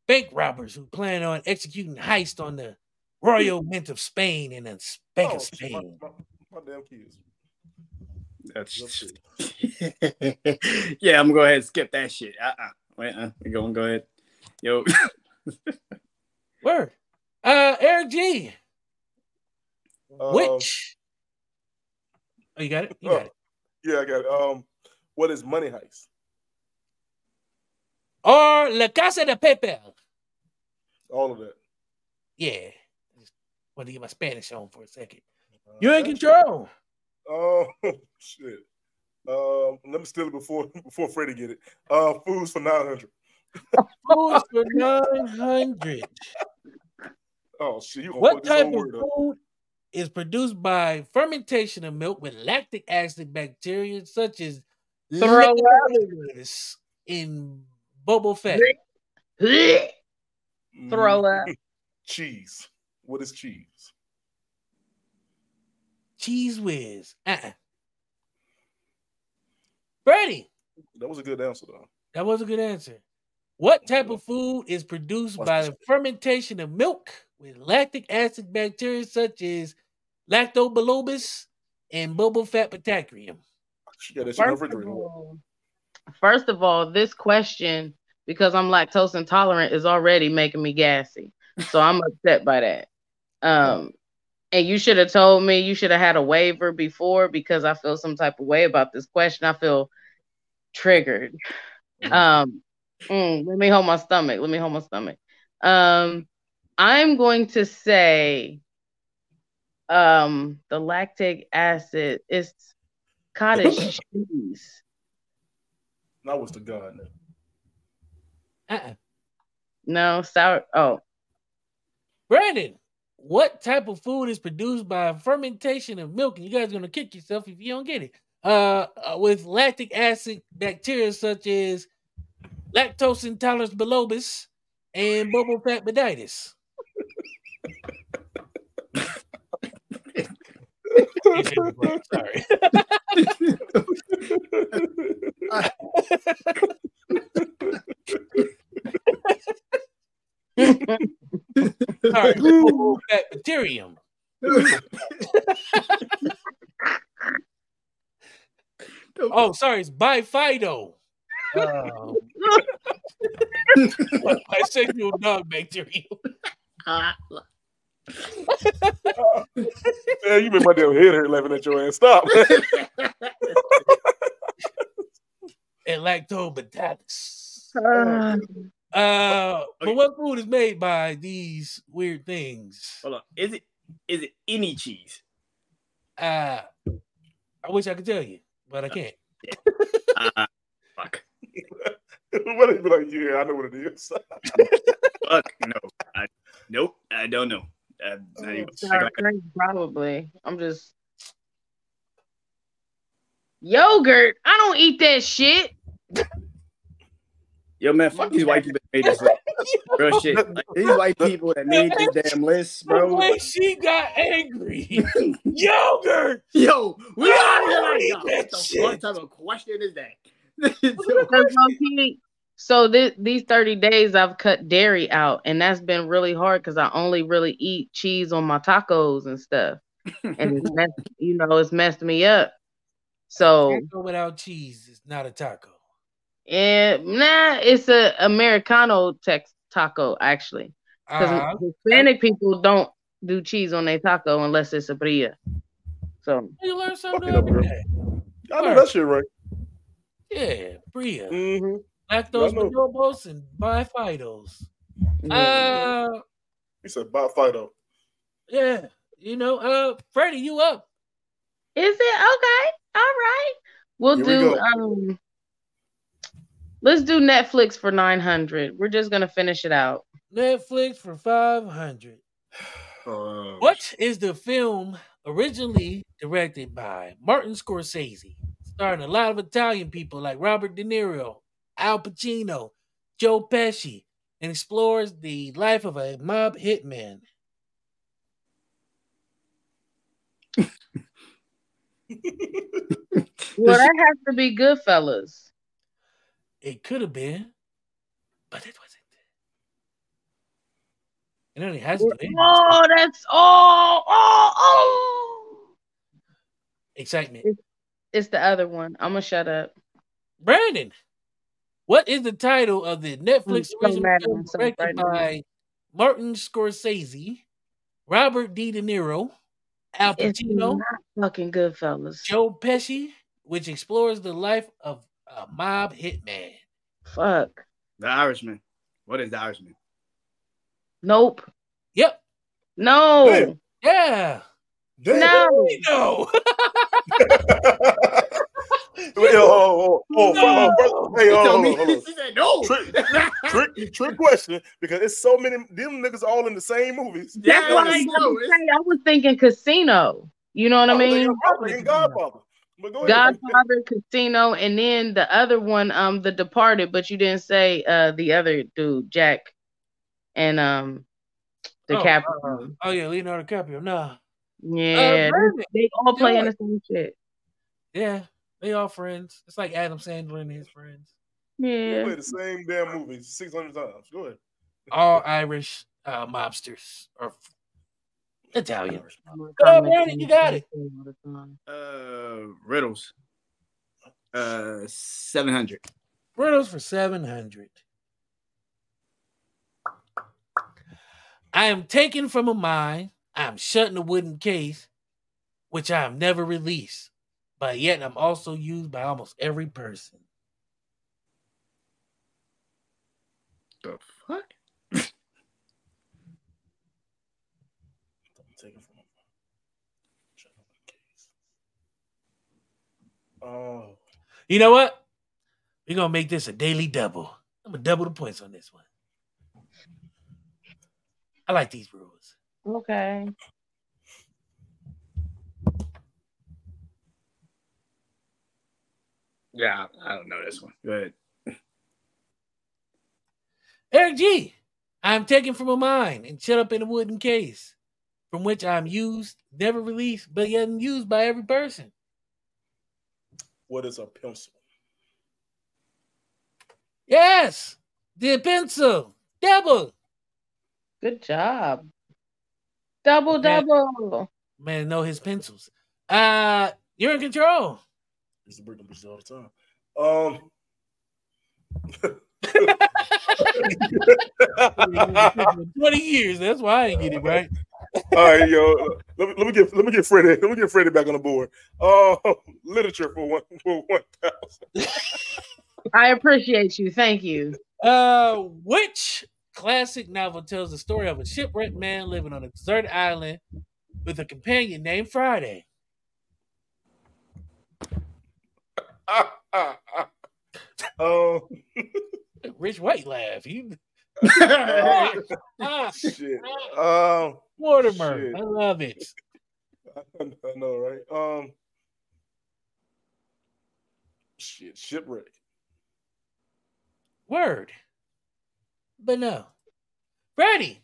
bank robbers who plan on executing heist on the royal mint of Spain in a bank Oh, of shit, my, Spain? my, my damn kids. That's Let's yeah. I'm gonna go ahead and skip that shit. Uh uh Wait, uh, we going go ahead. Yo, Word. Uh, Eric G. Um, Which? Oh, you got it. You got it. Yeah, I got it. Um, what is Money Heist? Or La Casa de Papel. All of that. Yeah. Just want to get my Spanish on for a second. Uh, You're in control. Oh shit. Um, let me steal it before before Freddie get it. Uh, foods for nine hundred. Foods for 900. Oh shit, you What type of food is produced by fermentation of milk with lactic acid bacteria such as Throw up. lactobacillus in bubble fat? Throw up. Mm, Cheese. What is cheese? Cheese whiz. Uh-uh. Brady, That was a good answer though. that was a good answer. What type of food is produced by the fermentation of milk with lactic acid bacteria such as lactobacillus and bubble fat bacterium? She got that shit in the First of, all, first of all, this question, because I'm lactose intolerant, is already making me gassy. So I'm upset by that. Um, and you should have told me you should have had a waiver before because I feel some type of way about this question. I feel triggered. Um, mm, let me hold my stomach. Let me hold my stomach. Um, I'm going to say, um, the lactic acid is cottage cheese. That was the god. Uh-uh. No sour. Oh, Brandon, what type of food is produced by fermentation of milk? And you guys gonna kick yourself if you don't get it. Uh, uh, with lactic acid bacteria such as lactose intolerance bilobis and bubble fat boditis. Sorry. Sorry, bubble fat bacterium. Oh, sorry, it's bifido. Um, bisexual dog bacterium. Yeah, you made my damn head hurt laughing at your ass. Stop. and lactobacillus. Uh, Uh, but what food is made by these weird things? Hold on. Is it is it any cheese? Uh, I wish I could tell you, but I can't. Uh, fuck. what it be like? Yeah, I know what it is. Fuck. No. I, nope. I don't know. Uh, not even- sour cream, probably. I'm just yogurt. I don't eat that shit. Yo, man, fuck these white people that made this list. Real shit. Like, these white people that made this damn list, bro. The bro. way she got angry. Yogurt. Yo, we out here I like, hate that what the shit. fuck type of question is that? Because low-key, So th- these 30 days I've cut dairy out and that's been really hard because I only really eat cheese on my tacos and stuff. And it's messed, you know, it's messed me up. So Taco without cheese is not a taco. yeah, nah, it's a Americano tex taco actually. Because Uh, Hispanic people don't do cheese on their taco unless it's a bria. So you learn something Fuck up, day. I know that shit right. Yeah, Bria. Mm-hmm. Lactose I know. bonobos and buy bifidos. yeah. Uh, He said about Fido. yeah. You know, uh, Freddie, you up? Is it okay? All right. We'll Here do go. um let's do Netflix for 900. We're just gonna finish it out. Netflix for five hundred. Uh, What is the film originally directed by Martin Scorsese, starring a lot of Italian people like Robert De Niro, Al Pacino, Joe Pesci, and explores the life of a mob hitman? Well, that has to be Goodfellas. It could have been, but it wasn't. It only has to be Oh, that's oh, oh, oh. excitement. It's the other one. I'm gonna shut up. Brandon, what is the title of the Netflix so original film directed right now. by Martin Scorsese, Robert D. De Niro, Al Pacino, not fucking Goodfellas. Joe Pesci, which explores the life of a mob hitman? Fuck. the Irishman. What is the Irishman? Nope. Yep. No. Damn. Yeah. Damn. No. No. Wait, oh, oh, oh, oh, oh, oh, hey, He hold me- hold on. he said no. Trick, trick, trick question because it's so many them niggas all in the same movies. That's Yeah, what I I was, know. about to say. I was thinking casino. You know what I Oh, mean? Godfather. But go ahead. Godfather, Casino, and then the other one, um, The Departed, but you didn't say uh the other dude, Jack, and um, Oh, DiCaprio. uh, oh yeah, Leonardo DiCaprio. Nah. yeah, Brandon, they, they all play in the same shit. Yeah, they all friends. It's like Adam Sandler and his friends. You Yeah, play the same damn movie 600 times. Go ahead. All Irish uh, mobsters or Italian. Comment Brandon, you got it. all the time. Uh, riddles. Uh, seven hundred. Riddles for 700. I am taken from a mine I'm shut in a wooden case, which I have never released, but yet I'm also used by almost every person. The fuck? Take it from him. Oh, You know what? We're gonna make this a daily double. I'm gonna double the points on this one. I like these rules. Okay. Yeah, I don't know this one. Go ahead. Eric G. I'm taken from a mine and shut up in a wooden case, from which I'm used, never released, but yet used by every person. what is a pencil? Yes, the pencil, double. Good job. Double Okay. double. Man, know his pencils. Uh, you're in control. I used to bring them bitches all the time. Um. Twenty years. That's why I ain't get it right. All right, yo. Let me, let me get let me get Freddie. Let me get Freddie back on the board. Uh, literature for one for one thousand. I appreciate you. Thank you. Uh, which classic novel tells the story of a shipwrecked man living on a deserted island with a companion named Friday? Um, Rich White laugh. You ah, shit. Um, Mortimer. Shit. I love it. I know, right? Um, shit, shipwreck. Word. But no. Freddie.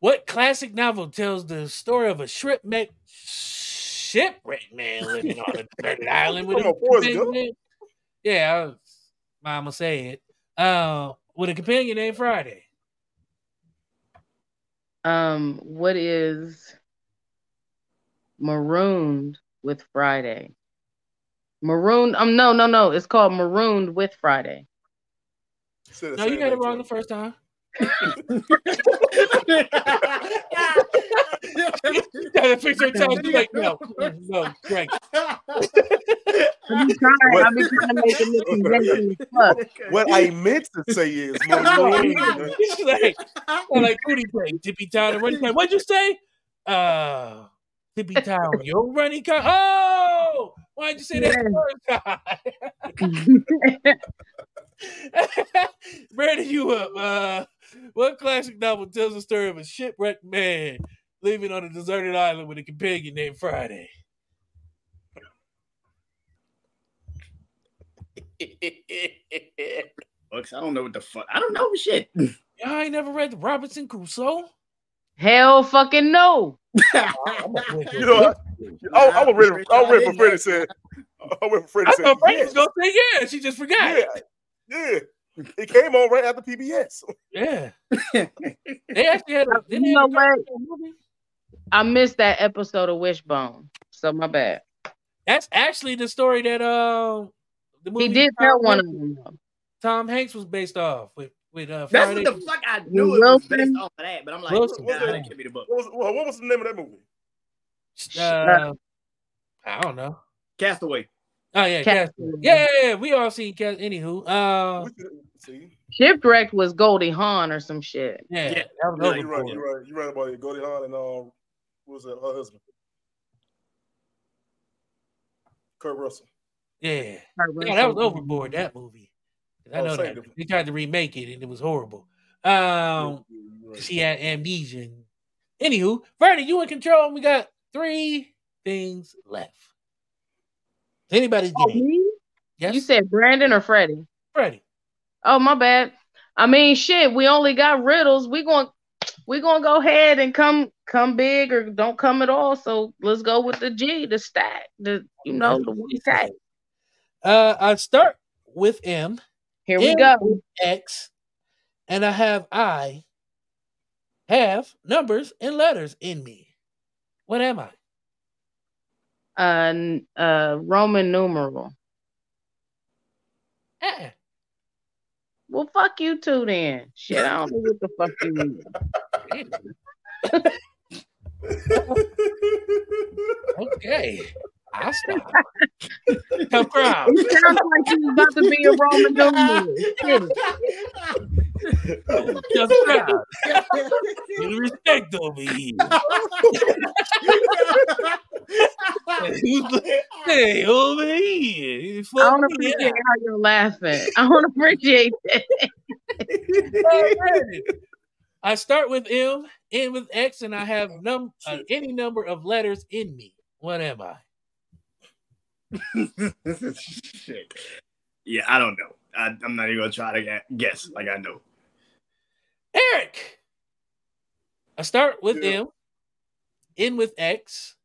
What classic novel tells the story of a shipwreck shipwrecked man living on a deserted island with a on, companion? Yeah, was, mama say it. Uh, with a companion named Friday. Um, what is marooned with Friday? Marooned. Um, no, no, no. It's called marooned with Friday. Said No, you got it wrong the first time. You gotta fix your. You're like, no, no, Greg. I be trying. I be trying to make it look convincing. What I meant to say is marooned. It's like, or like Booty Play, Tippy Town and Running Time. What'd you say? Uh, Tippy Town, your running car. Oh, why'd you say that the first time? Brandon, you up. Uh, what classic novel tells the story of a shipwrecked man living on a deserted island with a companion named Friday? Bucks, I don't know what the fuck. I don't know shit. Y'all ain't never read the Robinson Crusoe? Hell fucking no. You know, I, I was ready. I was ready for Freddie said. I was ready for Freddie I said. thought Brandon yes. was gonna say yeah. She just forgot. Yeah, yeah. It came on right after PBS. Yeah. they actually had a, didn't they know have a what? Cartoon movie? I missed that episode of Wishbone. So my bad. That's actually the story that um the movie He did Tom tell one Hanks- of them. Tom Hanks was based off with with uh That's Friday. what the fuck I knew it was based off of that, but I'm like, Wilson. nah, that can't be the book. What was, what what was the name of that movie? uh, I don't know. Castaway. Oh yeah, Cast- Castaway. yeah, yeah, yeah, we all seen Cast. Anywho, uh, We should- See, Shipwrecked was Goldie Hawn or some shit. yeah, Yeah, that was yeah, you're right. You're right. You're right about it. Goldie Hawn and um, what was that? Her husband, Kurt Russell. Yeah, yeah, that was overboard. That movie. I Oh, know that difference. they tried to remake it and it was horrible. Um, right. she had amnesia. And... Anywho, Freddie, you in control. We got three things left. It's anybody's Oh, game. me? Yes, You said Brandon or Freddie? Freddie. Oh, my bad. I mean, shit. We only got riddles. We going we gonna go ahead and come come big or don't come at all. So let's go with the G, the stack, the you know the one stack. Uh, I start with M, Here we Yeah. go. X, and I have I have numbers and letters in me. What am I? Uh, uh, Roman numeral. Uh-uh. Well, fuck you too then. Shit, I don't know what the fuck you mean. Okay. I'll stop. Come crowd. You sound like you about to be a Roman numeral. Come crowd. Get respect over here. hey, oh, over here. You I don't appreciate up. how you're laughing. I don't appreciate that. Alrighty. I start with M, end with X, and I have num uh, any number of letters in me. What am I? Shit. Yeah, I don't know. I, I'm not even gonna try to gu- guess. Like I know. Eric. I start with Yeah. M, end with X,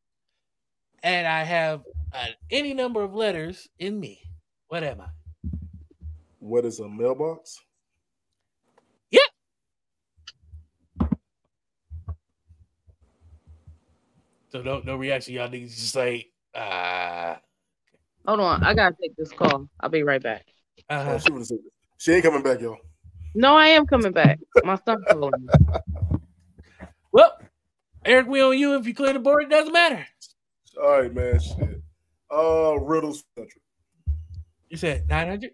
and I have uh, any number of letters in me. What am I? What is a mailbox? So no, no reaction. Y'all niggas just like, uh, Hold on, I gotta take this call. I'll be right back. Oh, uh she, would've she ain't coming back, y'all. No, I am coming back. My son calling me. well, Eric, we on you. If you clear the board, it doesn't matter. All right, man. Shit. Uh, riddles country. You said nine hundred.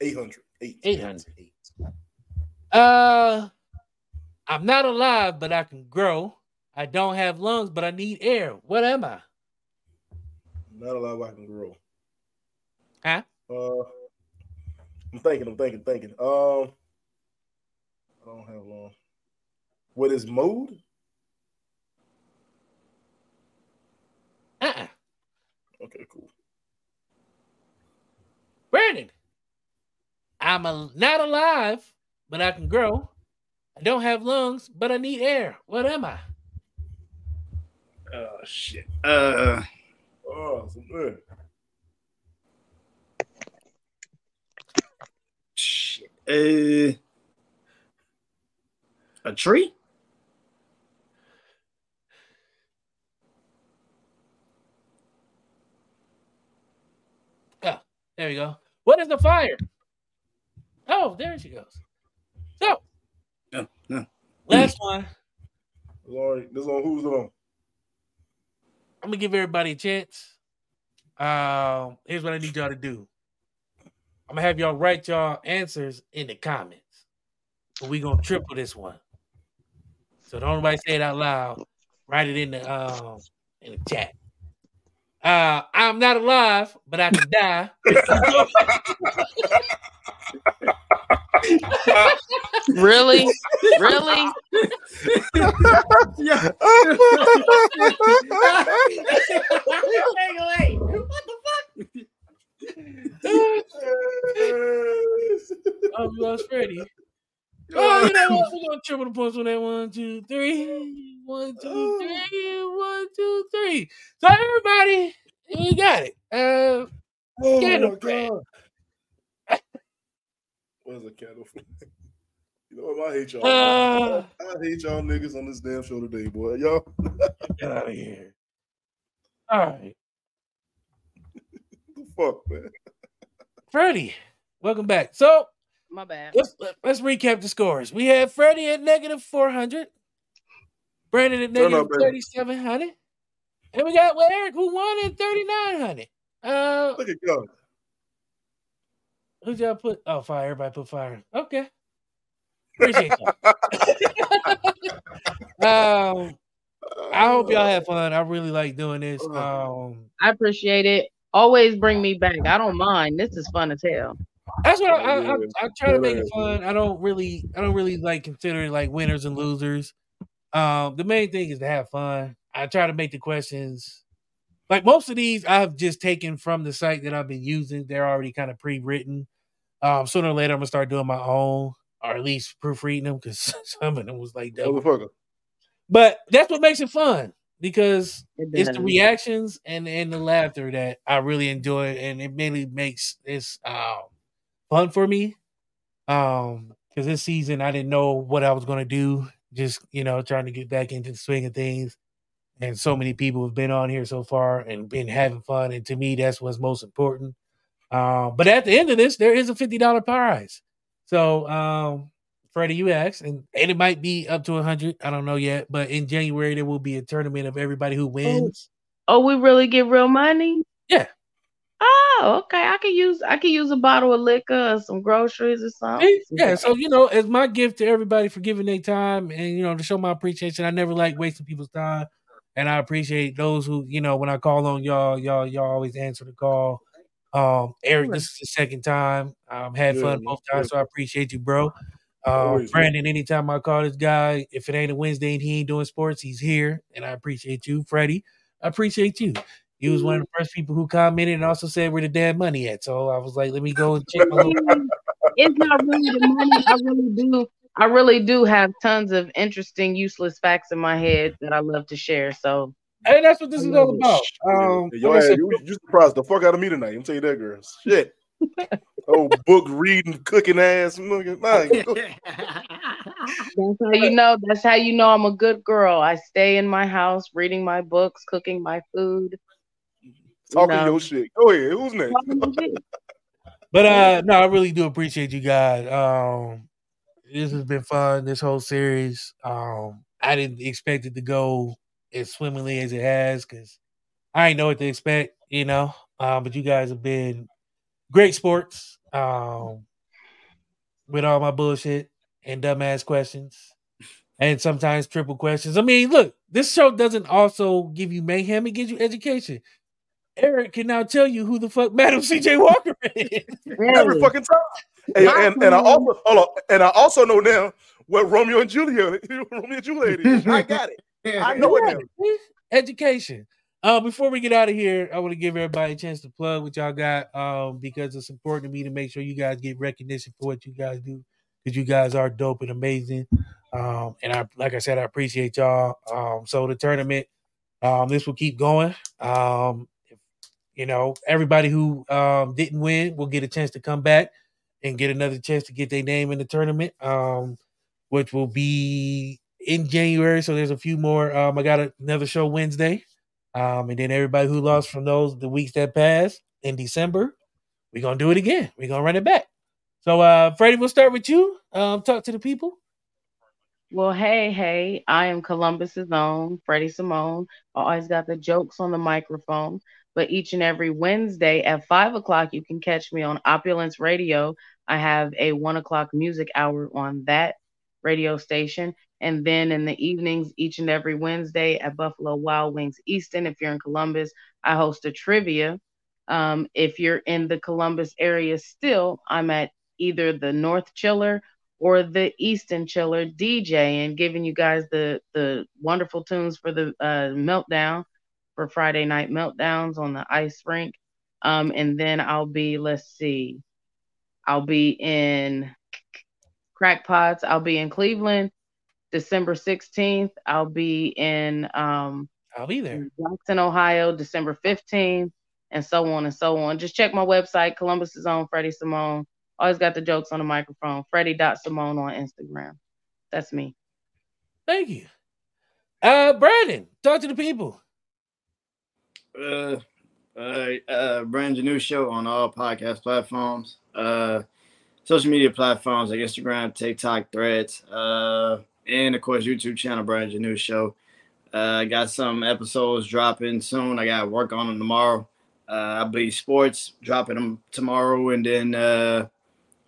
800. Eight. 800. Uh, I'm not alive, but I can grow. I don't have lungs, but I need air. What am I? Not allowed I can grow. Huh? Uh, I'm thinking, I'm thinking, thinking. Um, I don't have long. What is mode? Uh-uh. Okay, cool. Brandon, I'm a, not alive, but I can grow. I don't have lungs, but I need air. What am I? Oh shit. Uh, Oh, so good. shit. Uh, a tree? Oh, there we go. What is the fire? Oh, there she goes. So, No, no. last one. Lord, this on who's it on? I'm gonna give everybody a chance. Um, here's what I need y'all to do. I'm gonna have y'all write y'all answers in the comments. But we gonna triple this one. So don't nobody say it out loud. Write it in the um in the chat. Uh, I'm not alive, but I can die. Really? Really? yeah. Oh, we lost Freddie. Oh, you know what? We're gonna triple the points on that. One, two, three. One, two, three. One, two, three. So everybody, we got it. Uh, Oh Candle my flame. god. Where's a candle flame? You know what? I hate y'all. Uh. I hate y'all niggas on this damn show today, boy. Y'all. get out of here. All right, the fuck, man. Freddie, welcome back. So My bad. let's let's recap the scores. We had Freddie at negative four hundred, Brandon at Turn negative up, baby. thirty seven hundred, and we got Eric who won at thirty nine hundred. Uh, Look at y'all. who'd y'all put? Oh, fire! Everybody put fire. Okay, appreciate that. um, I hope y'all had fun. I really like doing this. Um, I appreciate it. Always bring me back. I don't mind. This is fun as hell. That's what I, I, I, I try to make it fun. I don't really, I don't really like consider like winners and losers. Um, the main thing is to have fun. I try to make the questions like most of these I have just taken from the site that I've been using. They're already kind of pre-written. Um, sooner or later I'm gonna start doing my own, or at least proofreading them because some of them was like double. But that's what makes it fun because It it's the reactions and and the laughter that I really enjoy, and it really makes this um fun for me. Um, because this season I didn't know what I was gonna do, just you know, trying to get back into the swing of things. And so many people have been on here so far and been having fun, and to me, that's what's most important. Um, but at the end of this, there is a fifty dollar prize. So um, Freddie, you asked, and, and it might be up to hundred. I don't know yet, but in January there will be a tournament of everybody who wins. Oh, we really get real money? Yeah. Oh, okay. I could use I could use a bottle of liquor or some groceries or something. Yeah, so you know, as my gift to everybody for giving their time and you know to show my appreciation, I never like wasting people's time, and I appreciate those who you know when I call on y'all, y'all y'all always answer the call. Um, Eric, this is the second time. Um, had Yeah, fun both times, so I appreciate you, bro. Um, man. Brandon, anytime I call this guy, if it ain't a Wednesday and he ain't doing sports, he's here, and I appreciate you, Freddie. I appreciate you. You was one of the first people who commented and also said where the damn money at. So I was like, let me go and check my it's not really the money. I really do. I really do have tons of interesting, useless facts in my head that I love to share. So Hey, that's what this is all about. Um, Yo, like said, you, you surprised the fuck out of me tonight. I'm tell you that, girl. Shit. oh, book reading, cooking ass. that's how you know. That's how you know I'm a good girl. I stay in my house, reading my books, cooking my food. Talking No. your shit. Go ahead. Who's next? but uh, no, I really do appreciate you guys. Um, this has been fun. This whole series. Um, I didn't expect it to go as swimmingly as it has because I didn't know what to expect. You know, um, but you guys have been great sports. Um, with all my bullshit and dumbass questions. And sometimes triple questions. I mean, look, this show doesn't also give you mayhem, it gives you education. Eric can now tell you who the fuck Madam CJ Walker is. Every fucking time. Hey, and, and I also hold on, and I also know now what Romeo and Juliet, Romeo and Juliet is. I got it. I know it Education. Uh, before we get out of here, I want to give everybody a chance to plug what y'all got um, because it's important to me to make sure you guys get recognition for what you guys do because you guys are dope and amazing. Um, and I, like I said, I appreciate y'all. Um, so the tournament, um, this will keep going. Um, you know, everybody who um, didn't win will get a chance to come back and get another chance to get their name in the tournament, um, which will be in January. So there's a few more. Um, I got another show Wednesday. Um, and then everybody who lost from those the weeks that passed in December, we're gonna do it again. We're gonna run it back. So uh Freddie, we'll start with you. Um, talk to the people. Well, hey, hey, I am Columbus's own Freddie Samone. I always got the jokes on the microphone. But each and every Wednesday at five o'clock, you can catch me on Opulence Radio. I have a one o'clock music hour on that radio station. And then in the evenings, each and every Wednesday at Buffalo Wild Wings Easton, if you're in Columbus, I host a trivia. Um, if you're in the Columbus area still, I'm at either the North Chiller or the Easton Chiller DJ and giving you guys the the wonderful tunes for the uh, meltdown for Friday night meltdowns on the ice rink. Um, and then I'll be, let's see, I'll be in Crackpots. I'll be in Cleveland December 16th. I'll be in um, I'll be there. in Jackson, Ohio, December 15th, and so on and so on. Just check my website, Columbus is on Freddie Samone. Always got the jokes on the microphone. Freddie.Samone on Instagram. That's me. Thank you. Uh Brandon, talk to the people. uh, uh, uh, Brand New Show on all podcast platforms, uh, social media platforms like Instagram, TikTok, Threads, uh, and of course YouTube channel Brand New Show. Uh, got some episodes dropping soon. I got work on them tomorrow. Uh, I believe sports dropping them tomorrow, and then uh,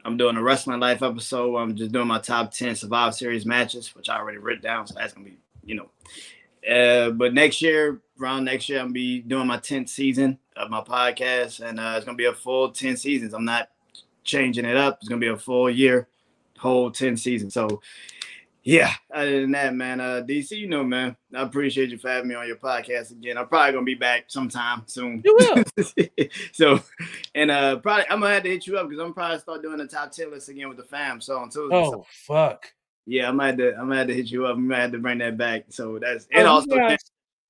I'm doing a wrestling life episode. I'm just doing my top ten Survivor Series matches, which I already written down. So that's gonna be, you know, uh, but next year, around next year, I'm gonna be doing my 10th season of my podcast, and uh, it's gonna be a full 10 seasons. I'm not changing it up. It's gonna be a full year, whole 10 seasons. So, yeah. Other than that, man, uh, DC, you know, man, I appreciate you for having me on your podcast again. I'm probably gonna be back sometime soon. You will. so, and uh, probably I'm gonna have to hit you up because I'm probably start doing the top 10 list again with the fam. So on Tuesday. So, Oh fuck. yeah, I might have to, I might have to hit you up. I might have to bring that back. So that's and Oh, also guys,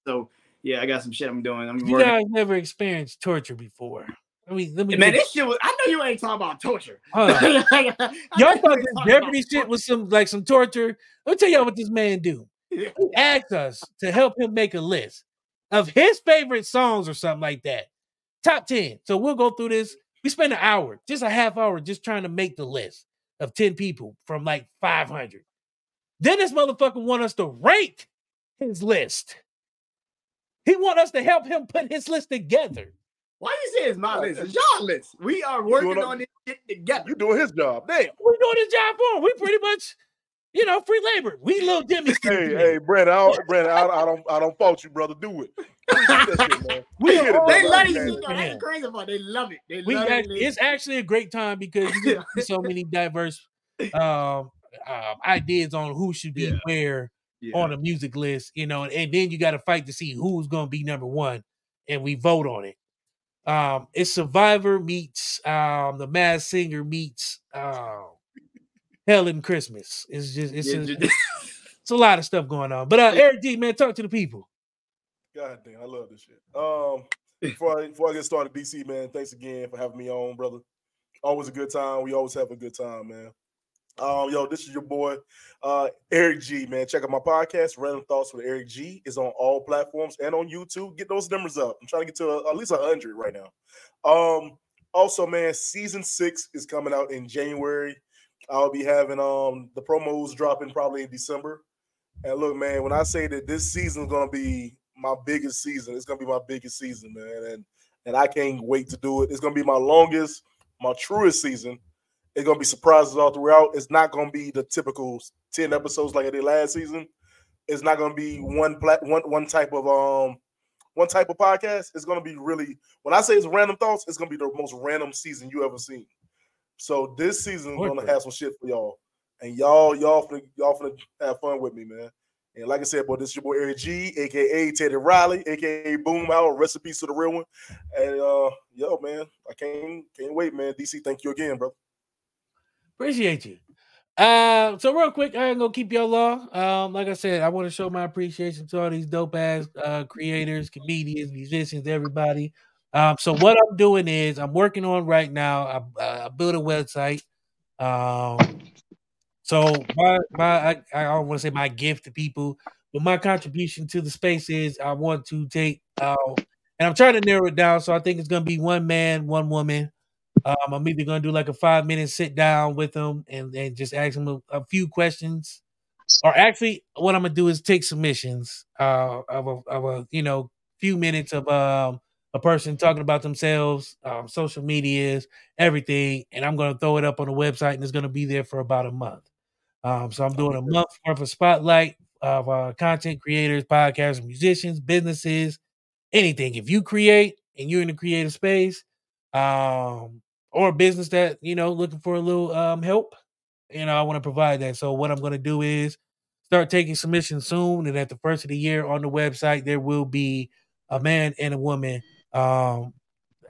so yeah, I got some shit I'm doing. I'm you working. guys never experienced torture before. I mean, let me Man, this shit was. I know you ain't talking about torture. I know Y'all thought this Jeopardy shit was some like some torture. Let me tell y'all what this man do. He asked us to help him make a list of his favorite songs or something like that. Top 10. So we'll go through this. We spend an hour, just a half hour, just trying to make the list. of 10 people from like 500. Then this motherfucker want us to rank his list. He want us to help him put his list together. Why you say it's my list? It's your list. We are working on this shit together. You doing his job. Damn. We doing his job for him. We pretty much, you know, free labor. We little Jimmy's. to Hey, kid. hey, Brandon, I don't, Brandon, I, I don't, I don't fault you, brother. Do it. Please shit. We Get it, They love Okay. this shit. That's crazy about. it. They love it. They we love act- it. it's actually a great time because you get so many diverse um, um, ideas on who should be Yeah. where Yeah. on a music list, you know, and then you got to fight to see who's going to be number one, and we vote on it. Um, it's Survivor meets um, the Mad Singer meets um, Helen Christmas. It's just it's Yeah, a, ju- it's a lot of stuff going on. But uh, Eric G, man, talk to the people. God damn, I love this shit. Um, before I, before I get started, DC man, thanks again for having me on, brother. Always a good time. We always have a good time, man. Um, yo, this is your boy, uh, Eric G, man. Check out my podcast, Random Thoughts with Eric G. is on all platforms and on YouTube. Get those numbers up. I'm trying to get to a, at least hundred right now. Um, also, man, season six is coming out in January. I'll be having um the promos dropping probably in December. And look, man, when I say that this season is gonna be my biggest season, it's gonna be my biggest season, man. And and I can't wait to do it. It's gonna be my longest, my truest season. It's gonna be surprises all throughout. It's not gonna be the typical 10 episodes like I did last season. It's not gonna be one plat one one type of um one type of podcast. It's gonna be really when I say it's random thoughts, it's gonna be the most random season you ever seen. So this season is gonna have some shit for y'all. And y'all, y'all finna, y'all finna have fun with me, man. And like I said, boy, this is your boy Eric G, aka Teddy Riley, aka Boom Out, recipes to the real one. And uh, yo, man, I can't can't wait, man. DC, thank you again, bro. Appreciate you. Uh, so real quick, I ain't gonna keep y'all long. Um, like I said, I want to show my appreciation to all these dope ass uh, creators, comedians, musicians, everybody. Um, so what I'm doing is I'm working on right now. I, I built a website. Um, so my my I, I don't want to say my gift to people, but my contribution to the space is I want to take uh, and I'm trying to narrow it down. So I think it's gonna be one man, one woman. Um, I'm either gonna do like a five minute sit down with them and, and just ask them a, a few questions, or actually, what I'm gonna do is take submissions uh, of a of a you know few minutes of um, a person talking about themselves, um, social medias, everything, and I'm gonna throw it up on the website, and it's gonna be there for about a month. Um, so I'm doing a month worth of spotlight of uh, content creators, podcasters, musicians, businesses, anything. If you create and you're in the creative space, um, or a business that you know looking for a little um help, you know, I want to provide that. So what I'm going to do is start taking submissions soon, and at the first of the year on the website there will be a man and a woman. Um,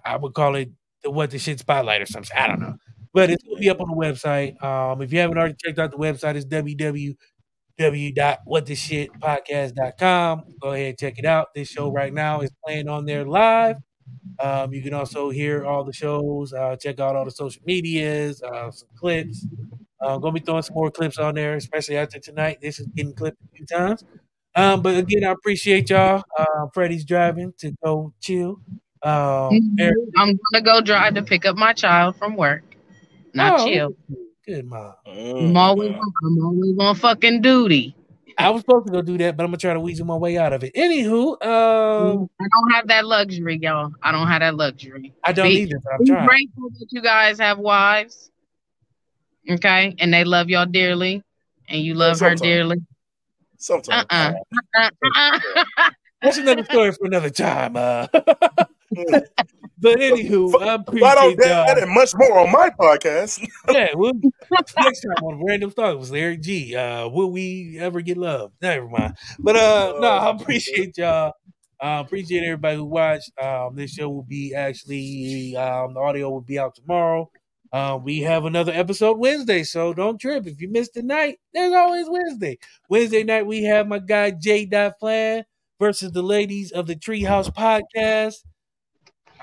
I would call it the what the shit spotlight or something. I don't know, but it's gonna be up on the website. Um, if you haven't already checked out the website, it's www.whattheshitpodcast.com. Go ahead and check it out. This show right now is playing on there live. Um, you can also hear all the shows, uh, check out all the social medias, uh, some clips. Uh, I'm gonna be throwing some more clips on there, especially after tonight. This is getting clipped a few times. Um, but again, I appreciate y'all. Uh, Freddie's driving to go chill. Um, I'm gonna go drive to pick up my child from work. Not Oh, chill. good mom. I'm always, I'm always on fucking duty. I was supposed to go do that, but I'm gonna try to weasel my way out of it. Anywho, um, I don't have that luxury, y'all. I don't have that luxury. I don't Be- either, but I'm Be trying. grateful that you guys have wives. Okay, and they love y'all dearly, and you love her dearly. Sometimes. Uh-uh. Uh-uh. Uh-uh. That's another story for another time. Uh. but anywho, I Why don't appreciate that y'all. and much more on my podcast? Yeah, well, next time on Random Thoughts with Eric G. Uh, will we ever get love? Never mind. But uh, no, I appreciate y'all. Uh, appreciate everybody who watched. Um, this show will be actually um, the audio will be out tomorrow. Uh, we have another episode Wednesday, so don't trip if you missed the night. There's always Wednesday. Wednesday night we have my guy J. Dot Flan versus the ladies of the Treehouse Podcast.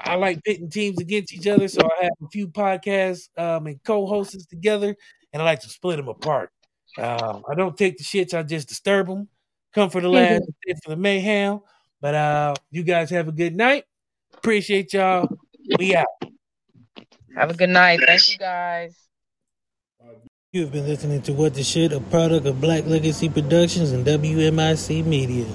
I like pitting teams against each other, so I have a few podcasts um, and co-hosts together, and I like to split them apart. Um, I don't take the shits; I just disturb them. Come for the last, stay for the mayhem. But uh, you guys have a good night. Appreciate y'all. We out. Have a good night. Thank you guys. You've been listening to What the Shit, a product of Black Legacy Productions and WMIC Media.